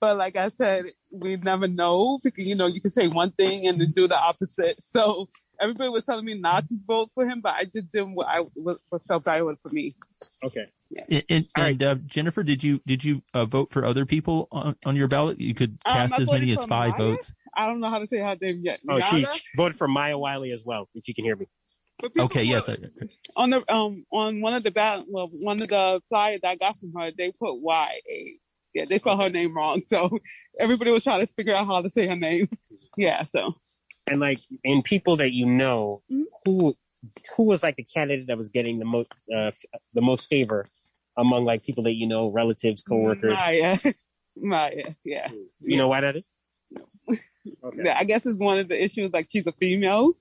But like I said, we never know because you know you can say one thing and then do the opposite. So everybody was telling me not to vote for him, but I just did what I what what felt right was for me. Okay. And, and, and uh, Jennifer, did you did you uh, vote for other people on, on your ballot? You could Um, cast I as many as five Maya. votes. I don't know how to say her name yet. Oh, she voted for Maya Wiley as well. If you can hear me. Okay, yes. I, on the um on one of the ballot well one of the flyers I got from her, they put Y A. Yeah, they spelled her name wrong. So everybody was trying to figure out how to say her name. Yeah, so And like, in people that you know, who who was like the candidate that was getting the most uh, f- the most favor among like people that you know, relatives, coworkers? Maya. Maya, yeah. You know why that is? Yeah, I guess it's one of the issues like she's a female.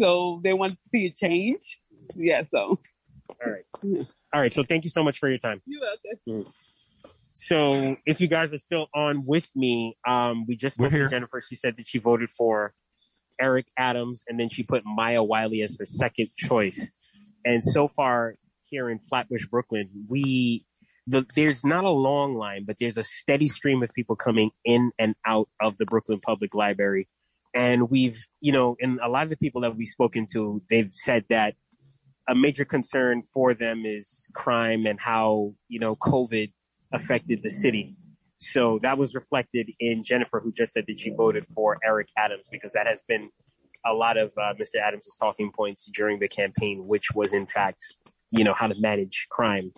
So they want to see a change. Yeah, so All right. All right. So thank you so much for your time. You're welcome. So if you guys are still on with me, um, we just spoke to. Jennifer. She said that she voted for Eric Adams, and then she put Maya Wiley as her second choice. And so far here in Flatbush, Brooklyn, we the, there's not a long line, but there's a steady stream of people coming in and out of the Brooklyn Public Library. And we've, you know, and a lot of the people that we've spoken to, they've said that a major concern for them is crime and how, you know, COVID affected the city. So that was reflected in Jennifer, who just said that she voted for Eric Adams because that has been a lot of uh, Mr. Adams' talking points during the campaign, which was in fact, you know, how to manage crime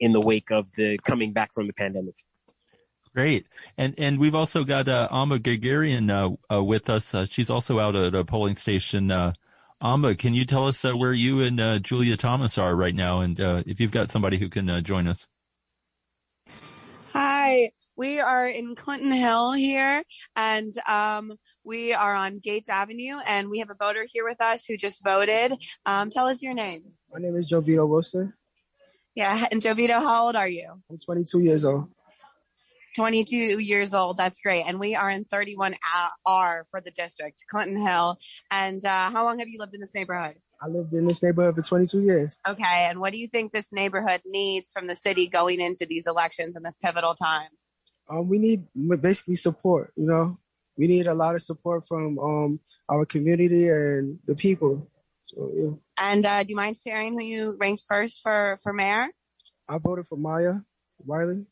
in the wake of the coming back from the pandemic. Great, and and we've also got uh, Amba Guerguerian uh, uh, with us. Uh, she's also out at a polling station. Uh, Amba, can you tell us where you and Julia Thomas are right now, and if you've got somebody who can join us? Hi, we are in Clinton Hill here, and um, we are on Gates Avenue, and we have a voter here with us who just voted. Um, tell us your name. My name is Jovito Wilson. Yeah, and Jovito, how old are you? I'm 22 years old. 22 years old. That's great. And we are in 31R for the district, Clinton Hill. And uh, how long have you lived in this neighborhood? I lived in this neighborhood for 22 years. Okay. And what do you think this neighborhood needs from the city going into these elections in this pivotal time? Um, we need basically support. You know, we need a lot of support from um our community and the people. So yeah, And uh, do you mind sharing who you ranked first for, for mayor? I voted for Maya Wiley.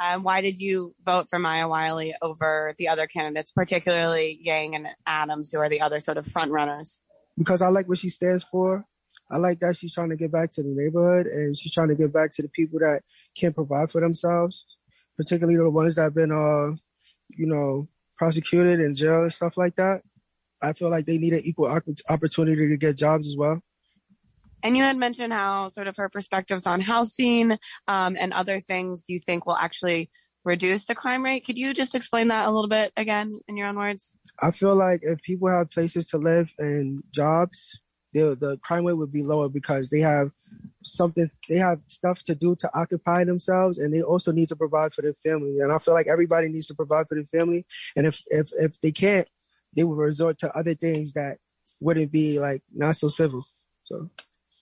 Um, why did you vote for Maya Wiley over the other candidates, particularly Yang and Adams, who are the other sort of front runners? Because I like what she stands for. I like that she's trying to get back to the neighborhood and she's trying to get back to the people that can't provide for themselves, particularly the ones that have been, uh, you know, prosecuted in jail and stuff like that. I feel like they need an equal opportunity to get jobs as well. And you had mentioned how sort of her perspectives on housing um, and other things you think will actually reduce the crime rate. Could you just explain that a little bit again in your own words? I feel like if people have places to live and jobs, the crime rate would be lower because they have something, they have stuff to do to occupy themselves, and they also need to provide for their family. And I feel like everybody needs to provide for their family. And if if if they can't, they will resort to other things that wouldn't be like not so civil. So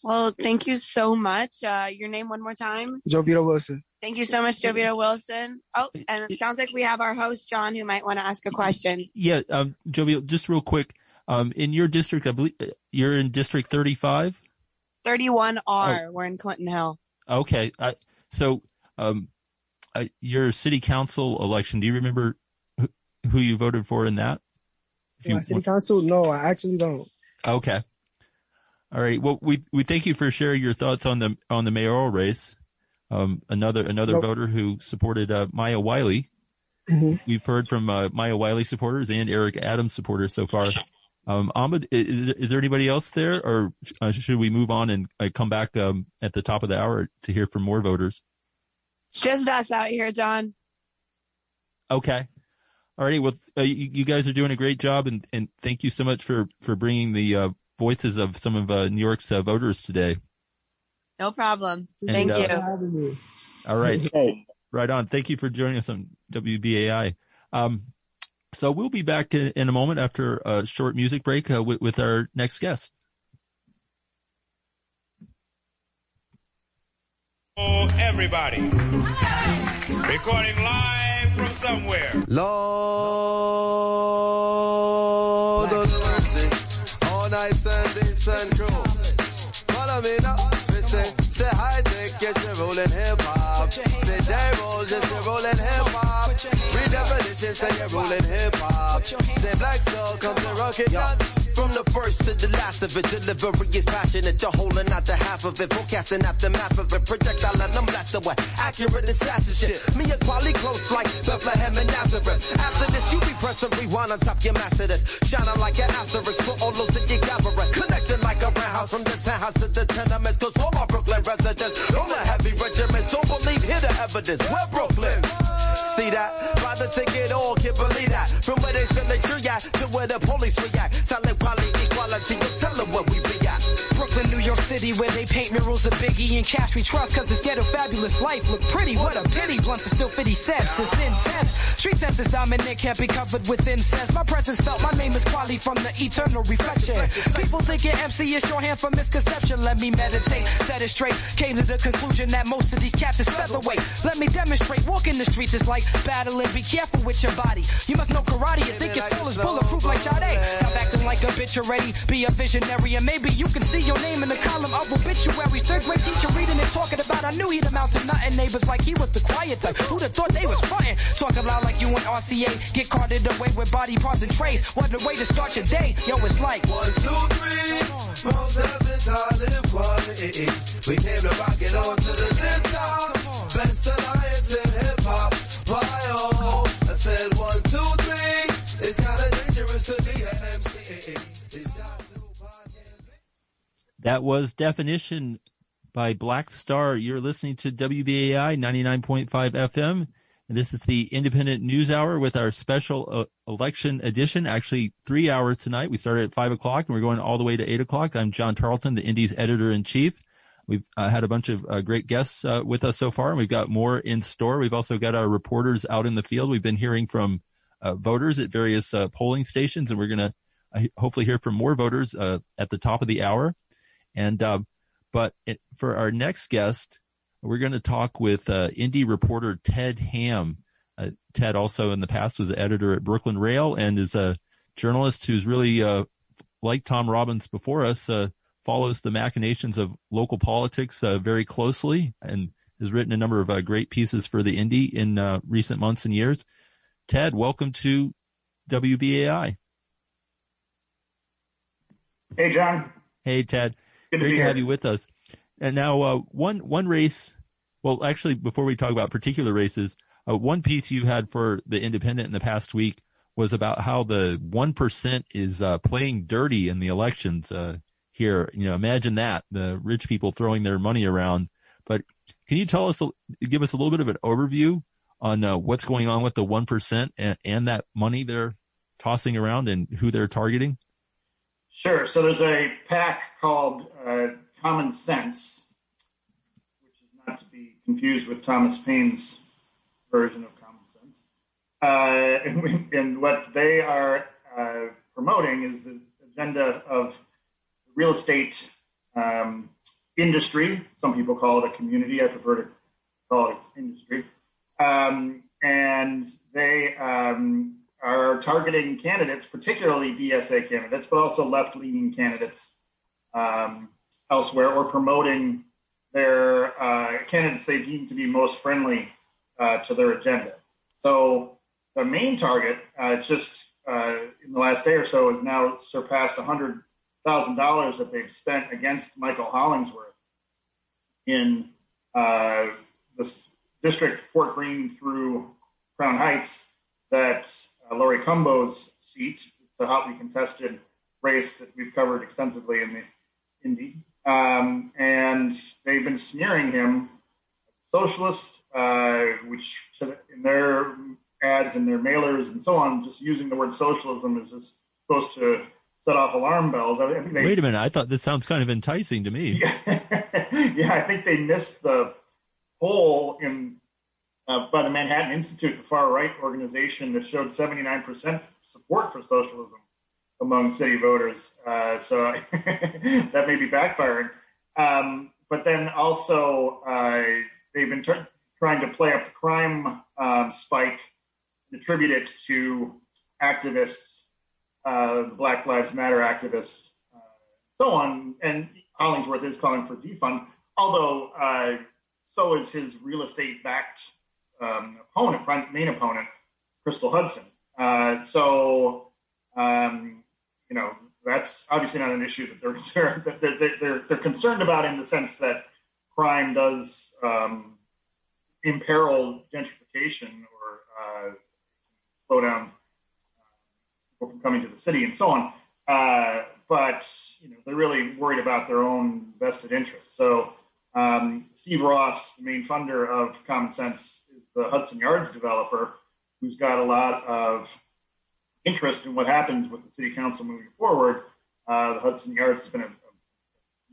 Well, thank you so much. Uh, your name one more time. Jovita Wilson. Thank you so much, Jovita Wilson. Oh, and it sounds like we have our host John who might want to ask a question. Yeah, um, Jovial, just real quick. Um, in your district, I believe uh, you're in District 35. 31R. We're in Clinton Hill. Okay, I, so um, uh, your city council election. Do you remember who, who you voted for in that? If you- My city council? No, I actually don't. Okay. All right. Well, we we thank you for sharing your thoughts on the on the mayoral race. Um, another another Nope. voter who supported uh, Maya Wiley. Mhm. We've heard from uh, Maya Wiley supporters and Eric Adams supporters so far. Um, Ahmed, is, is there anybody else there, or uh, should we move on and uh, come back um, at the top of the hour to hear from more voters? Just us out here, John. Okay. All righty. Well, uh, you, you guys are doing a great job, and, and thank you so much for for bringing the uh, voices of some of uh, New York's uh, voters today. No problem. And, Thank uh, you. All right. Right on. Thank you for joining us on WBAI. Um, so we'll be back in, in a moment after a short music break uh, with, with our next guest. Oh, everybody. Recording live from somewhere. Lord nice crew. Follow me now, listen, say hi, take yes, you're rolling hip hop. Say J roll, just you're rolling hip hop. Redefinition, say you're rolling hip hop. Say Black Star, come to rock it down. From the first to the last of it, delivery is passionate. You're holding out the half of it, forecasting aftermath of it. Projectile and I'm blast away. Accurate as fast as shit. Me and quality close like Bethlehem and Nazareth. After this, you be pressing rewind on top your master this. Shining like an asterisk for all those that you gather. Connecting like a roundhouse from the townhouse to the tenements. Cause all my Brooklyn residents on the heavy regiments. The evidence. We're Brooklyn. See that? Buy the ticket, all can't believe that. From where they sell the tree at to where the police react. Tell them quality, equality, you tell them where we City, where they paint murals of Biggie and Cash we trust, cause this ghetto fabulous life look pretty. What a pity, blunts are still 50 cents, it's intense. Street sense is dominant, can't be covered with incense. My presence felt, my name is Kweli from the eternal reflection. People think thinking MC is shorthand for misconception. Let me meditate, set it straight. Came to the conclusion that most of these cats is featherweight. Let me demonstrate, walking the streets is like battling, be careful with your body. You must know karate, you think your soul is bulletproof like Sade. Stop acting like a bitch already, be a visionary, and maybe you can see your name in the column of obituaries. Third grade teacher reading and talking about, I knew he'd amount to nothing. Neighbors like he was the quiet type. Who'd have thought they was frontin'? Talking loud like you and RCA, get carted away with body parts and trays. What a way to start your day. Yo, it's like One, two, three. Most heavens all in quality. We came to rock it on to the tip top. Best alliance in hip hop. That was definition by Black Star. You're listening to WBAI 99.5 FM. And this is the Indypendent News Hour with our special uh, election edition. Actually, three hours tonight. We started at five o'clock and we're going all the way to eight o'clock. I'm John Tarleton, the Indy's editor in chief. We've uh, had a bunch of uh, great guests uh, with us so far, and we've got more in store. We've also got our reporters out in the field. We've been hearing from uh, voters at various uh, polling stations, and we're going to hopefully hear from more voters at the top of the hour. And um, but it, for our next guest, we're going to talk with uh, Indy reporter Ted Hamm. Uh, Ted also in the past was editor at Brooklyn Rail and is a journalist who's really, uh, like Tom Robbins before us, uh, follows the machinations of local politics uh, very closely and has written a number of uh, great pieces for the Indy in uh, recent months and years. Ted, welcome to WBAI. Hey, John. Hey, Ted. Good to Great to have you with us. And now, uh, one one race. Well, actually, before we talk about particular races, uh, one piece you had for the Indypendent in the past week was about how the one percent is uh, playing dirty in the elections uh, here. You know, imagine that the rich people throwing their money around. But can you tell us, give us a little bit of an overview on uh, what's going on with the one percent and, and that money they're tossing around and who they're targeting? Sure. So there's a PAC called uh, Common Sense, which is not to be confused with Thomas Paine's version of Common Sense. Uh, and, and what they are uh, promoting is the agenda of real estate um, industry. Some people call it a community. I prefer to call it industry. Um, and they um, are targeting candidates, particularly DSA candidates, but also left leaning candidates um, elsewhere, or promoting their uh, candidates they deem to be most friendly uh, to their agenda. So the main target, uh, just uh, in the last day or so, has now surpassed $100,000 that they've spent against Michael Hollingsworth in uh, the district Fort Greene through Crown Heights. That uh, Laurie Cumbo's seat. It's a hotly contested race that we've covered extensively in the Indy. Um, and they've been smearing him socialist, uh, which in their ads and their mailers and so on, just using the word socialism is just supposed to set off alarm bells. I mean, they, Wait a minute. I thought this sounds kind of enticing to me. yeah, I think they missed the poll in uh, by the Manhattan Institute, the far right organization that showed 79% support for socialism among city voters. Uh, so that may be backfiring. Um, but then also, uh, they've been t- trying to play up the crime um, spike, attribute it to activists, uh, Black Lives Matter activists, uh, so on. And Hollingsworth is calling for defund, although uh, so is his real estate backed um, opponent, main opponent, Crystal Hudson. Uh, so, um, you know, that's obviously not an issue that they're they're, they're, they're concerned about in the sense that crime does um, imperil gentrification or uh, slow down people from coming to the city and so on. Uh, but you know, they're really worried about their own vested interests. So um, Steve Ross, the main funder of Common Sense, is the Hudson Yards developer who's got a lot of interest in what happens with the city council moving forward. Uh, the Hudson Yards has been a,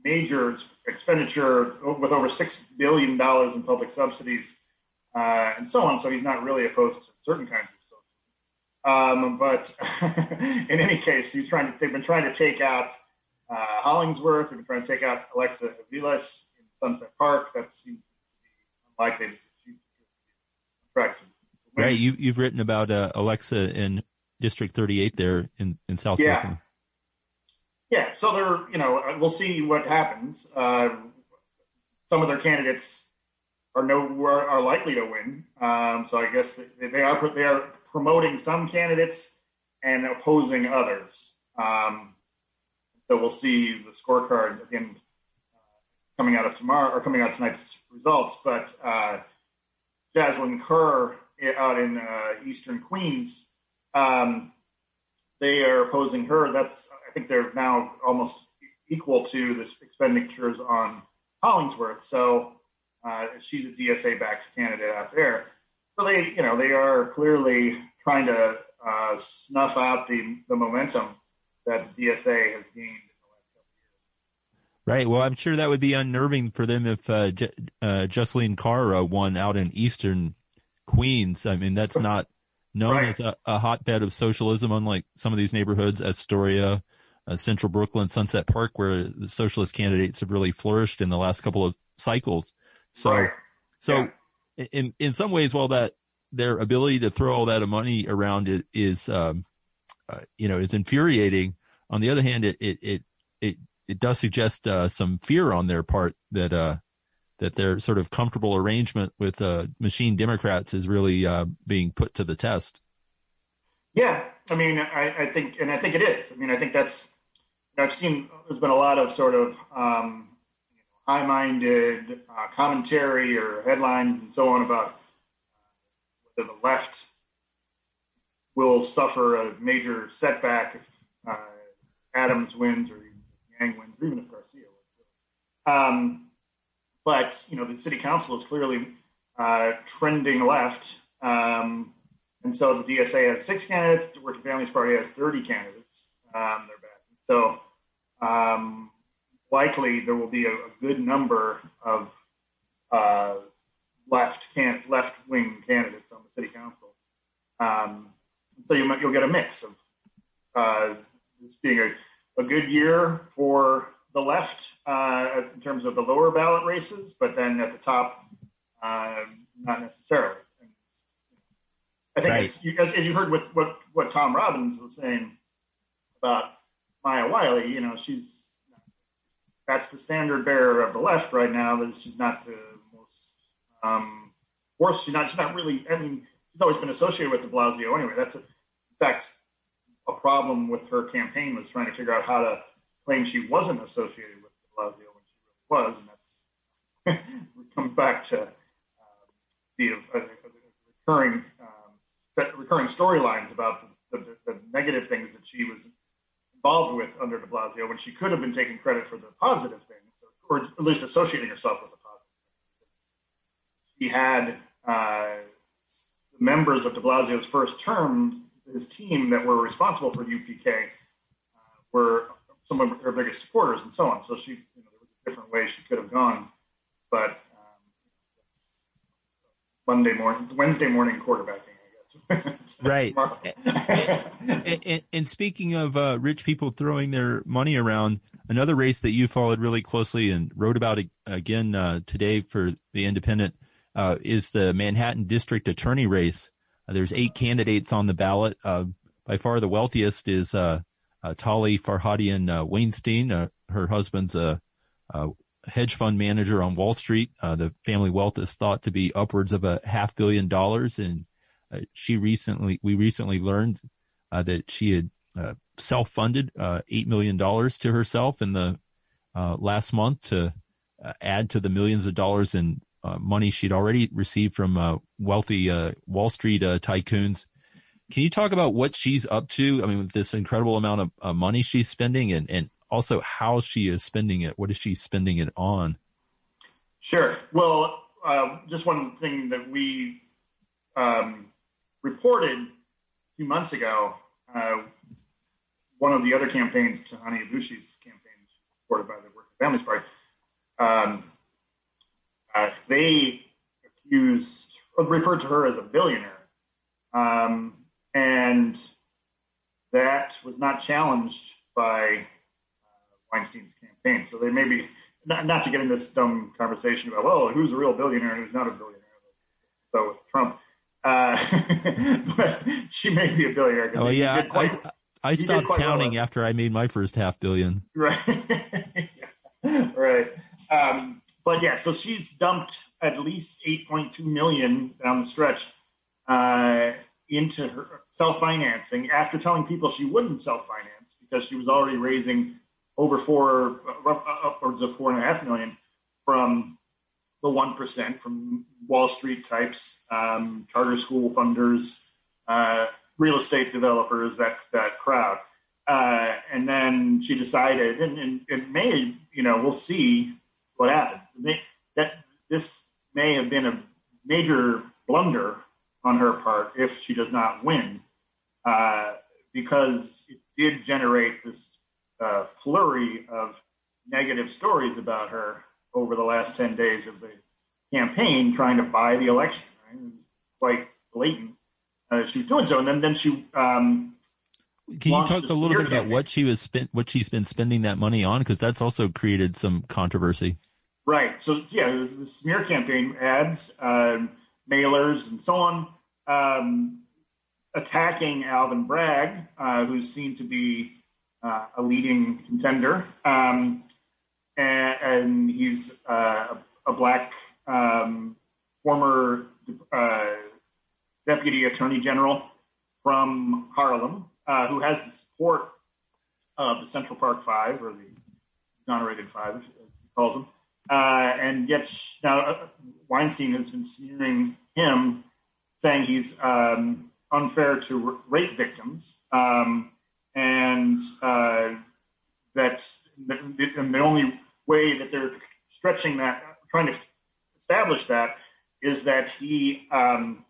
major expenditure with over $6 billion in public subsidies uh, and so on. So he's not really opposed to certain kinds of um, but in any case, he's trying to, they've been trying to take out uh, Hollingsworth, they've been trying to take out Alexa Aviles in Sunset Park. That seems unlikely. Correct. Right. You, you've written about uh, Alexa in District 38 there in, in South Yeah. Brooklyn. Yeah, so they're you know we'll see what happens. Uh, some of their candidates are no are, are likely to win. Um, so I guess they, they are they are promoting some candidates and opposing others. Um, so we'll see the scorecard again uh, coming out of tomorrow or coming out tonight's results. But uh, Jaslin Kaur out in uh, Eastern Queens, um, they are opposing her. That's I think they're now almost equal to the expenditures on Hollingsworth. So uh, she's a DSA backed candidate out there. So they, you know, they are clearly trying to uh, snuff out the, the momentum that DSA has gained. Right. Well, I'm sure that would be unnerving for them if uh, J- uh, Jaslin Kaur uh, won out in Eastern Queens. I mean, that's not known Right. as a, a hotbed of socialism, unlike some of these neighborhoods, Astoria, uh, Central Brooklyn, Sunset Park, where the socialist candidates have really flourished in the last couple of cycles. So, Right. so in in some ways, while that their ability to throw all that money around it is, um, uh, you know, is infuriating. On the other hand, it it it it, does suggest uh, some fear on their part that uh, that their sort of comfortable arrangement with uh, machine Democrats is really uh, being put to the test. Yeah, I mean, I, I think, and I think it is. I mean, I think that's. I've seen there's been a lot of sort of um, high-minded uh, commentary or headlines and so on about whether the left will suffer a major setback if uh, Adams wins or Yang wins, or even if Garcia wins. Um, but you know, the city council is clearly uh, trending left. Um, and so the DSA has six candidates. The Working Families Party has 30 candidates. Um, they're back. So um, likely there will be a, a good number of uh, left can left wing candidates on the city council. Um, so you might, you'll get a mix of uh, this being a, a good year for the left uh, in terms of the lower ballot races, but then at the top, uh, not necessarily. And I think, Right. you, as, as you heard with what, what Tom Robbins was saying about Maya Wiley, you know, she's that's the standard bearer of the left right now. That she's not the most um, worst. She's not. She's not really. I mean, she's always been associated with De Blasio anyway. That's a, in fact a problem with her campaign was trying to figure out how to claim she wasn't associated with De Blasio when she really was, and that's we come back to the uh, uh, recurring um, recurring storylines about the, the, the negative things that she was involved with under De Blasio when she could have been taking credit for the positive things, or at least associating herself with the positive things. She had uh, members of De Blasio's first term, his team that were responsible for UPK, uh, were some of her biggest supporters and so on. So she, you know, there was a different way she could have gone, but um, Monday morning, Wednesday morning quarterbacking, I guess. Right. and, and, and speaking of uh, rich people throwing their money around, another race that you followed really closely and wrote about ag- again uh, today for the Indypendent uh, is the Manhattan District Attorney race. There's eight candidates on the ballot. Uh, by far, the wealthiest is uh, uh, Tali Farhadian uh, Weinstein. Uh, her husband's a, a hedge fund manager on Wall Street. Uh, the family wealth is thought to be upwards of a half billion dollars, and she recently, we recently learned that she had self-funded eight million dollars to herself in the last month to add to the millions of dollars in uh, money she'd already received from uh, wealthy uh, Wall Street uh, tycoons. Can you talk about what she's up to? I mean, with this incredible amount of uh, money she's spending, and and also how she is spending it. What is she spending it on? Sure. Well, just one thing that we um, reported a few months ago, one of the other campaigns, Tahanie Aboushi's campaign, supported by the Working Families Party, um, uh, they accused, referred to her as a billionaire. Um, and that was not challenged by uh, Weinstein's campaign. So they maybe, not, not to get in this dumb conversation about, well, who's a real billionaire and who's not a billionaire. So with Trump, uh, but she may be a billionaire. Oh yeah, quite- I, I stopped quite well counting after I made my first half billion. Right. right. Um, but yeah, so she's dumped at least 8.2 million down the stretch uh, into her self-financing after telling people she wouldn't self-finance because she was already raising over four, uh, upwards of four and a half million from the one percent from Wall Street types, um, charter school funders, uh, real estate developers, that that crowd. Uh, and then she decided, and, and it may, you know, we'll see what happens. That this may have been a major blunder on her part if she does not win, uh, because it did generate this uh, flurry of negative stories about her over the last 10 days of the campaign trying to buy the election. Right? Quite blatant uh, she was doing so. And then, then she um, Can you talk a little bit about what she was spent, what she's been spending that money on? Because that's also created some controversy. Right. So yeah, this, the smear campaign ads, um, mailers, and so on, um, attacking Alvin Bragg, uh, who's seen to be uh, a leading contender, um, and, and he's uh, a black um, former uh, deputy attorney general from Harlem, uh, who has the support of the Central Park Five or the exonerated five, as he calls them. Uh, and yet sh- now uh, Weinstein has been smearing him, saying he's um, unfair to rape victims, um, and uh, that's and the only way that they're stretching that, trying to establish that, is that he, um,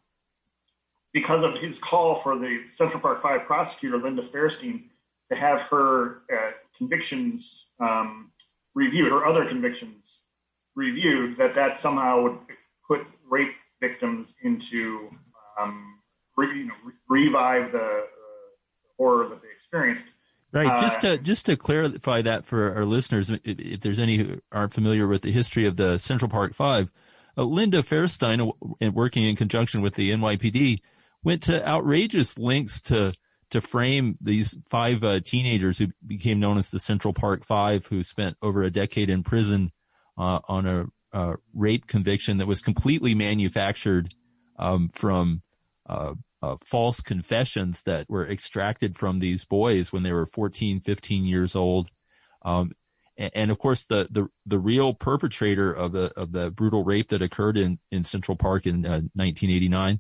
because of his call for the Central Park Five prosecutor Linda Fairstein to have her uh, convictions um, reviewed or other convictions reviewed, that that somehow would put rape victims into um, re, you know, re- revive the uh, horror that they experienced Right. Uh, just to just to clarify that for our listeners, if, if there's any who aren't familiar with the history of the Central Park Five, uh, Linda Fairstein, uh, working in conjunction with the NYPD, went to outrageous lengths to to frame these five uh, teenagers who became known as the Central Park Five, who spent over a decade in prison uh, on a uh, rape conviction that was completely manufactured um, from uh, uh, false confessions that were extracted from these boys when they were 14, 15 years old. Um, and, and, of course, the, the, the real perpetrator of the, of the brutal rape that occurred in, in Central Park in 1989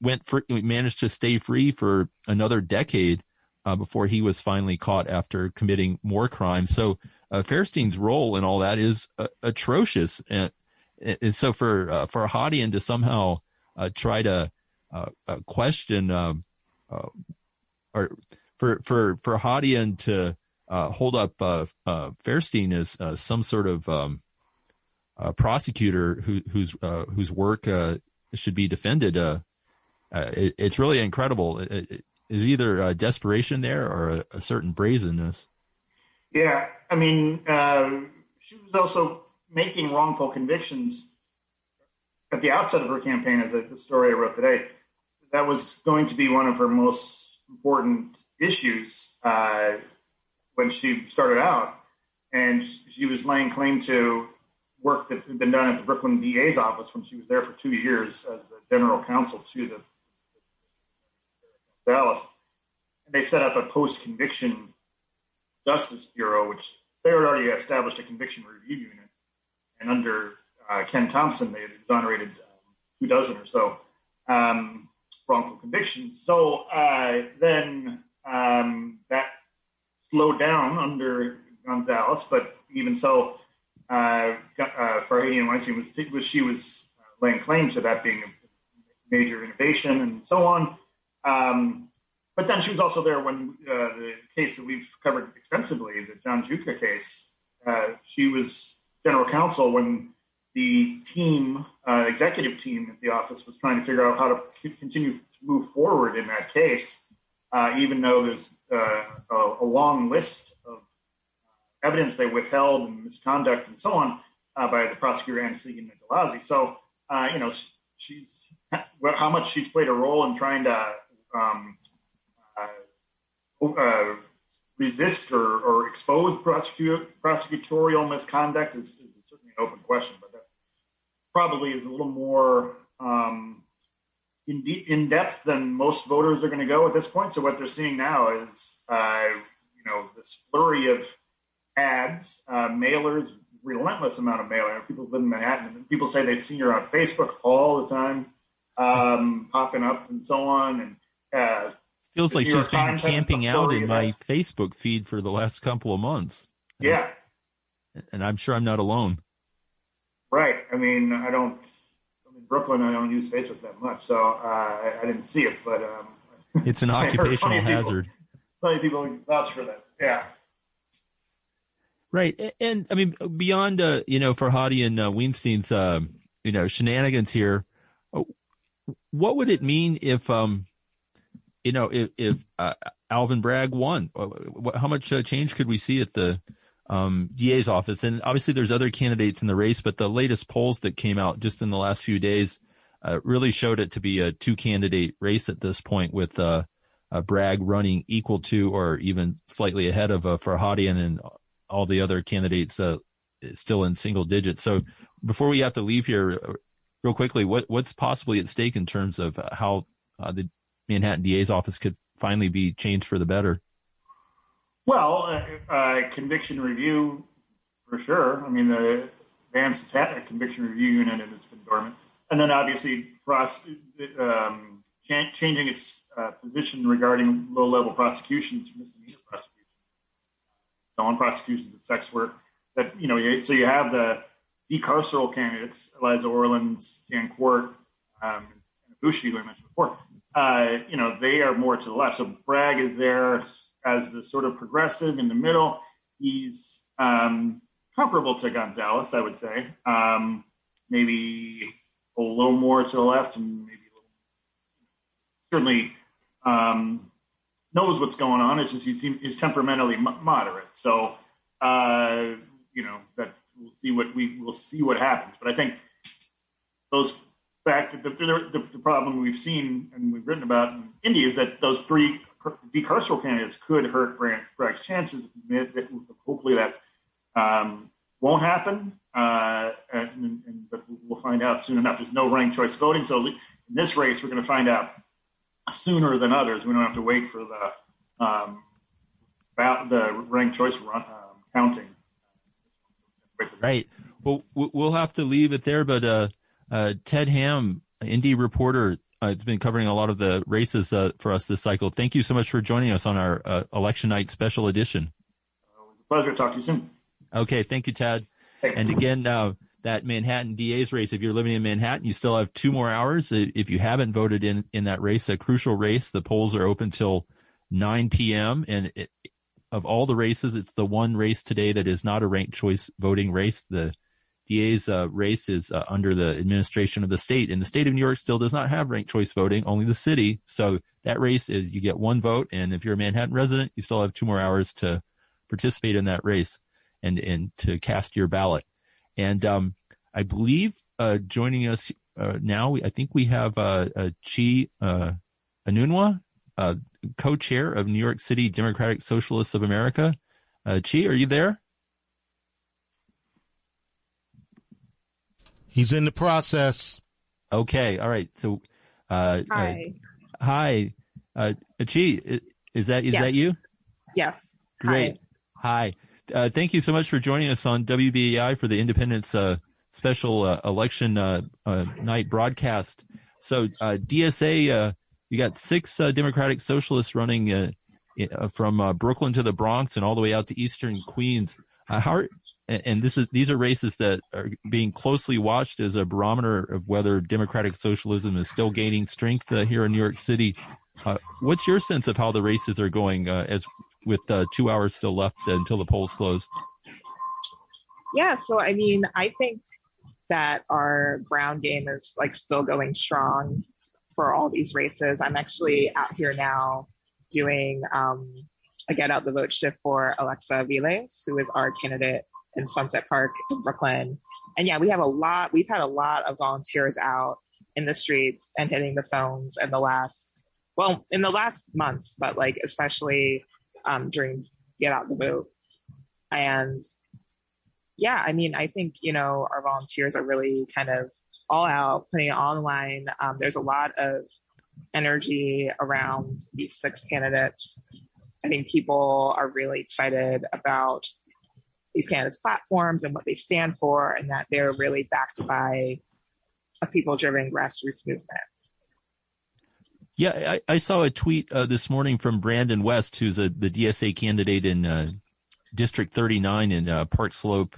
went for, managed to stay free for another decade uh, before he was finally caught after committing more crimes. So uh, Fairstein's role in all that is uh, atrocious, and, and, so for uh, Farhadian to somehow uh, try to uh, question um, or for for Farhadian to hold up Fairstein as some sort of um, prosecutor who, whose whose work should be defended uh, it, it's really incredible. It, is either a desperation there or a, a certain brazenness. Yeah, I mean, uh, she was also making wrongful convictions at the outset of her campaign, as the story I wrote today. That was going to be one of her most important issues uh, when she started out, and she was laying claim to work that had been done at the Brooklyn DA's office when she was there for two years as the general counsel to the Dallas. And they set up a post conviction justice bureau, which they had already established a conviction review unit. And under uh, Ken Thompson, they had exonerated um, two dozen or so um, wrongful convictions. So uh, then um, that slowed down under Gonzalez, but even so, uh, uh, Farhadian Weinstein was, was she was laying claim to that being a major innovation and so on. Um, but then she was also there when uh, the case that we've covered extensively, the John Giuca case. Uh, she was general counsel when the team, uh, executive team at the office, was trying to figure out how to continue to move forward in that case, uh, even though there's uh, a, a, long list of evidence they withheld and misconduct and so on uh, by the prosecutor Anna-Sigga Nicolazzi. So, you know, she's how much she's played a role in trying to um, uh, uh, resist or, or expose prosecu- prosecutorial misconduct is, is, certainly an open question, but that probably is a little more um, in, de- in depth than most voters are going to go at this point. So what they're seeing now is, uh, you know, this flurry of ads, uh, mailers, relentless amount of mailing. People live in Manhattan, people say they've seen her on Facebook all the time, um, popping up and so on, and uh, Feels like she's been camping out in my Facebook feed for the last couple of months. Yeah. And I'm sure I'm not alone. Right. I mean, I don't, I'm in Brooklyn, I don't use Facebook that much, so uh, I, I, didn't see it, but. Um, it's an occupational hazard. People, plenty of people vouch for that. Yeah. Right. And, and I mean, beyond, uh, you know, Farhadian uh, Weinstein's, uh, you know, shenanigans here, uh, what would it mean if, um, you know, if, if uh, Alvin Bragg won, how much uh, change could we see at the um, DA's office? And obviously, there's other candidates in the race, but the latest polls that came out just in the last few days uh, really showed it to be a two candidate race at this point, with uh, Bragg running equal to or even slightly ahead of uh, Farhadian and all the other candidates uh, still in single digits. So before we have to leave here, uh, real quickly, what what's possibly at stake in terms of how uh, the Manhattan DA's office could finally be changed for the better? Well, uh, uh, conviction review for sure. I mean, the Vance has had a conviction review unit and it's been dormant. And then obviously, pros- um, ch- changing its uh, position regarding low level prosecutions, misdemeanor prosecutions, non prosecutions of sex work. That, you know, so you have the decarceral candidates, Eliza Orlins, Dan Quart, um, and Aboushi, who I mentioned before uh, you know, they are more to the left. So Bragg is there as the sort of progressive in the middle. He's um, comparable to Gonzalez, I would say. Um, maybe a little more to the left, and maybe a little, certainly um, knows what's going on. It's just he's, he's temperamentally moderate. So, uh, you know, that we'll see what we will see what happens. But I think those fact the, the, the, problem we've seen and we've written about in India is that those three decarceral candidates could hurt Bragg's chances. Hopefully that um, won't happen, uh, and, and, but we'll find out soon enough. There's no ranked choice voting, so in this race we're going to find out sooner than others. We don't have to wait for the um, about the ranked choice run, um, counting. Right. Well, we'll have to leave it there, but uh, uh, Ted Hamm, Indy reporter, uh, has been covering a lot of the races uh, for us this cycle. Thank you so much for joining us on our uh, election night special edition. pleasure to talk to you soon. Okay, thank you, Ted. And again, uh, that Manhattan DA's race, if you're living in Manhattan, you still have two more hours. If you haven't voted in, in that race, a crucial race, the polls are open till 9 p.m. And it, of all the races, it's the one race today that is not a ranked choice voting race. The DA's uh, race is uh, under the administration of the state, and the state of New York still does not have ranked choice voting, only the city. So that race is you get one vote, and if you're a Manhattan resident, you still have two more hours to participate in that race and and to cast your ballot. And um, I believe uh, joining us uh, now, I think we have uh, Chi uh, Anunwa, uh, co-chair of New York City Democratic Socialists of America. Chi, are you there? He's in the process. Okay. All right. So, uh, hi. Uh, hi. Uh, Chi, is that is yes. that you? Yes. Great. Hi. hi. Uh, thank you so much for joining us on WBAI for the Indypendent's uh, special uh, election uh, uh, night broadcast. So uh, DSA, uh, you got six uh, Democratic Socialists running uh, uh, from uh, Brooklyn to the Bronx and all the way out to Eastern Queens. Uh, how are, and this is these are races that are being closely watched as a barometer of whether democratic socialism is still gaining strength uh, here in New York City. Uh, what's your sense of how the races are going uh, as with uh, two hours still left until the polls close? Yeah, so I mean, I think that our ground game is like still going strong for all these races. I'm actually out here now doing um, a get out the vote shift for Alexa Aviles, who is our candidate in Sunset Park in Brooklyn. And yeah, we have a lot, we've had a lot of volunteers out in the streets and hitting the phones in the last, well, in the last months, but like especially um, during Get Out the Vote. And yeah, I mean, I think, you know, our volunteers are really kind of all out, putting it online. Um, there's a lot of energy around these six candidates. I think people are really excited about these candidates' platforms and what they stand for, and that they're really backed by a people-driven grassroots movement. Yeah, I, I saw a tweet uh, this morning from Brandon West, who's a, the DSA candidate in uh, District 39 in uh, Park Slope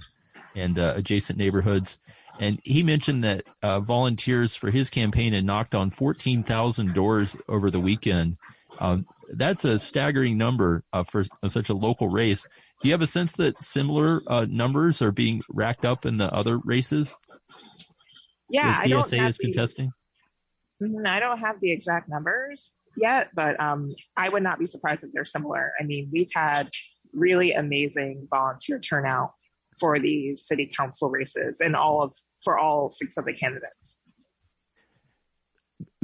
and uh, adjacent neighborhoods. And he mentioned that uh, volunteers for his campaign had knocked on 14,000 doors over the weekend. Um, that's a staggering number for such a local race. Do you have a sense that similar uh, numbers are being racked up in the other races? Yeah, I don't have is contesting. The, I don't have the exact numbers yet, but um, I would not be surprised if they're similar. I mean, we've had really amazing volunteer turnout for these city council races and all of for all six of the candidates.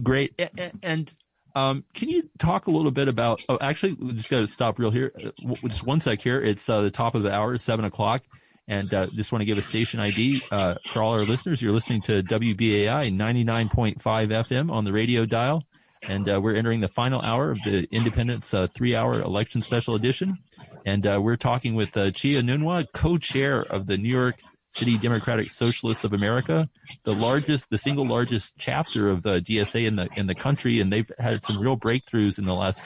Great. And um, can you talk a little bit about? Oh, actually, we just got to stop real here. Uh, just one sec here. It's uh, the top of the hour, seven o'clock, and uh, just want to give a station ID uh, for all our listeners. You're listening to WBAI 99.5 FM on the radio dial, and uh, we're entering the final hour of the Indypendent's uh, three-hour election special edition. And we're talking with uh, Chi Anunwa, co-chair of the New York City Democratic Socialists of America, the largest, the single largest chapter of the DSA in the in the country, and they've had some real breakthroughs in the last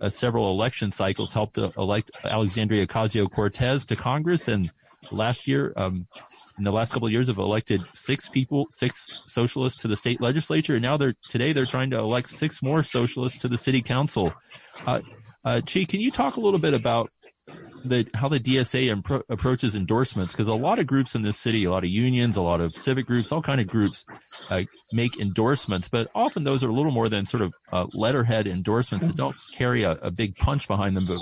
uh, several election cycles. Helped to elect Alexandria Ocasio Cortez to Congress, and last year, um, in the last couple of years, have elected six people, six socialists to the state legislature, and now they're today they're trying to elect six more socialists to the city council. Uh, uh, Chi, can you talk a little bit about the how the DSA impro- approaches endorsements because a lot of groups in this city, a lot of unions, a lot of civic groups, all kind of groups uh, make endorsements, but often those are a little more than sort of uh, letterhead endorsements that don't carry a, a big punch behind them. But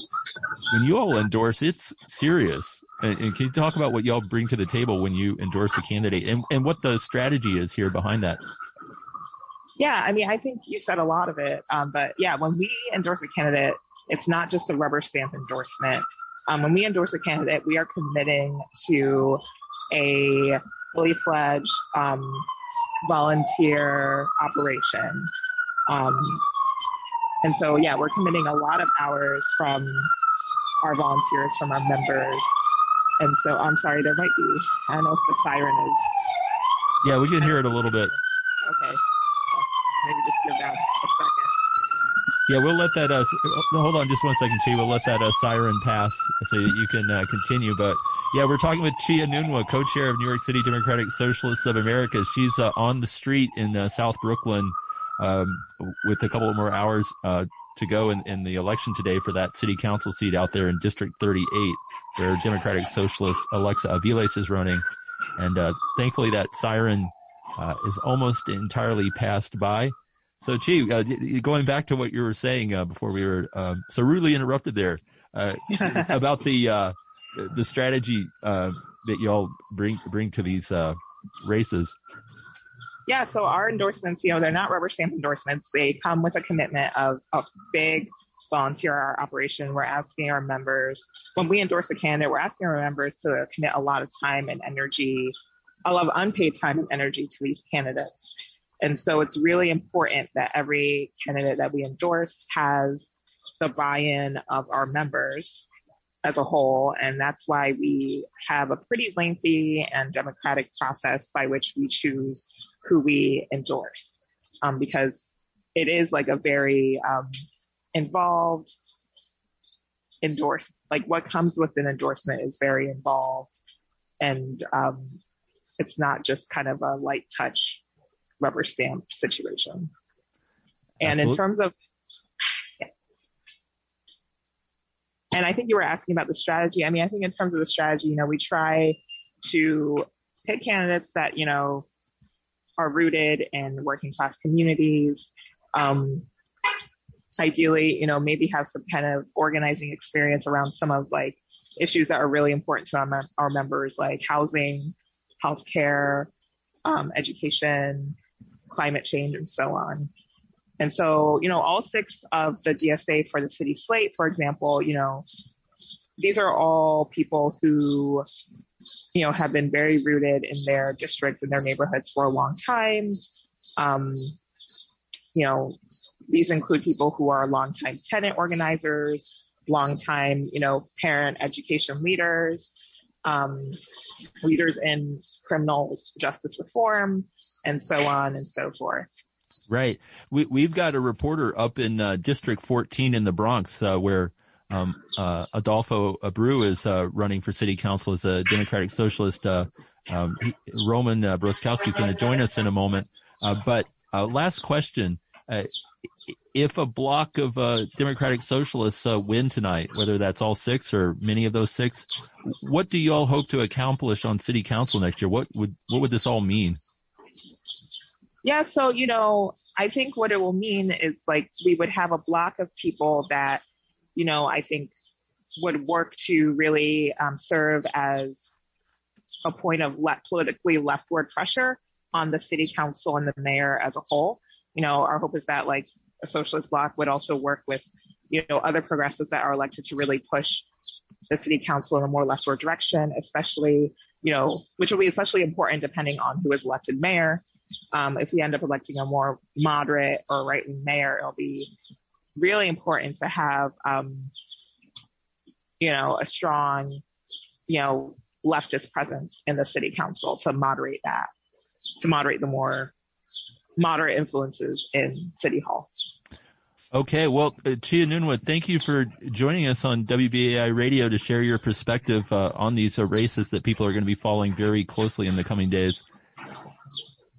when you all endorse, it's serious. And, and can you talk about what y'all bring to the table when you endorse a candidate and, and what the strategy is here behind that? Yeah, I mean, I think you said a lot of it. Um, but yeah, when we endorse a candidate, it's not just a rubber stamp endorsement. Um, when we endorse a candidate, we are committing to a fully fledged um, volunteer operation. Um, and so, yeah, we're committing a lot of hours from our volunteers, from our members. And so, I'm sorry, there might be, I don't know if the siren is Yeah, we can hear it a little bit. okay. Well, maybe just give that. Yeah, we'll let that. Uh, oh, hold on, just one second, Chi. We'll let that uh, siren pass so that you can uh, continue. But yeah, we're talking with Chi Anunwa, co-chair of New York City Democratic Socialists of America. She's uh, on the street in uh, South Brooklyn um, with a couple more hours uh, to go in, in the election today for that city council seat out there in District 38, where Democratic Socialist Alexa Aviles is running. And uh, thankfully, that siren uh, is almost entirely passed by. So, Chi, uh, going back to what you were saying uh, before we were um, so rudely interrupted there uh, about the uh, the strategy uh, that y'all bring bring to these uh, races. Yeah, so our endorsements, you know, they're not rubber stamp endorsements. They come with a commitment of a big volunteer our operation. We're asking our members, when we endorse a candidate, we're asking our members to commit a lot of time and energy, a lot of unpaid time and energy to these candidates. And so it's really important that every candidate that we endorse has the buy-in of our members as a whole. And that's why we have a pretty lengthy and democratic process by which we choose who we endorse. Um, because it is like a very um, involved endorse, like what comes with an endorsement is very involved. And um, it's not just kind of a light touch rubber stamp situation. And in terms of And I think you were asking about the strategy. I mean, I think in terms of the strategy, you know, we try to pick candidates that, you know, are rooted in working class communities. Um, ideally, you know, maybe have some kind of organizing experience around some of like issues that are really important to our, our members, like housing, healthcare, um, education, climate change, and so on. And so, you know, all six of the DSA for the city slate, for example, you know, these are all people who, you know, have been very rooted in their districts and their neighborhoods for a long time. Um, you know, these include people who are longtime tenant organizers, longtime, you know, parent education leaders, um, leaders in criminal justice reform, and so on and so forth. Right. We, we've got a reporter up in uh, District 14 in the Bronx uh, where um, uh, Adolfo Abreu is uh, running for city council as a Democratic Socialist. Uh, um, he, Roman uh, Broskowski is going to join us in a moment. But last question. If a block of uh, Democratic Socialists uh, win tonight, whether that's all six or many of those six, what do you all hope to accomplish on city council next year? What would what would this all mean? Yeah, so you know, I think what it will mean is like we would have a block of people that, you know, I think would work to really um, serve as a point of le- politically leftward pressure on the city council and the mayor as a whole. You know, our hope is that like a socialist bloc would also work with, you know, other progressives that are elected to really push the city council in a more leftward direction, especially, you know, which will be especially important depending on who is elected mayor. Um, if we end up electing a more moderate or right wing mayor, it'll be really important to have, um, you know, a strong, you know, leftist presence in the city council to moderate that, to moderate the more moderate influences in city hall. Okay, well, uh, Chi Anunwa, thank you for joining us on WBAI Radio to share your perspective uh, on these uh, races that people are going to be following very closely in the coming days.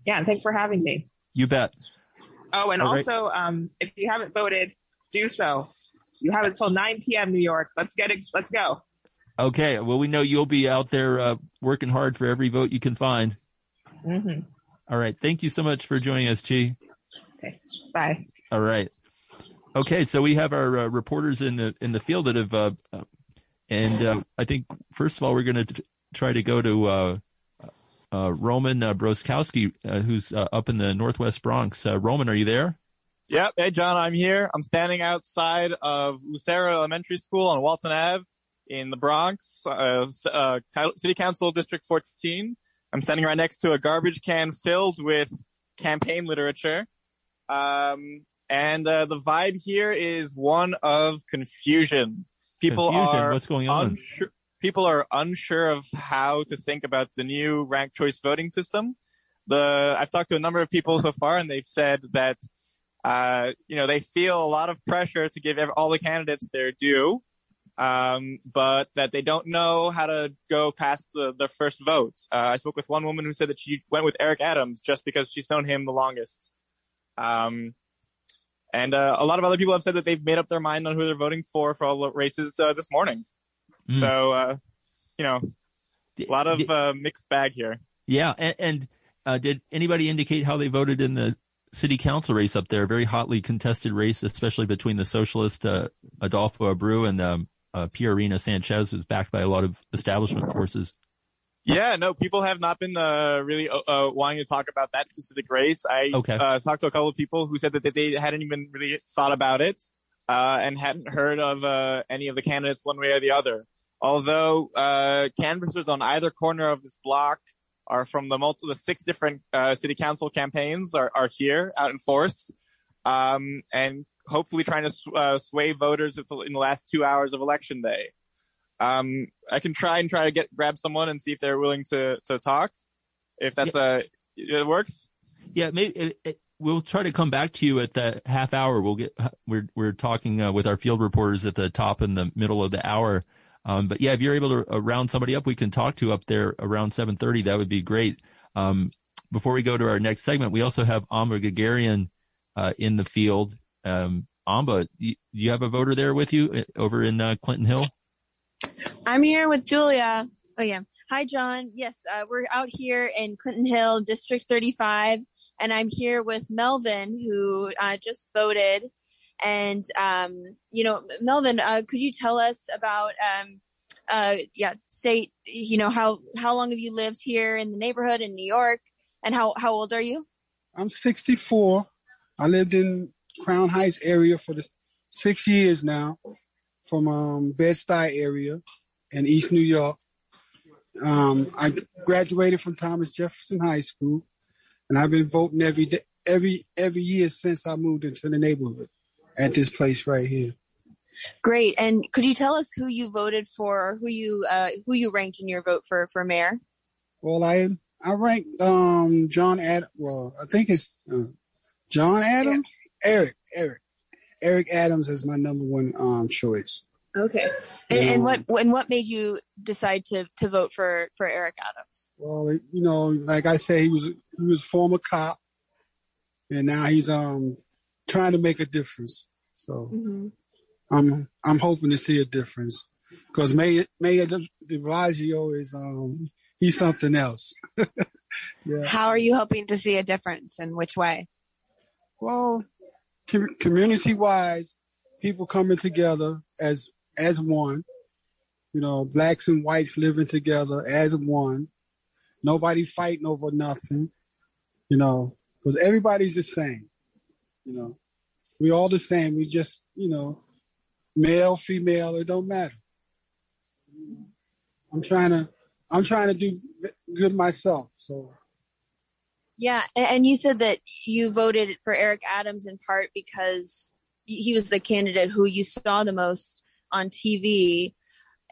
Yeah, and thanks for having me. You bet. Oh, and All right. also, um, if you haven't voted, do so. You have until 9 p.m. New York. Let's get it. Let's go. Okay. Well, we know you'll be out there uh, working hard for every vote you can find. Mm-hmm. All right. Thank you so much for joining us, Chi. Okay. Bye. All right. Okay, so we have our uh, reporters in the in the field that have, uh, uh, and uh, I think first of all we're going to try to go to uh, uh, Roman uh, Broskowski, uh, who's uh, up in the Northwest Bronx. Uh, Roman, are you there? Yep. Hey, John, I'm here. I'm standing outside of Lucero Elementary School on Walton Ave in the Bronx, uh, uh, City Council District 14. I'm standing right next to a garbage can filled with campaign literature. Um, and uh, the vibe here is one of confusion. People Confusion? are What's going on? unsure- people are unsure of how to think about the new ranked choice voting system. The I've talked to a number of people so far, and they've said that uh, you know they feel a lot of pressure to give all the candidates their due, um, but that they don't know how to go past the, the first vote. Uh, I spoke with one woman who said that she went with Eric Adams just because she's known him the longest. Um, and uh, a lot of other people have said that they've made up their mind on who they're voting for for all the races uh, this morning. Mm. So, uh, you know, a lot of uh, mixed bag here. Yeah, and, and uh, did anybody indicate how they voted in the city council race up there? Very hotly contested race, especially between the socialist uh, Adolfo Abreu and um, uh, Pierina Sanchez, who's backed by a lot of establishment forces. Yeah, no, people have not been uh, really uh, uh, wanting to talk about that specific race. I Okay. uh, talked to a couple of people who said that they hadn't even really thought about it uh, and hadn't heard of uh, any of the candidates one way or the other. Although uh, canvassers on either corner of this block are from the multi- the six different uh, city council campaigns are, are here out in force, um, and hopefully trying to uh, sway voters in the last two hours of election day. Um, I can try and try to get grab someone and see if they're willing to to talk. If that's a it works. Yeah, maybe it, it, we'll try to come back to you at the half hour. We'll get we're we're talking uh, with our field reporters at the top and the middle of the hour. Um, but yeah, if you're able to uh, round somebody up, we can talk to up there around 7:30. That would be great. Um, before we go to our next segment, we also have Amba Guerguerian uh, in the field. Um, Amba, do you have a voter there with you uh, over in uh, Clinton Hill? I'm here with Julia. Oh yeah. Hi, John. Yes, uh, we're out here in Clinton Hill, District 35, and I'm here with Melvin, who uh, just voted. And um, you know, Melvin, uh, could you tell us about um, uh, yeah, state? You know, how how long have you lived here in the neighborhood in New York, and how how old are you? I'm 64. I lived in Crown Heights area for the six years now, from um, Bed-Stuy area in East New York. Um, I graduated from Thomas Jefferson High School, and I've been voting every day, every every year since I moved into the neighborhood at this place right here. Great. And could you tell us who you voted for, or who you uh, who you ranked in your vote for for mayor? Well, I I ranked um, John Ad. Well, I think it's uh, John Adams. Eric Eric Eric Adams is my number one um, choice. Okay. And, and what and what made you decide to to vote for for Eric Adams? Well, you know, like I say, he was he was a former cop, and now he's um trying to make a difference. So I'm I'm hoping to see a difference because Mayor Mayor De De Blasio is um he's something else. yeah. How are you hoping to see a difference and which way? Well, com- community wise, people coming together as as one. You know, blacks and whites living together as one. Nobody fighting over nothing. You know, because everybody's the same. You know, we all the same. We just, you know, male, female, it don't matter. I'm trying to, I'm trying to do good myself. So Yeah, and you said that you voted for Eric Adams in part because he was the candidate who you saw the most on TV,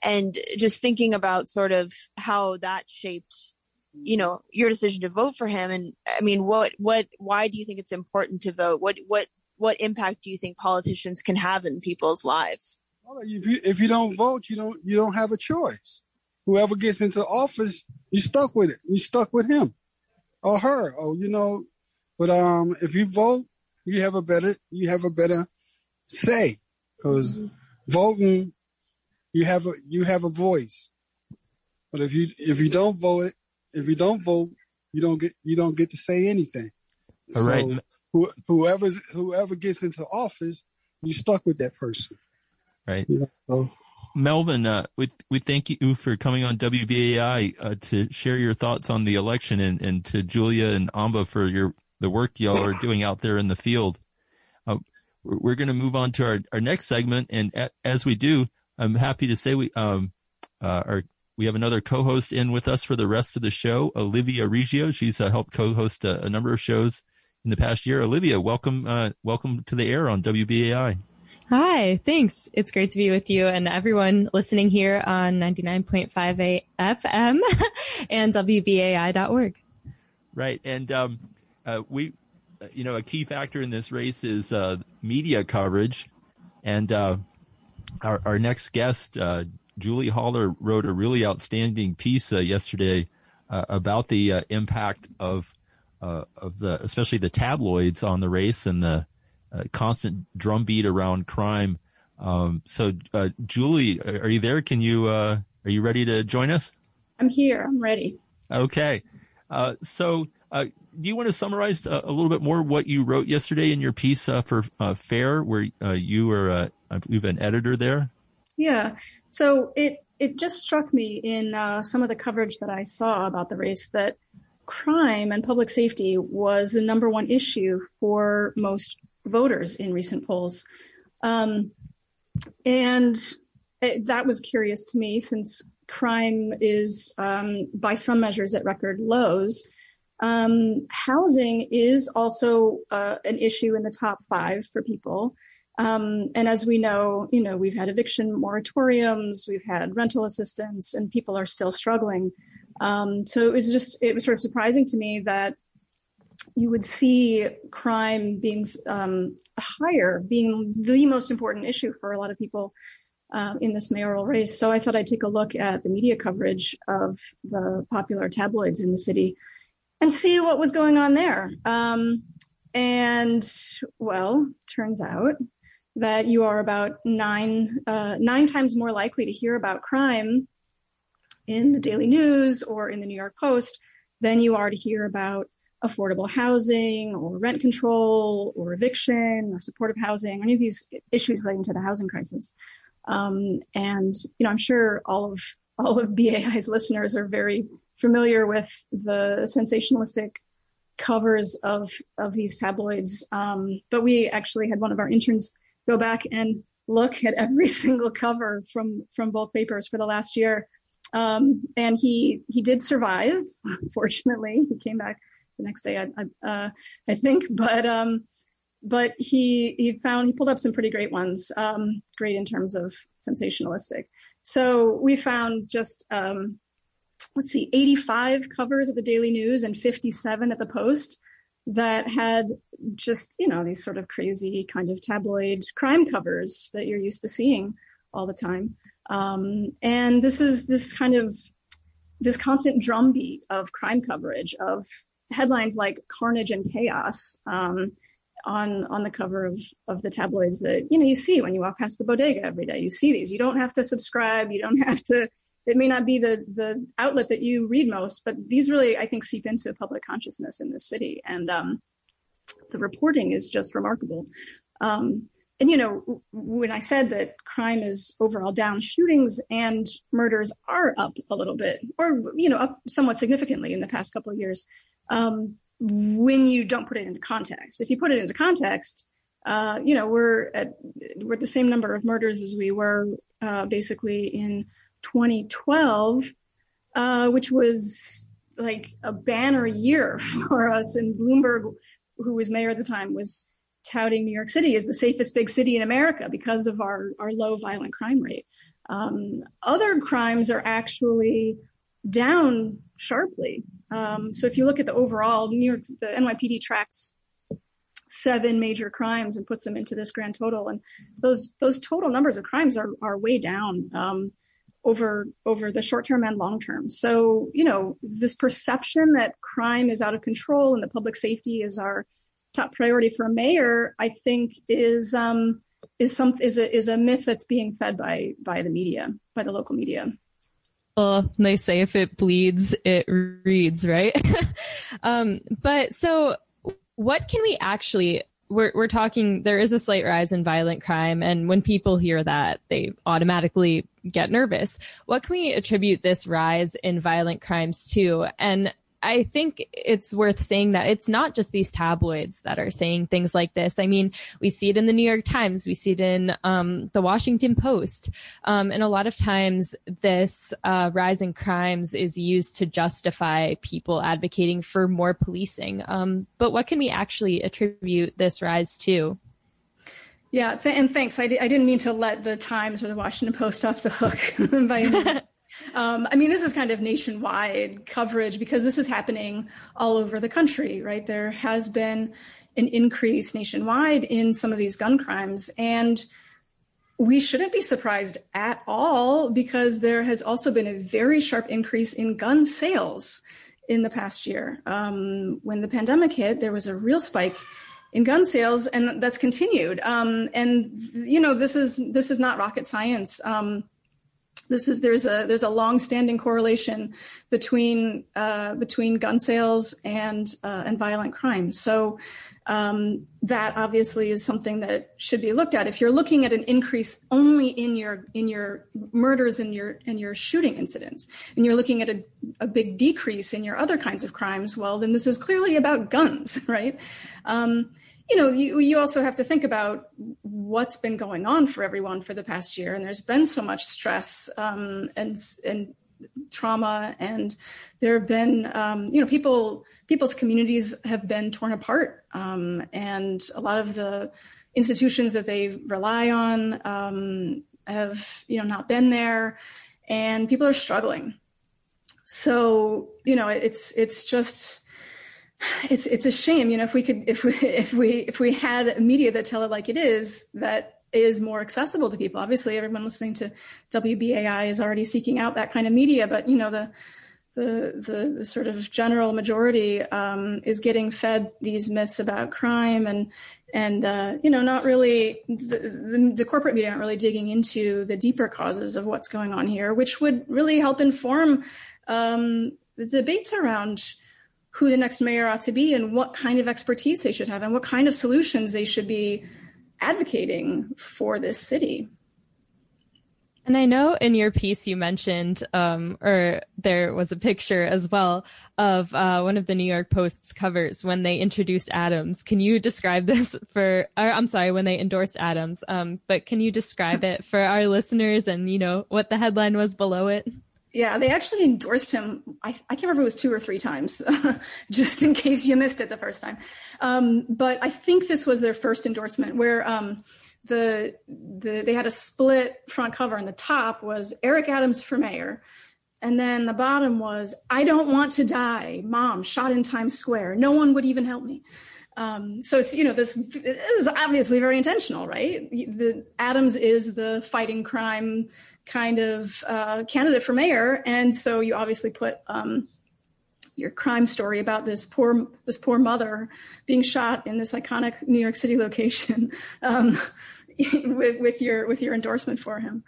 and just thinking about sort of how that shaped, you know, your decision to vote for him. And I mean, what, what, why do you think it's important to vote? What, what, what impact do you think politicians can have in people's lives? Well, if you if you don't vote, you don't you don't have a choice. Whoever gets into office, you're stuck with it. you're stuck with him or her, or you know. But um, if you vote, you have a better you have a better say because voting, you have a you have a voice. But if you if you don't vote, if you don't vote, you don't get you don't get to say anything. All so right. who, whoever whoever gets into office, you stuck with that person. Right. You know, so Melvin, uh, we we thank you for coming on WBAI uh, to share your thoughts on the election, and, and to Julia and Amba for your the work y'all are doing out there in the field. Uh, we're going to move on to our, our next segment, and a, as we do, I'm happy to say we um uh, our we have another co-host in with us for the rest of the show, Olivia Reggio. She's uh, helped co-host a, a number of shows in the past year. Olivia, welcome uh, welcome to the air on WBAI. Hi, thanks. It's great to be with you and everyone listening here on 99.5 FM and WBAI.org. Right. And um, uh, we, uh, you know, a key factor in this race is uh, media coverage. And uh, our, our next guest, uh, Julie Hollar, wrote a really outstanding piece uh, yesterday about the impact of of the, especially the tabloids on the race and the constant drumbeat around crime. Um, so, Julie, are you there? Can you are you ready to join us? I'm here. I'm ready. Okay. Uh, so, uh, do you want to summarize uh, a little bit more what you wrote yesterday in your piece for FAIR, where you were, I believe, an editor there? Yeah. So it it just struck me in some of the coverage that I saw about the race that crime and public safety was the number one issue for most voters in recent polls, um, and it, that was curious to me since crime is, um, by some measures, at record lows. Um, housing is also uh, an issue in the top five for people. Um, and as we know, you know, we've had eviction moratoriums, we've had rental assistance, and people are still struggling. Um, so it was just, it was sort of surprising to me that you would see crime being um, higher, being the most important issue for a lot of people uh, in this mayoral race. So I thought I'd take a look at the media coverage of the popular tabloids in the city and see what was going on there. Um, and well, turns out that you are about nine uh, nine times more likely to hear about crime in the Daily News or in the New York Post than you are to hear about affordable housing or rent control or eviction or supportive housing, any of these issues relating to the housing crisis. Um, and you know, I'm sure all of all of BAI's listeners are very familiar with the sensationalistic covers of of these tabloids. Um, but we actually had one of our interns go back and look at every single cover from from both papers for the last year. Um, and he he did survive. Fortunately, he came back the next day, I I, uh, I think. But um, but he he found he pulled up some pretty great ones, um, great in terms of sensationalistic. So we found just um, let's see, 85 covers at the Daily News and 57 at the Post that had just you know these sort of crazy kind of tabloid crime covers that you're used to seeing all the time. Um, and this is this kind of this constant drumbeat of crime coverage of headlines like carnage and chaos um, on on the cover of of the tabloids that you know you see when you walk past the bodega every day. You see these. You don't have to subscribe. You don't have to. It may not be the the outlet that you read most, but these really I think seep into public consciousness in this city, and um, the reporting is just remarkable. Um, and you know when I said that crime is overall down, shootings and murders are up a little bit, or you know up somewhat significantly in the past couple of years. Um, when you don't put it into context. If you put it into context, uh, you know, we're at we're at the same number of murders as we were uh, basically in 2012, uh, which was like a banner year for us. And Bloomberg, who was mayor at the time, was touting New York City as the safest big city in America because of our our low violent crime rate. Um, other crimes are actually down sharply. Um, so if you look at the overall, New York, the NYPD tracks seven major crimes and puts them into this grand total, and those those total numbers of crimes are are way down um, over over the short term and long term. So you know this perception that crime is out of control and that public safety is our top priority for a mayor, I think is um, is some is a is a myth that's being fed by by the media, by the local media. Well, they say if it bleeds, it reads, right? um, but so what can we actually we're we're talking there is a slight rise in violent crime and when people hear that they automatically get nervous what can we attribute this rise in violent crimes to and I think it's worth saying that it's not just these tabloids that are saying things like this. I mean, we see it in the New York Times, we see it in um, the Washington Post, um, and a lot of times this uh, rise in crimes is used to justify people advocating for more policing. Um, but what can we actually attribute this rise to? Yeah, th- and thanks. I d- I didn't mean to let the Times or the Washington Post off the hook by Um, I mean, this is kind of nationwide coverage because this is happening all over the country, right? There has been an increase nationwide in some of these gun crimes. And we shouldn't be surprised at all because there has also been a very sharp increase in gun sales in the past year. Um, when the pandemic hit, there was a real spike in gun sales, and that's continued. Um, and you know, this is this is not rocket science. Um, this is there's a there's a long-standing correlation between uh, between gun sales and uh, and violent crime. So um, that obviously is something that should be looked at. If you're looking at an increase only in your in your murders and your and your shooting incidents, and you're looking at a, a big decrease in your other kinds of crimes, well, then this is clearly about guns, right? Um, you know, you, you also have to think about what's been going on for everyone for the past year. And there's been so much stress um, and, and trauma. And there have been, um, you know, people, people's communities have been torn apart. Um, and a lot of the institutions that they rely on um, have, you know, not been there. And people are struggling. So, you know, it's, it's just, it's it's a shame, you know, if we could if we if we if we had media that tell it like it is, that is more accessible to people. Obviously, everyone listening to WBAI is already seeking out that kind of media, but you know the the the, the sort of general majority um, is getting fed these myths about crime and and uh, you know not really the, the, the corporate media aren't really digging into the deeper causes of what's going on here, which would really help inform um, the debates around who the next mayor ought to be and what kind of expertise they should have and what kind of solutions they should be advocating for this city. And I know in your piece you mentioned, um, or there was a picture as well of uh, one of the New York Post's covers when they introduced Adams. Can you describe this for? Or, I'm sorry, when they endorsed Adams. Um, but can you describe it for our listeners and you know what the headline was below it? Yeah, they actually endorsed him. I, I can't remember it was two or three times, just in case you missed it the first time. Um, but I think this was their first endorsement where um, the the they had a split front cover, and the top was Eric Adams for mayor, and then the bottom was I don't want to die, mom shot in Times Square. No one would even help me. Um, so it's you know this, this is obviously very intentional, right? The Adams is the fighting crime kind of uh, candidate for mayor, and so you obviously put um, your crime story about this poor this poor mother being shot in this iconic New York City location um, with with your with your endorsement for him.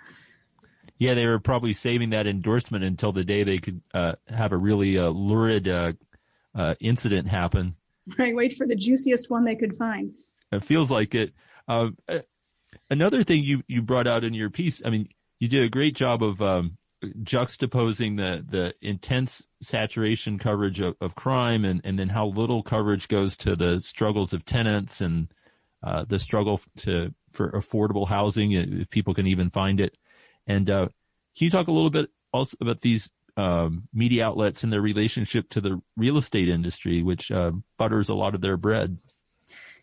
Yeah, they were probably saving that endorsement until the day they could uh, have a really uh, lurid uh, uh, incident happen Right, wait for the juiciest one they could find. It feels like it. Uh, another thing you, you brought out in your piece, I mean, you did a great job of um, juxtaposing the, the intense saturation coverage of, of crime and, and then how little coverage goes to the struggles of tenants and uh, the struggle to for affordable housing if people can even find it. And uh, can you talk a little bit also about these um, media outlets and their relationship to the real estate industry, which uh, butters a lot of their bread.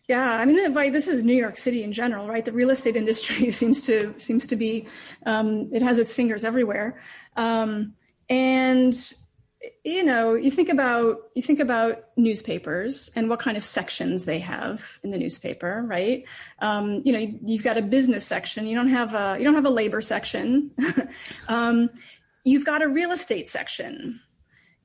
Yeah, I mean, this is New York City in general, right? The real estate industry seems to seems to be um, it has its fingers everywhere, um, and you know, you think about you think about newspapers and what kind of sections they have in the newspaper, right? Um, you know, you, have got a business section. You don't have a you don't have a labor section. um, You've got a real estate section.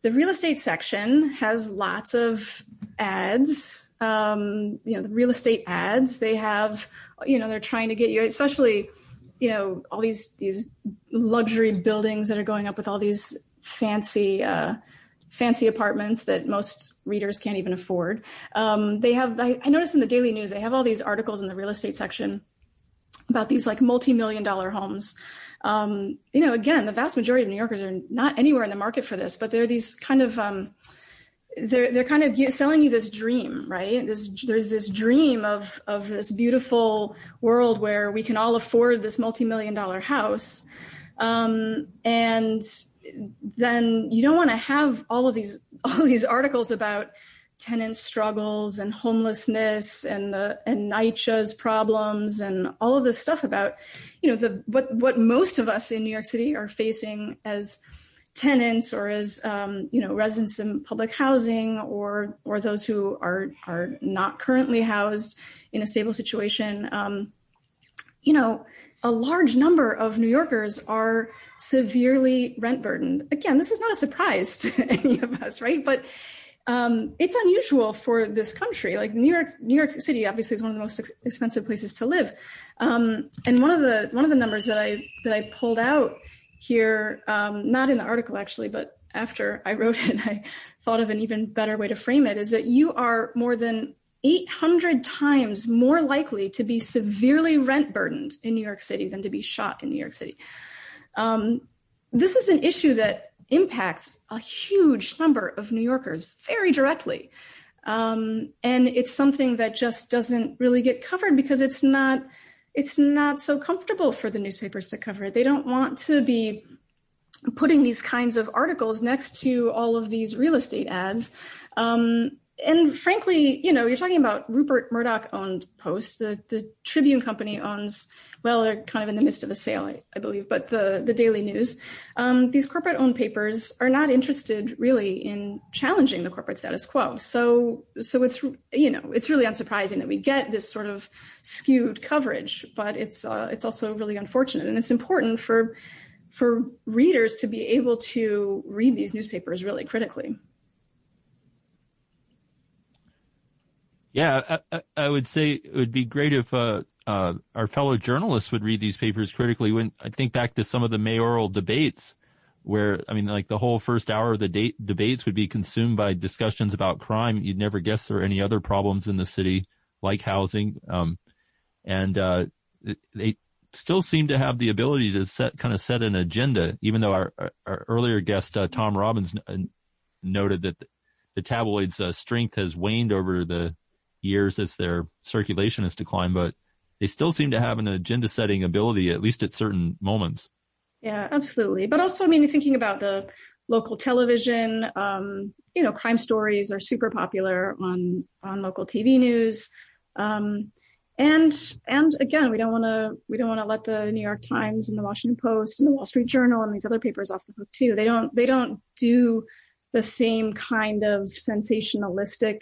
The real estate section has lots of ads Um, you know, the real estate ads they have, you know, they're trying to get you, especially, you know, all these these luxury buildings that are going up with all these fancy uh, fancy apartments that most readers can't even afford. Um, they have, I, I noticed in the Daily News, they have all these articles in the real estate section about these like multi-million dollar homes. Um, you know, again, the vast majority of New Yorkers are not anywhere in the market for this, but they're these kind of um, they're they're kind of selling you this dream, right? This there's this dream of of this beautiful world where we can all afford this multi-million dollar house, um, and then you don't want to have all of these all of these articles about tenant struggles and homelessness and the and NYCHA's problems and all of this stuff about you know the what what most of us in New York City are facing as tenants or as um, you know residents in public housing or or those who are are not currently housed in a stable situation um, you know a large number of New Yorkers are severely rent burdened. Again, this is not a surprise to any of us, right? But um, it's unusual for this country. Like New York, New York City obviously is one of the most ex- expensive places to live. Um, and one of the one of the numbers that I that I pulled out here, um, not in the article actually, but after I wrote it, I thought of an even better way to frame it: is that you are more than 800 times more likely to be severely rent burdened in New York City than to be shot in New York City. Um, this is an issue that impacts a huge number of New Yorkers very directly. Um, and it's something that just doesn't really get covered because it's not it's not so comfortable for the newspapers to cover it. They don't want to be putting these kinds of articles next to all of these real estate ads. Um, and frankly, you know, you're talking about Rupert Murdoch owned Post. The the Tribune company owns, well, they're kind of in the midst of a sale, I, I believe, but the the Daily News. Um, these corporate owned papers are not interested really in challenging the corporate status quo. So so it's you know it's really unsurprising that we get this sort of skewed coverage, but it's uh, it's also really unfortunate, and it's important for for readers to be able to read these newspapers really critically. Yeah, I, I, would say it would be great if uh, uh, our fellow journalists would read these papers critically. When I think back to some of the mayoral debates, where I mean, like the whole first hour of the debates would be consumed by discussions about crime. You'd never guess there are any other problems in the city, like housing, um, and uh, they still seem to have the ability to set kind of set an agenda. Even though our, our earlier guest uh, Tom Robbins uh, noted that the tabloids' uh, strength has waned over the years as their circulation has declined, but they still seem to have an agenda setting ability, at least at certain moments. Yeah, absolutely. But also, I mean, thinking about the local television, um, you know, crime stories are super popular on on local TV news. Um, and and again, we don't want to we don't want to let the New York Times and the Washington Post and the Wall Street Journal and these other papers off the hook too. They don't they don't do the same kind of sensationalistic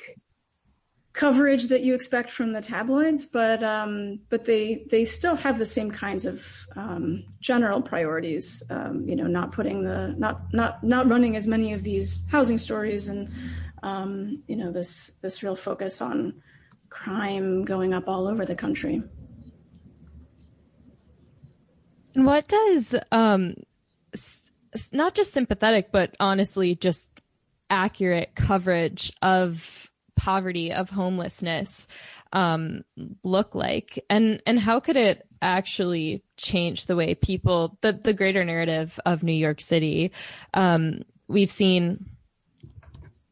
coverage that you expect from the tabloids, but um, but they they still have the same kinds of um, general priorities. Um, you know, not putting the not not not running as many of these housing stories, and um, you know this this real focus on crime going up all over the country. And what does um, not just sympathetic, but honestly, just accurate coverage of poverty of homelessness um, look like? And and how could it actually change the way people the the greater narrative of New York City? Um, we've seen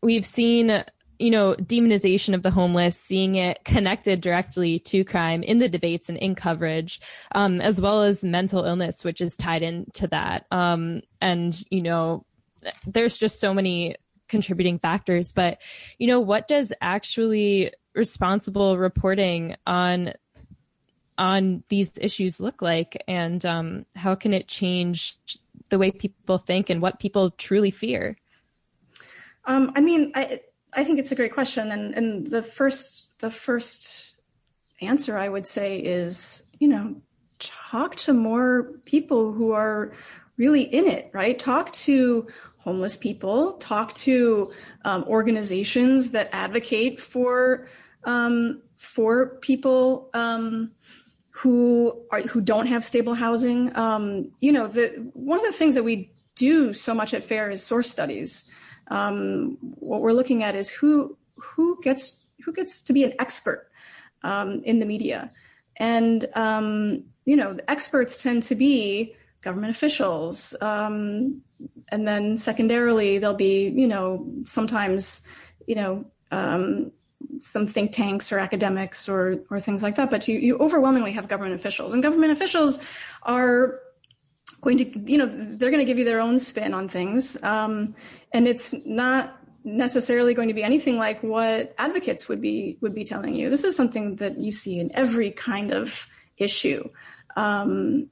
we've seen you know demonization of the homeless seeing it connected directly to crime in the debates and in coverage um, as well as mental illness which is tied into that. Um, and you know there's just so many contributing factors. But, you know, what does actually responsible reporting on on these issues look like? And um, how can it change the way people think and what people truly fear? Um, i mean I, I think it's a great question. And, and the first the first answer i would say is you know talk to more people who are really in it right? Talk to homeless people, talk to um, organizations that advocate for um, for people um, who are who don't have stable housing. Um, you know, the one of the things that we do so much at FAIR is source studies. Um, what we're looking at is who who gets who gets to be an expert um, in the media, and you know, the experts tend to be government officials, um, and then secondarily there'll be you know sometimes you know um, some think tanks or academics or or things like that. But you you overwhelmingly have government officials, and government officials are going to you know they're going to give you their own spin on things, um, and it's not necessarily going to be anything like what advocates would be would be telling you. This is something that you see in every kind of issue. Um,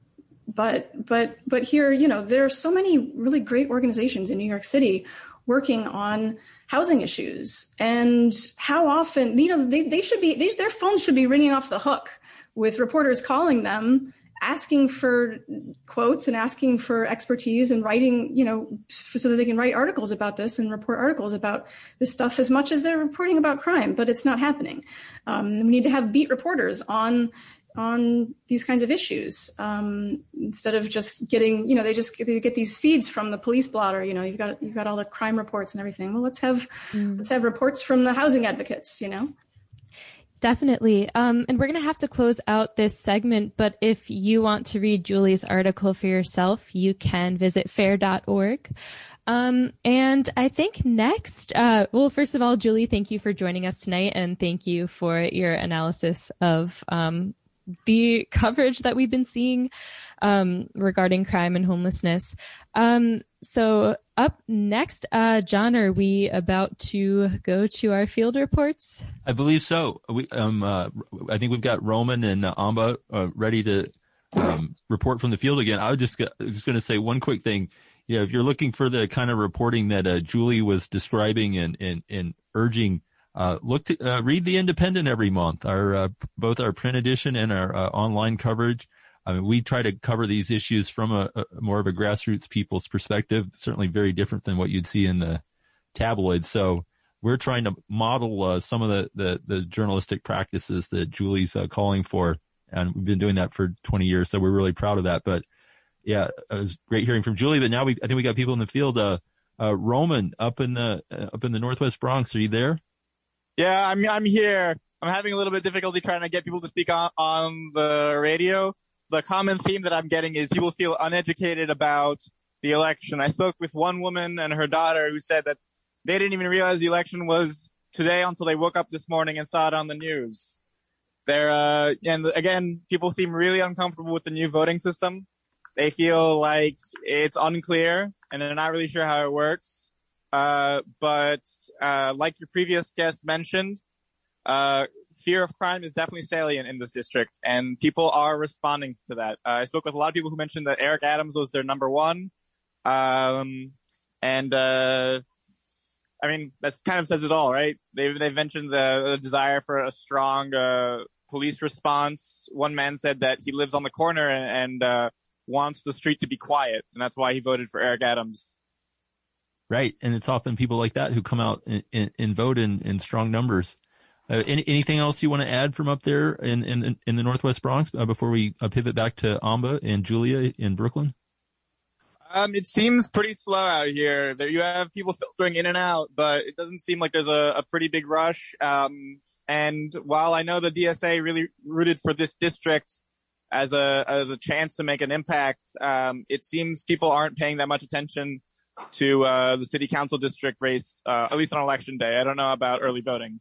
but but but here, you know, there are so many really great organizations in New York City working on housing issues. And how often you know they, they should be they, their phones should be ringing off the hook with reporters calling them asking for quotes and asking for expertise and writing you know so that they can write articles about this and report articles about this stuff as much as they're reporting about crime. But it's not happening. Um, we need to have beat reporters on on these kinds of issues um, instead of just getting you know they just they get these feeds from the police blotter you know you've got you've got all the crime reports and everything well let's have mm. let's have reports from the housing advocates you know Definitely. Um, and we're going to have to close out this segment, but if you want to read Julie's article for yourself, you can visit fair.org. Um, and I think next, uh, well, first of all, Julie, thank you for joining us tonight and thank you for your analysis of, um, the coverage that we've been seeing um, regarding crime and homelessness. Um, so up next, uh, John, are we about to go to our field reports? I believe so. We, um, uh, I think we've got Roman and uh, Amba uh, ready to um, report from the field again. I was just just going to say one quick thing. Yeah, if you're looking for the kind of reporting that uh, Julie was describing and and, and urging uh, look to uh, read the Indypendent every month. Our uh, both our print edition and our uh, online coverage. I mean, we try to cover these issues from a, a, more of a grassroots people's perspective. Certainly, very different than what you'd see in the tabloids. So we're trying to model uh, some of the, the, the journalistic practices that Julie's uh, calling for, and we've been doing that for 20 years. So we're really proud of that. But yeah, it was great hearing from Julie. But now we, I think we got people in the field. Roman up in the up in the Northwest Bronx. Are you there? Yeah, I'm I'm here. I'm having a little bit of difficulty trying to get people to speak on, on the radio. The common theme that I'm getting is people feel uneducated about the election. I spoke with one woman and her daughter who said that they didn't even realize the election was today until they woke up this morning and saw it on the news. They're, uh, and again, people seem really uncomfortable with the new voting system. They feel like it's unclear and they're not really sure how it works. Uh, but uh, like your previous guest mentioned, uh, fear of crime is definitely salient in this district, and people are responding to that. Uh, I spoke with a lot of people who mentioned that Eric Adams was their number one, um, and uh, I mean that kind of says it all, right? They've they've mentioned the, the desire for a strong uh, police response. One man said that he lives on the corner and, and wants the street to be quiet, and that's why he voted for Eric Adams. Right. And it's often people like that who come out and, and, and vote in, in strong numbers. Uh, any, anything else you want to add from up there in, in, in the Northwest Bronx uh, before we uh, pivot back to Amba and Julia in Brooklyn? Um, it seems pretty slow out here. There you have people filtering in and out, but it doesn't seem like there's a, a pretty big rush. Um, and while I know the DSA really rooted for this district as a as a chance to make an impact, um, it seems people aren't paying that much attention to uh, the city council district race, uh, at least on election day. I don't know about early voting.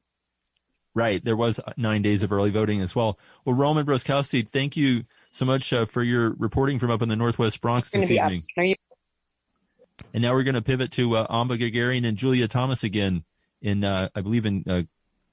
Right. There was nine days of early voting as well. Well, Roman Broskowski, thank you so much uh, for your reporting from up in the Northwest Bronx this evening. And now we're going to pivot to uh, Amba Guerguerian and Julia Thomas again in, uh, I believe in, uh,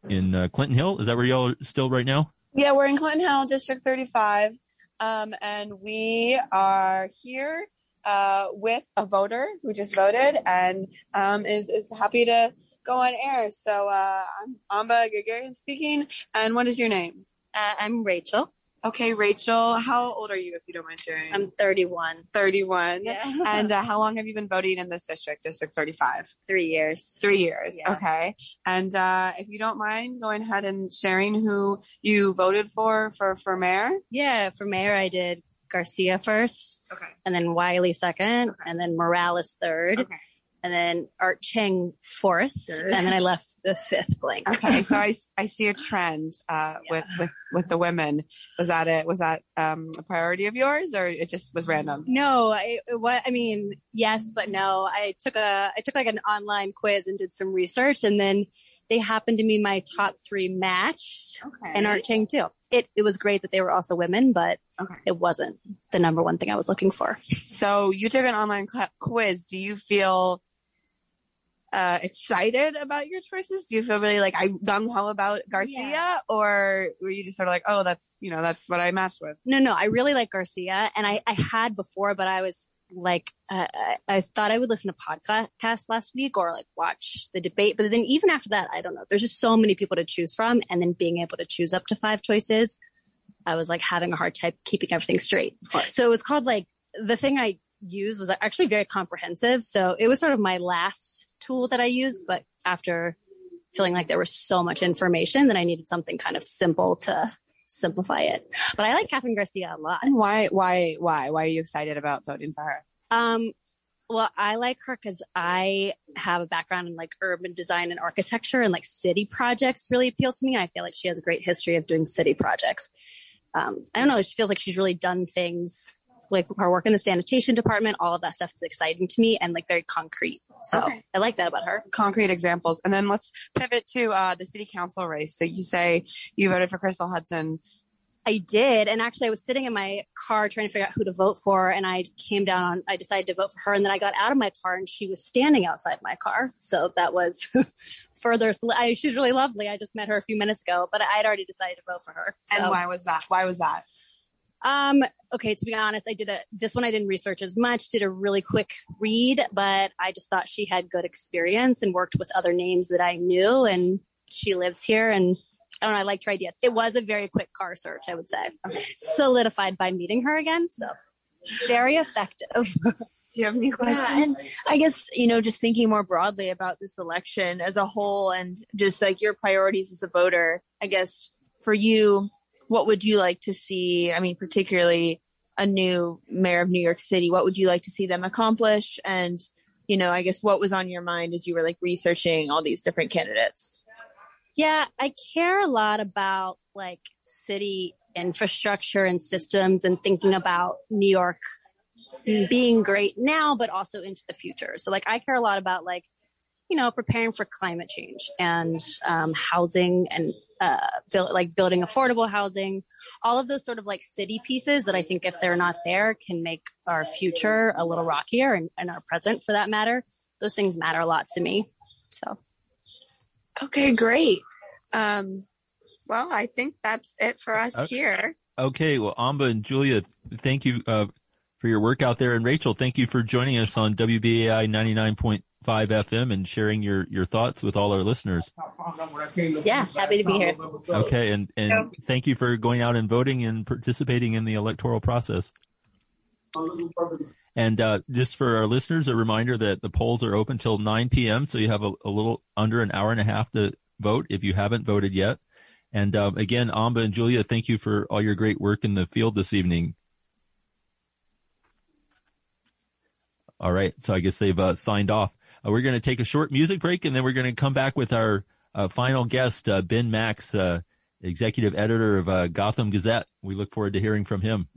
in uh, Clinton Hill. Is that where y'all are still right now? Yeah, we're in Clinton Hill, District 35. Um, and we are here uh, with a voter who just voted and um, is, is happy to go on air. So uh, I'm Amba Guerguerian speaking. And what is your name? Uh, I'm Rachel. Okay, Rachel, how old are you, if you don't mind sharing? I'm 31. 31. Yeah. and uh, how long have you been voting in this district, District 35? Three years. Three years. Yeah. Okay. And uh, if you don't mind going ahead and sharing who you voted for for, for mayor. Yeah, for mayor, I did Garcia first. Okay. And then Wiley second. And then Morales third. Okay. And then Art Chang fourth. Third. And then I left the fifth blank. Okay, so I, I see a trend uh, with, with with the women. Was that it? Was that um, a priority of yours, or it just was random? No, I what I mean, yes, but no. I took a I took like an online quiz and did some research, and then they happened to be my top three match Okay. and Art Chang too. It it was great that they were also women, but it wasn't the number one thing I was looking for. So you took an online cl- quiz. Do you feel uh, excited about your choices? Do you feel really like I gung ho about Garcia, or were you just sort of like, oh, that's you know that's what I matched with? No, no, I really like Garcia, and I I had before, but I was like, uh, I, I thought I would listen to podcast last week or like watch the debate, but then even after that, I don't know. There's just so many people to choose from, and then being able to choose up to five choices, I was like having a hard time keeping everything straight. So it was called like the thing I used was actually very comprehensive. So it was sort of my last tool that I used, but after feeling like there was so much information that I needed something kind of simple to simplify it. But I like Kathryn Garcia a lot. And why, why, why, why are you excited about voting for her? Um, well, I like her because I have a background in like urban design and architecture, and like city projects really appeal to me. And I feel like she has a great history of doing city projects. Um, I don't know. She feels like she's really done things like her work in the sanitation department. All of that stuff is exciting to me and like very concrete. So Okay. I like that about her. Concrete examples, and then let's pivot to uh, the city council race. So you say you voted for Crystal Hudson. I did. And actually, I was sitting in my car trying to figure out who to vote for. And I came down on, I decided to vote for her. And then I got out of my car and she was standing outside my car. So that was further. I, she's really lovely. I just met her a few minutes ago, but I had already decided to vote for her. And why was that? Why was that? Um, okay, to be honest, I did a this one I didn't research as much, did a really quick read, but I just thought she had good experience and worked with other names that I knew and she lives here and I don't know, I liked her ideas. It was a very quick car search, I would say. Solidified by meeting her again. So very effective. Do you have any questions? Yeah, and I guess, you know, just thinking more broadly about this election as a whole and just like your priorities as a voter, I guess for you, what would you like to see? I mean, particularly a new mayor of New York City, what would you like to see them accomplish? And, you know, I guess what was on your mind as you were like researching all these different candidates? Yeah, I care a lot about like city infrastructure and systems and thinking about New York being great now, but also into the future. So like I care a lot about like, you know, preparing for climate change and um, housing and uh, build, like building affordable housing, all of those sort of like city pieces that I think if they're not there can make our future a little rockier and, and our present for that matter. Those things matter a lot to me. So. Okay, great. Um, well, I think that's it for us Okay. here. Okay, well, Amba and Julia, thank you uh, for your work out there, and Rachel, thank you for joining us on WBAI ninety nine point five FM and sharing your your thoughts with all our listeners. Yeah, happy to be here. Okay, and and thank you for going out and voting and participating in the electoral process. And uh, just for our listeners, a reminder that the polls are open till 9 p.m. So you have a, a little under an hour and a half to vote if you haven't voted yet. And um, again, Amba and Julia, thank you for all your great work in the field this evening. All right, so I guess they've uh, signed off. Uh, we're going to take a short music break, and then we're going to come back with our uh, final guest, uh, Ben Max, uh, executive editor of uh, Gotham Gazette. We look forward to hearing from him.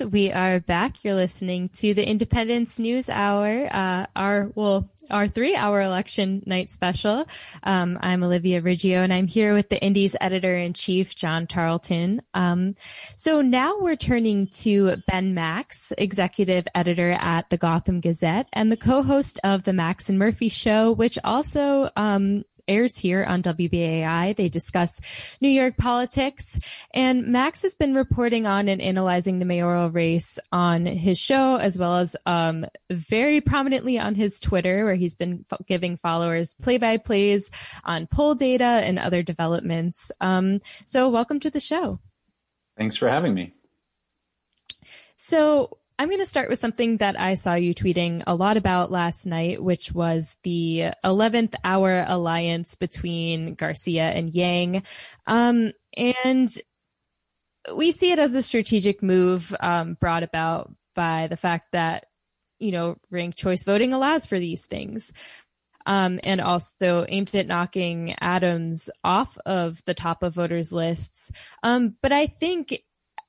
We are back. You're listening to the Indypendent News Hour, uh, our, well, our three hour election night special. Um, I'm Olivia Riggio and I'm here with the Indy's editor in chief, John Tarleton. Um, so now we're turning to Ben Max, executive editor at the Gotham Gazette and the co-host of the Max and Murphy show, which also, um, airs here on WBAI. They discuss New York politics. And Max has been reporting on and analyzing the mayoral race on his show, as well as um, very prominently on his Twitter, where he's been f- giving followers play by plays on poll data and other developments. Um, so, welcome to the show. Thanks for having me. So, I'm going to start with something that I saw you tweeting a lot about last night, which was the 11th hour alliance between Garcia and Yang. Um, and we see it as a strategic move um, brought about by the fact that, you know, ranked choice voting allows for these things. Um, and also aimed at knocking Adams off of the top of voters lists. Um, but I think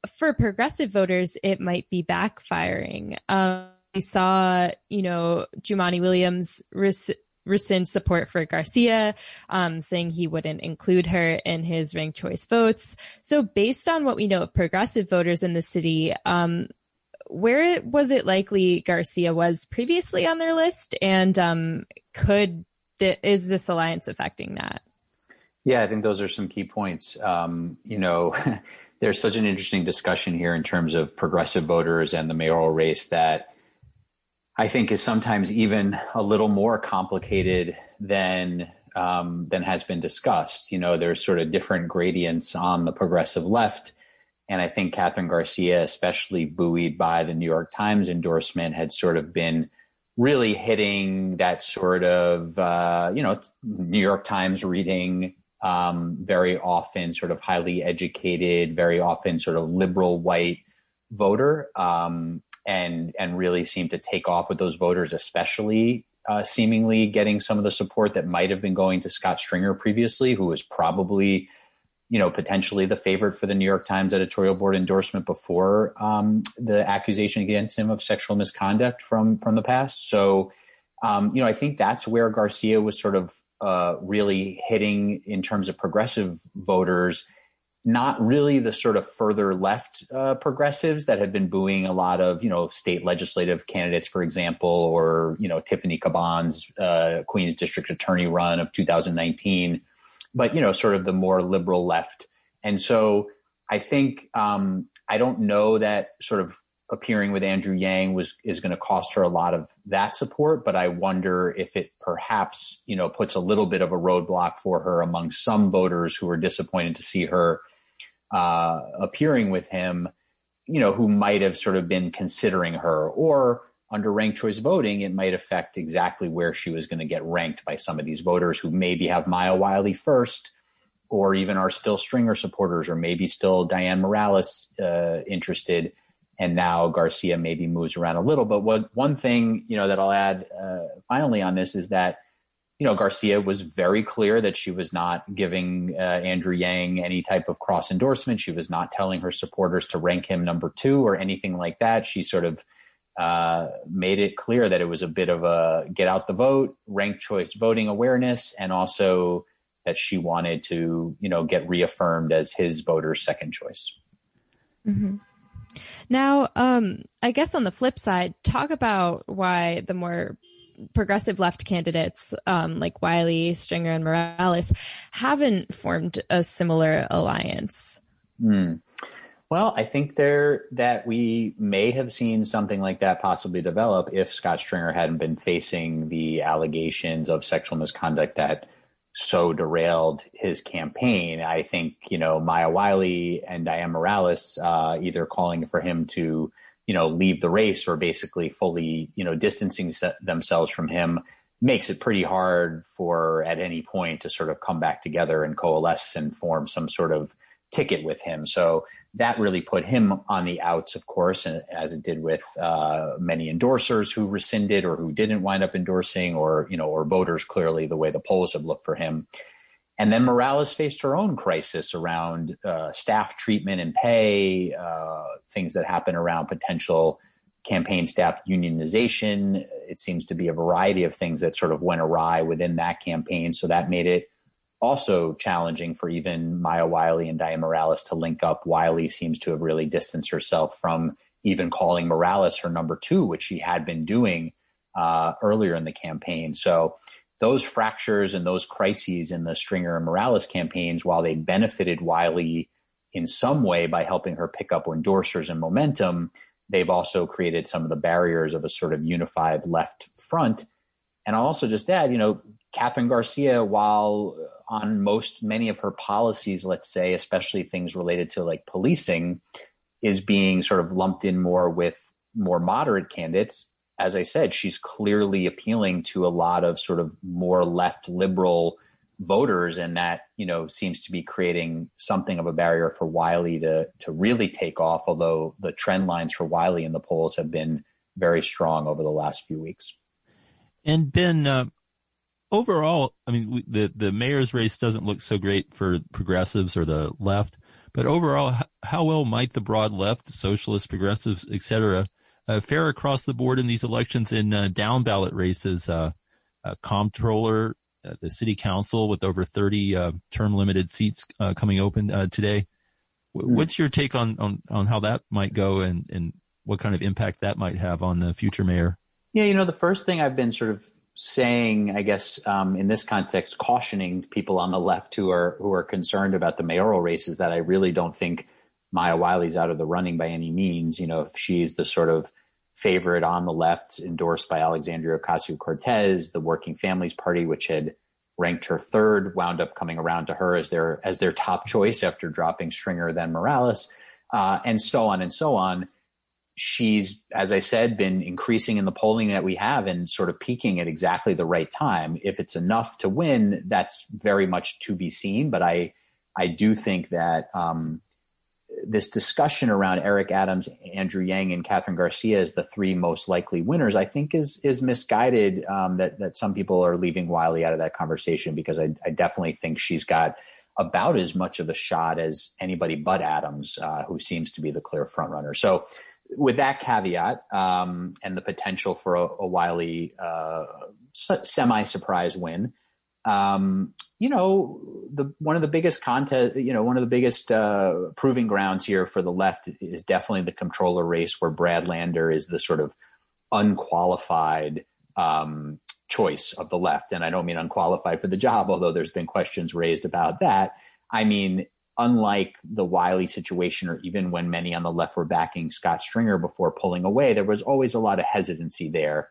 for progressive voters, it might be backfiring. Um, we saw, you know, Jumaane Williams res- rescind support for Garcia, um, saying he wouldn't include her in his ranked choice votes. So based on what we know of progressive voters in the city, um, where was it likely Garcia was previously on their list, and um, could th- is this alliance affecting that? Yeah, I think those are some key points. Um, you know, there's such an interesting discussion here in terms of progressive voters and the mayoral race that I think is sometimes even a little more complicated than um, than has been discussed. You know, there's sort of different gradients on the progressive left. And I think Kathryn Garcia, especially buoyed by the New York Times endorsement, had sort of been really hitting that sort of, uh, you know, New York Times reading, um, very often sort of highly educated, very often sort of liberal white voter, um, and and really seemed to take off with those voters, especially uh, seemingly getting some of the support that might have been going to Scott Stringer previously, who was probably you know, potentially the favorite for the New York Times editorial board endorsement before um, the accusation against him of sexual misconduct from from the past. So, um, you know, I think that's where Garcia was sort of uh, really hitting in terms of progressive voters, not really the sort of further left uh, progressives that have been booing a lot of you know state legislative candidates, for example, or you know Tiffany Caban's uh, Queens District Attorney run of 2019 but you know, sort of the more liberal left. And so I think um, I don't know that sort of appearing with Andrew Yang was is going to cost her a lot of that support, but I wonder if it perhaps you know puts a little bit of a roadblock for her among some voters who are disappointed to see her uh, appearing with him, you know, who might have sort of been considering her or under ranked choice voting, it might affect exactly where she was going to get ranked by some of these voters who maybe have Maya Wiley first, or even are still Stringer supporters, or maybe still Dianne Morales uh, interested. And now Garcia maybe moves around a little. But what one thing you know that I'll add uh, finally on this is that you know Garcia was very clear that she was not giving uh, Andrew Yang any type of cross endorsement. She was not telling her supporters to rank him number two or anything like that. She sort of uh, made it clear that it was a bit of a get out the vote, ranked choice voting awareness, and also that she wanted to, you know, get reaffirmed as his voter's second choice. Mm-hmm. Now, um, I guess on the flip side, talk about why the more progressive left candidates um, like Wiley, Stringer, and Morales haven't formed a similar alliance. Mm. Well, I think there that we may have seen something like that possibly develop if Scott Stringer hadn't been facing the allegations of sexual misconduct that so derailed his campaign. I think you know Maya Wiley and Dianne Morales uh, either calling for him to you know leave the race or basically fully you know distancing themselves from him makes it pretty hard for at any point to sort of come back together and coalesce and form some sort of ticket with him. So that really put him on the outs, of course, and as it did with uh, many endorsers who rescinded or who didn't wind up endorsing, or you know, or voters clearly the way the polls have looked for him. And then Morales faced her own crisis around uh, staff treatment and pay, uh, things that happen around potential campaign staff unionization. It seems to be a variety of things that sort of went awry within that campaign. So that made it also challenging for even Maya Wiley and Dianne Morales to link up. Wiley seems to have really distanced herself from even calling Morales her number two, which she had been doing uh, earlier in the campaign. So those fractures and those crises in the Stringer and Morales campaigns, while they benefited Wiley in some way by helping her pick up endorsers and momentum, they've also created some of the barriers of a sort of unified left front. And I'll also just add, you know, Kathryn Garcia, while on most many of her policies, let's say, especially things related to like policing, is being sort of lumped in more with more moderate candidates as I said, she's clearly appealing to a lot of sort of more left liberal voters, and that you know seems to be creating something of a barrier for Wiley to to really take off. Although the trend lines for Wiley in the polls have been very strong over the last few weeks. And Ben, uh, overall, I mean, the the mayor's race doesn't look so great for progressives or the left, but overall, how well might the broad left, socialists, progressives, etc., uh, fair across the board in these elections in uh, down ballot races. Uh, uh comptroller, uh, the city council with over 30 uh, term limited seats coming open today. W- mm. What's your take on, on, on how that might go and, and what kind of impact that might have on the future mayor? Yeah, you know, the first thing I've been sort of saying, I guess, um, in this context, cautioning people on the left who are who are concerned about the mayoral races that I really don't think Maya Wiley's out of the running by any means. You know, if she's the sort of favorite on the left, endorsed by Alexandria Ocasio Cortez, the Working Families Party, which had ranked her third, wound up coming around to her as their as their top choice after dropping Stringer, then Morales, uh, and so on and so on. She's, as I said, been increasing in the polling that we have and sort of peaking at exactly the right time. If it's enough to win, that's very much to be seen. But I, I do think that um, this discussion around Eric Adams, Andrew Yang, and Kathryn Garcia as the three most likely winners, I think is is misguided. Um, that that some people are leaving Wiley out of that conversation because I, I, definitely think she's got about as much of a shot as anybody but Adams, uh, who seems to be the clear frontrunner. So, with that caveat um, and the potential for a, a Wiley uh, semi surprise win um, you know, the one of the biggest contest, you know, one of the biggest uh, proving grounds here for the left is definitely the comptroller race, where Brad Lander is the sort of unqualified um, choice of the left, and I don't mean unqualified for the job, although there's been questions raised about that. I mean, unlike the Wiley situation, or even when many on the left were backing Scott Stringer before pulling away, there was always a lot of hesitancy there.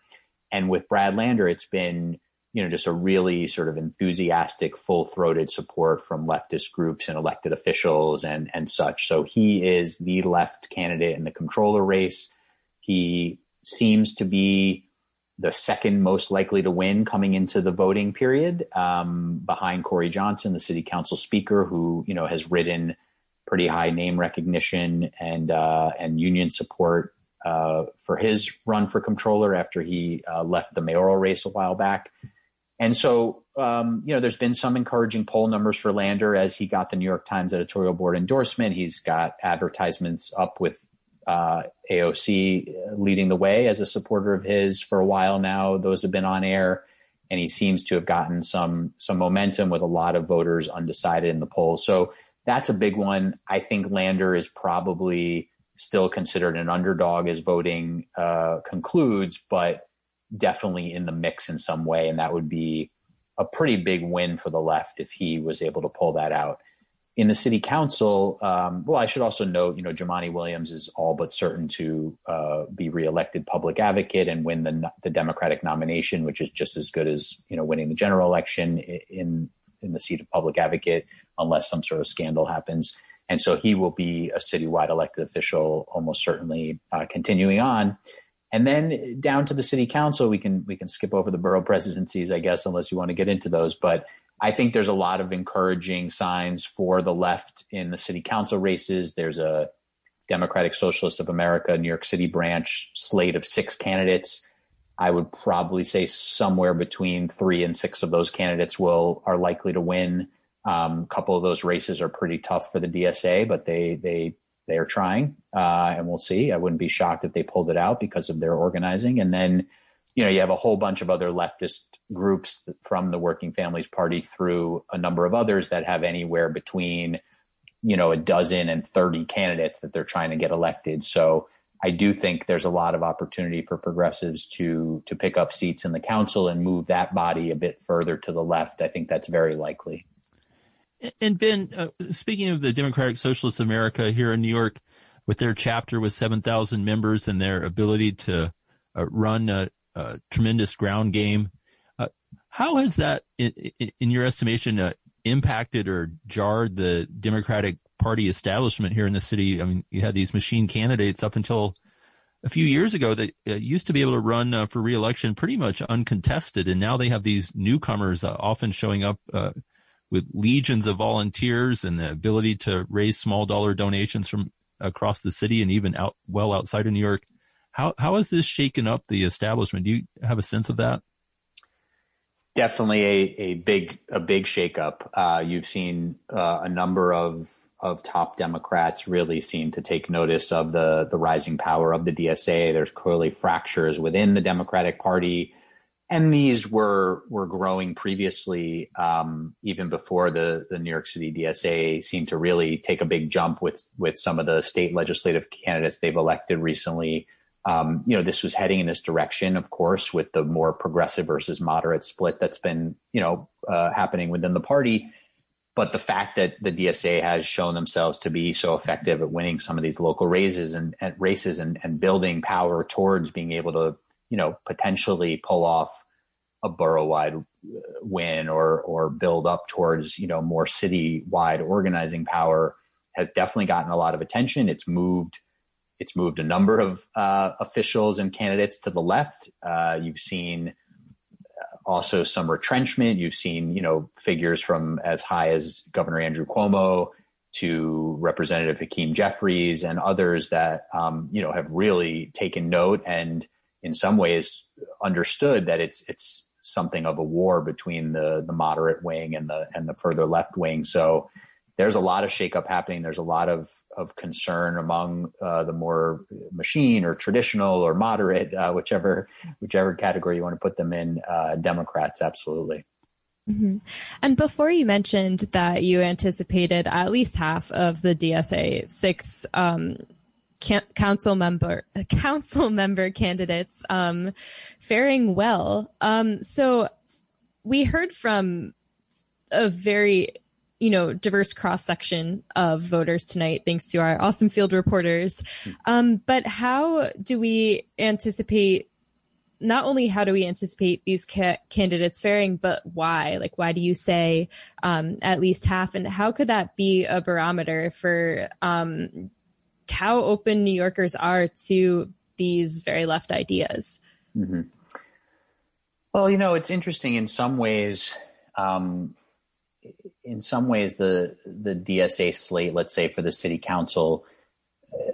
And with Brad Lander, it's been you know, just a really sort of enthusiastic, full throated support from leftist groups and elected officials and, and such. So he is the left candidate in the comptroller race. He seems to be the second most likely to win coming into the voting period, um, behind Corey Johnson, the city council speaker, who, you know, has ridden pretty high name recognition and, uh, and union support, uh, for his run for comptroller after he, uh, left the mayoral race a while back. And so, um, you know, there's been some encouraging poll numbers for Lander as he got the New York Times editorial board endorsement. He's got advertisements up with uh, AOC leading the way as a supporter of his for a while now. Those have been on air, and he seems to have gotten some some momentum with a lot of voters undecided in the polls. So that's a big one. I think Lander is probably still considered an underdog as voting uh, concludes, but definitely in the mix in some way. And that would be a pretty big win for the left if he was able to pull that out. In the city council, um, well, I should also note, you know, Jumaane Williams is all but certain to uh, be reelected public advocate and win the the Democratic nomination, which is just as good as you know winning the general election in in the seat of public advocate, unless some sort of scandal happens. And so he will be a citywide elected official, almost certainly uh, continuing on. And then down to the city council, we can we can skip over the borough presidencies, I guess, unless you want to get into those. But I think there's a lot of encouraging signs for the left in the city council races. There's a Democratic Socialists of America New York City branch slate of six candidates. I would probably say somewhere between three and six of those candidates will are likely to win. Um, a couple of those races are pretty tough for the DSA, but they they they are trying, uh, and we'll see. I wouldn't be shocked if they pulled it out because of their organizing. And then, you know, you have a whole bunch of other leftist groups from the Working Families Party through a number of others that have anywhere between, you know, a dozen and 30 candidates that they're trying to get elected. So I do think there's a lot of opportunity for progressives to to pick up seats in the council and move that body a bit further to the left. I think that's very likely. And Ben, uh, speaking of the Democratic Socialist America here in New York, with their chapter with 7,000 members and their ability to uh, run a, tremendous ground game, uh, how has that, in, in your estimation, uh, impacted or jarred the Democratic Party establishment here in the city? I mean, you had these machine candidates up until a few years ago that uh, used to be able to run uh, for reelection pretty much uncontested, and now they have these newcomers often showing up with legions of volunteers and the ability to raise small dollar donations from across the city and even out well outside of New York. How how has this shaken up the establishment? Do you have a sense of that? Definitely a, a big a big shakeup. Uh, you've seen uh, a number of of top Democrats really seem to take notice of the the rising power of the DSA. There's clearly fractures within the Democratic Party and these were were growing previously, um, even before the the New York City DSA seemed to really take a big jump with with some of the state legislative candidates they've elected recently. Um, you know, this was heading in this direction, of course, with the more progressive versus moderate split that's been you know uh, happening within the party. But the fact that the DSA has shown themselves to be so effective at winning some of these local races and, and races and, and building power towards being able to you know, potentially pull off a borough-wide uh, win or or build up towards you know more city-wide organizing power has definitely gotten a lot of attention. It's moved it's moved a number of uh, officials and candidates to the left. Uh, you've seen uh, also some retrenchment. You've seen you know figures from as high as Governor Andrew Cuomo to Representative Hakeem Jeffries and others that um, you know have really taken note and in some ways understood that it's it's something of a war between the the moderate wing and the and the further left wing. So there's a lot of shakeup happening. There's a lot of of concern among uh, the more machine or traditional or moderate, uh, whichever whichever category you want to put them in. Uh, Democrats, absolutely. Mm-hmm. And before you mentioned that you anticipated at least half of the DSA six um, council member council member candidates um, faring well. Um, so we heard from a very you know diverse cross section of voters tonight, thanks to our awesome field reporters. Um, but how do we anticipate? Not only how do we anticipate these ca- candidates faring, but why? Like, why do you say um, at least half? And how could that be a barometer for um, how open New Yorkers are to these very left ideas. Mm-hmm. Well, you know, it's interesting in some ways. Um, in some ways, the the DSA slate, let's say for the city council,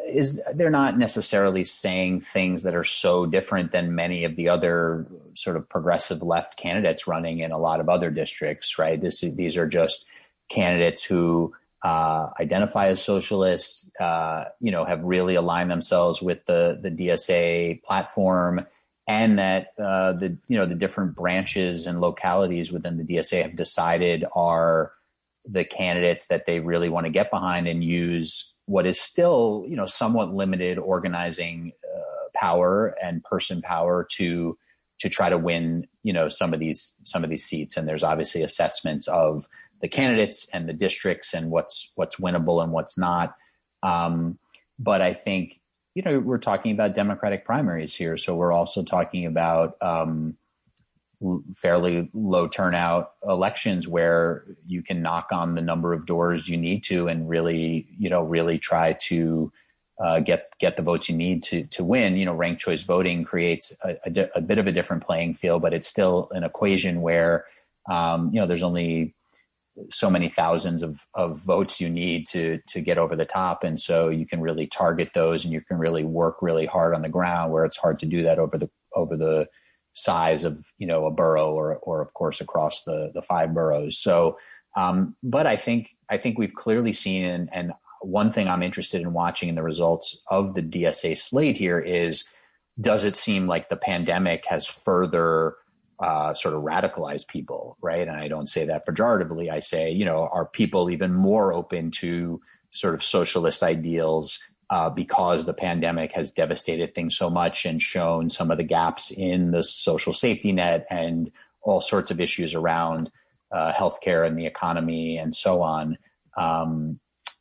is they're not necessarily saying things that are so different than many of the other sort of progressive left candidates running in a lot of other districts, right? This these are just candidates who uh, identify as socialists, uh, you know, have really aligned themselves with the the DSA platform, and that uh, the you know the different branches and localities within the DSA have decided are the candidates that they really want to get behind and use what is still you know somewhat limited organizing uh, power and person power to to try to win you know some of these some of these seats and there's obviously assessments of the candidates and the districts and what's what's winnable and what's not. Um, but I think you know we're talking about Democratic primaries here, so we're also talking about um, fairly low turnout elections where you can knock on the number of doors you need to and really you know really try to uh, get get the votes you need to to win. You know, ranked choice voting creates a, a, di- a bit of a different playing field, but it's still an equation where um, you know there's only so many thousands of, of votes you need to to get over the top. And so you can really target those and you can really work really hard on the ground where it's hard to do that over the over the size of you know a borough or or of course across the the five boroughs. So Um, but I think I think we've clearly seen, and, and one thing I'm interested in watching in the results of the DSA slate here is, does it seem like the pandemic has further uh, sort of radicalize people, right? And I don't say that pejoratively. I say, you know, are people even more open to sort of socialist ideals uh, because the pandemic has devastated things so much and shown some of the gaps in the social safety net and all sorts of issues around uh, healthcare and the economy and so on. Um,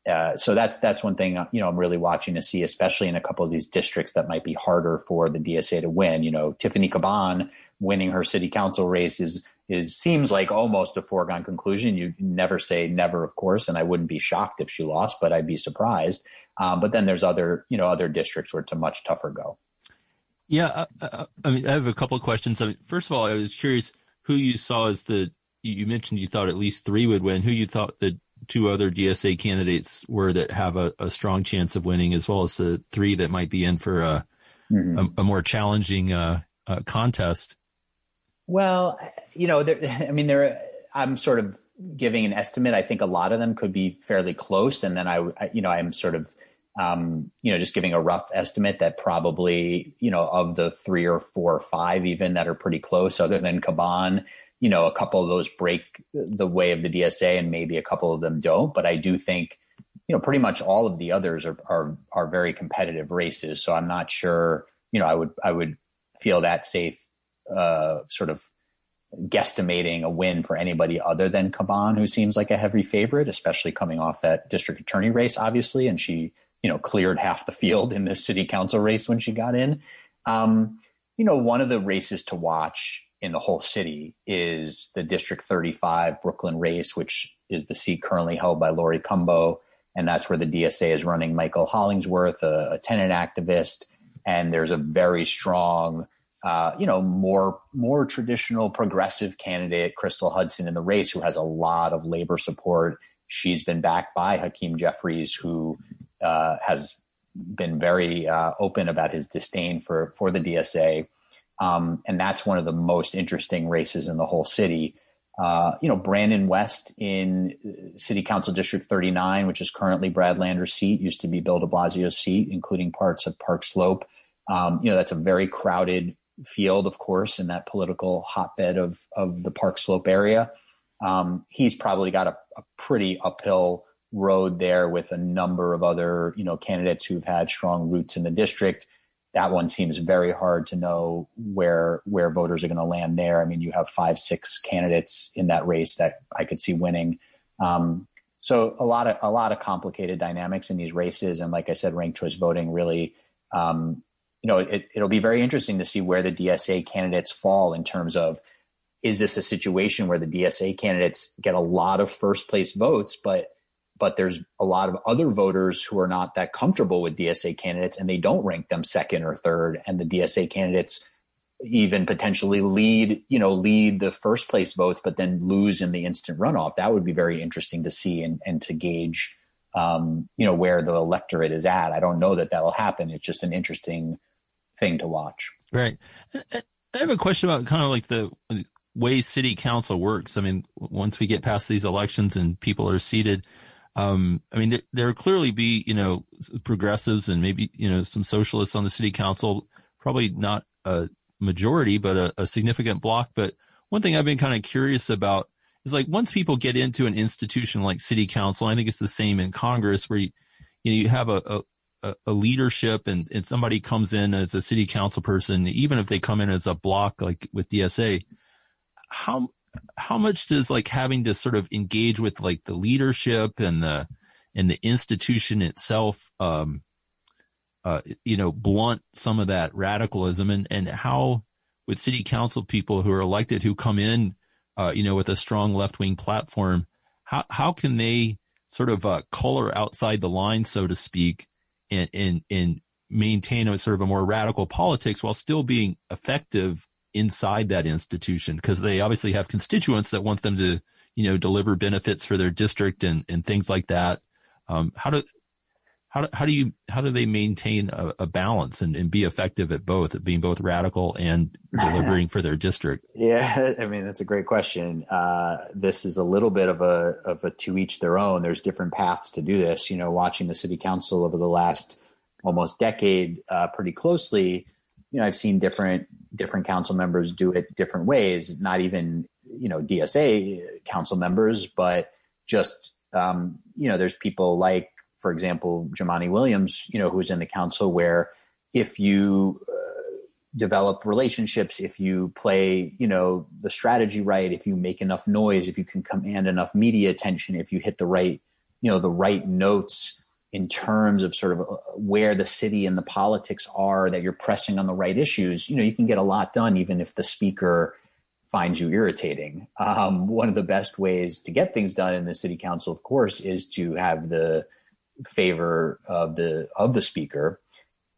uh, so that's that's one thing you know I'm really watching to see, especially in a couple of these districts that might be harder for the DSA to win. You know, Tiffany Caban winning her city council race is is seems like almost a foregone conclusion. You never say never, of course, and I wouldn't be shocked if she lost, but I'd be surprised. Um, but then there's other, you know, other districts where it's a much tougher go. Yeah, uh, uh, I mean, I have a couple of questions. I mean, first of all, I was curious who you saw as the. You mentioned you thought at least three would win. Who you thought the two other DSA candidates were that have a, a strong chance of winning, as well as the three that might be in for a mm-hmm. a, a, more challenging uh, uh, contest. Well, you know, there, I mean, there. I'm sort of giving an estimate. I think a lot of them could be fairly close, and then I, you know, I'm sort of um, you know, just giving a rough estimate that probably, you know, of the three or four or five even that are pretty close, other than Caban, you know, a couple of those break the way of the DSA and maybe a couple of them don't. But I do think, you know, pretty much all of the others are are are very competitive races. So I'm not sure, you know, I would I would feel that safe uh sort of guesstimating a win for anybody other than Caban, who seems like a heavy favorite, especially coming off that district attorney race, obviously. And she you know, cleared half the field in this city council race when she got in. Um, you know, one of the races to watch in the whole city is the District 35 Brooklyn race, which is the seat currently held by Laurie Cumbo. And that's where the DSA is running Michael Hollingsworth, a, a tenant activist. And there's a very strong, uh, you know, more more traditional progressive candidate, Crystal Hudson, in the race, who has a lot of labor support. She's been backed by Hakeem Jeffries, who uh, has been very uh, open about his disdain for for the DSA, um, and that's one of the most interesting races in the whole city. Uh, you know, Brandon West in uh, City Council District 39, which is currently Brad Lander's seat, used to be Bill de Blasio's seat, including parts of Park Slope. Um, you know, that's a very crowded field, of course, in that political hotbed of of the Park Slope area. Um, he's probably got a, a pretty uphill road there with a number of other, you know, candidates who've had strong roots in the district. That one seems very hard to know where where voters are going to land there. I mean, you have five, six candidates in that race that I could see winning. Um, so a lot of a lot of complicated dynamics in these races, and like I said, ranked choice voting really, um, you know, it, it'll be very interesting to see where the DSA candidates fall in terms of is this a situation where the DSA candidates get a lot of first place votes, but but there's a lot of other voters who are not that comfortable with DSA candidates and they don't rank them second or third. And the DSA candidates even potentially lead, you know, lead the first place votes, but then lose in the instant runoff. That would be very interesting to see and, and to gauge, um, you know, where the electorate is at. I don't know that that'll happen. It's just an interesting thing to watch. Right. I have a question about kind of like the way city council works. I mean, once we get past these elections and people are seated, um, I mean, there, there clearly be, you know, progressives and maybe, you know, some socialists on the city council, probably not a majority, but a, a significant block. But one thing I've been kind of curious about is like once people get into an institution like city council, I think it's the same in Congress where you, you know, you have a, a, a leadership and, and somebody comes in as a city council person, even if they come in as a block, like with DSA, how, how much does like having to sort of engage with like the leadership and the and the institution itself um uh you know blunt some of that radicalism? And and how with city council people who are elected who come in uh you know with a strong left wing platform how how can they sort of uh color outside the line so to speak and and and maintain a sort of a more radical politics while still being effective inside that institution because they obviously have constituents that want them to, you know, deliver benefits for their district and, and things like that. Um, how do, how, do, how do you how do they maintain a, a balance and, and be effective at both, at being both radical and delivering for their district? Yeah, I mean that's a great question. Uh, this is a little bit of a of a to each their own. There's different paths to do this. You know, watching the city council over the last almost decade uh, pretty closely, you know, I've seen different different council members do it different ways. Not even you know DSA council members, but just um, you know, there's people like, for example, Jumaane Williams, you know, who's in the council, where if you uh, develop relationships, if you play, you know, the strategy right, if you make enough noise, if you can command enough media attention, if you hit the right, you know, the right notes in terms of sort of uh, where the city and the politics are, that you're pressing on the right issues, you know, you can get a lot done, even if the speaker finds you irritating. Um, one of the best ways to get things done in the city council, of course, is to have the favor of the of the speaker.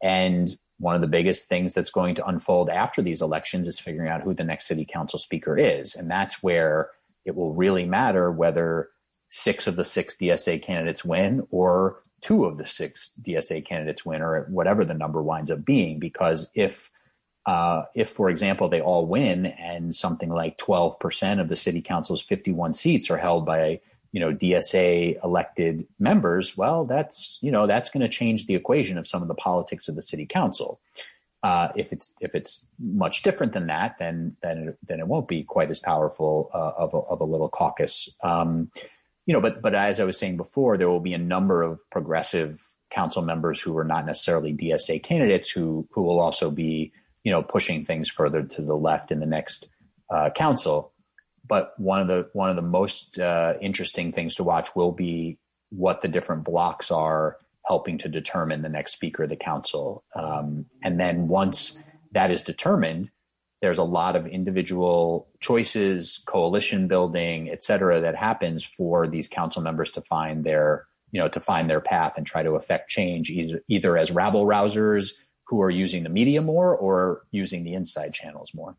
And one of the biggest things that's going to unfold after these elections is figuring out who the next city council speaker is, and that's where it will really matter whether six of the six DSA candidates win or two of the six DSA candidates win, or whatever the number winds up being. Because if uh, if, for example, they all win and something like 12% of the city council's 51 seats are held by, you know, DSA elected members, well, that's, you know, that's going to change the equation of some of the politics of the city council. Uh, if it's if it's much different than that, then then it, then it won't be quite as powerful uh, of, a, of a little caucus. Um, you know, but but as I was saying before, there will be a number of progressive council members who are not necessarily DSA candidates who who will also be you know, pushing things further to the left in the next uh, council. But one of the one of the most uh, interesting things to watch will be what the different blocks are helping to determine the next speaker of the council. Um, and then once that is determined, there's a lot of individual choices, coalition building, et cetera, that happens for these council members to find their, you know, to find their path and try to affect change either, either as rabble rousers who are using the media more or using the inside channels more.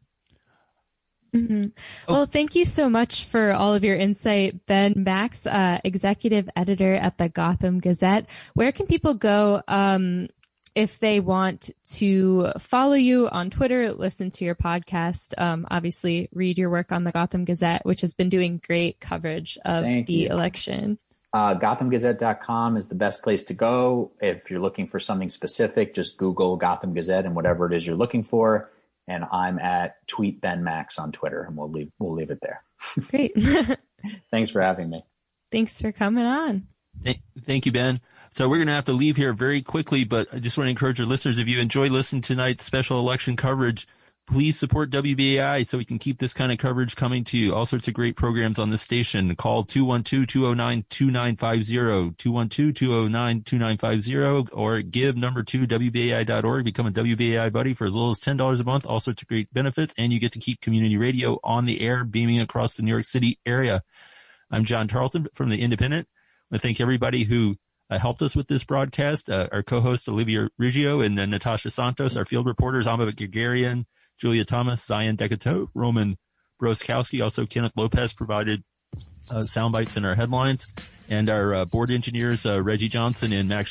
Mm-hmm. Well, thank you so much for all of your insight, Ben Max, uh, executive editor at the Gotham Gazette. Where can people go um, if they want to follow you on Twitter, listen to your podcast, um, obviously read your work on the Gotham Gazette, which has been doing great coverage of Thank the you. election? Uh, GothamGazette.com is the best place to go. If you're looking for something specific, just Google Gotham Gazette and whatever it is you're looking for. And I'm at Tweet Ben Max on Twitter, and we'll leave we'll leave it there. Great. Thanks for having me. Thanks for coming on. Thank, thank you, Ben. So we're going to have to leave here very quickly, but I just want to encourage our listeners, if you enjoy listening to tonight's special election coverage, please support WBAI so we can keep this kind of coverage coming to you. All sorts of great programs on the station. Call 212-209-2950, 212-209-2950, or give number two WBAI.org. Become a WBAI buddy for as little as $10 a month. All sorts of great benefits, and you get to keep community radio on the air, beaming across the New York City area. I'm John Tarleton from The Indypendent. I want to thank everybody who uh, helped us with this broadcast. Uh, our co-host Olivia Riggio and uh, Natasha Santos, our field reporters Amba Guerguerian, Julia Thomas, Zion Decato, Roman Broskowski. Also, Kenneth Lopez provided uh, sound bites in our headlines. And our uh, board engineers, uh, Reggie Johnson and Max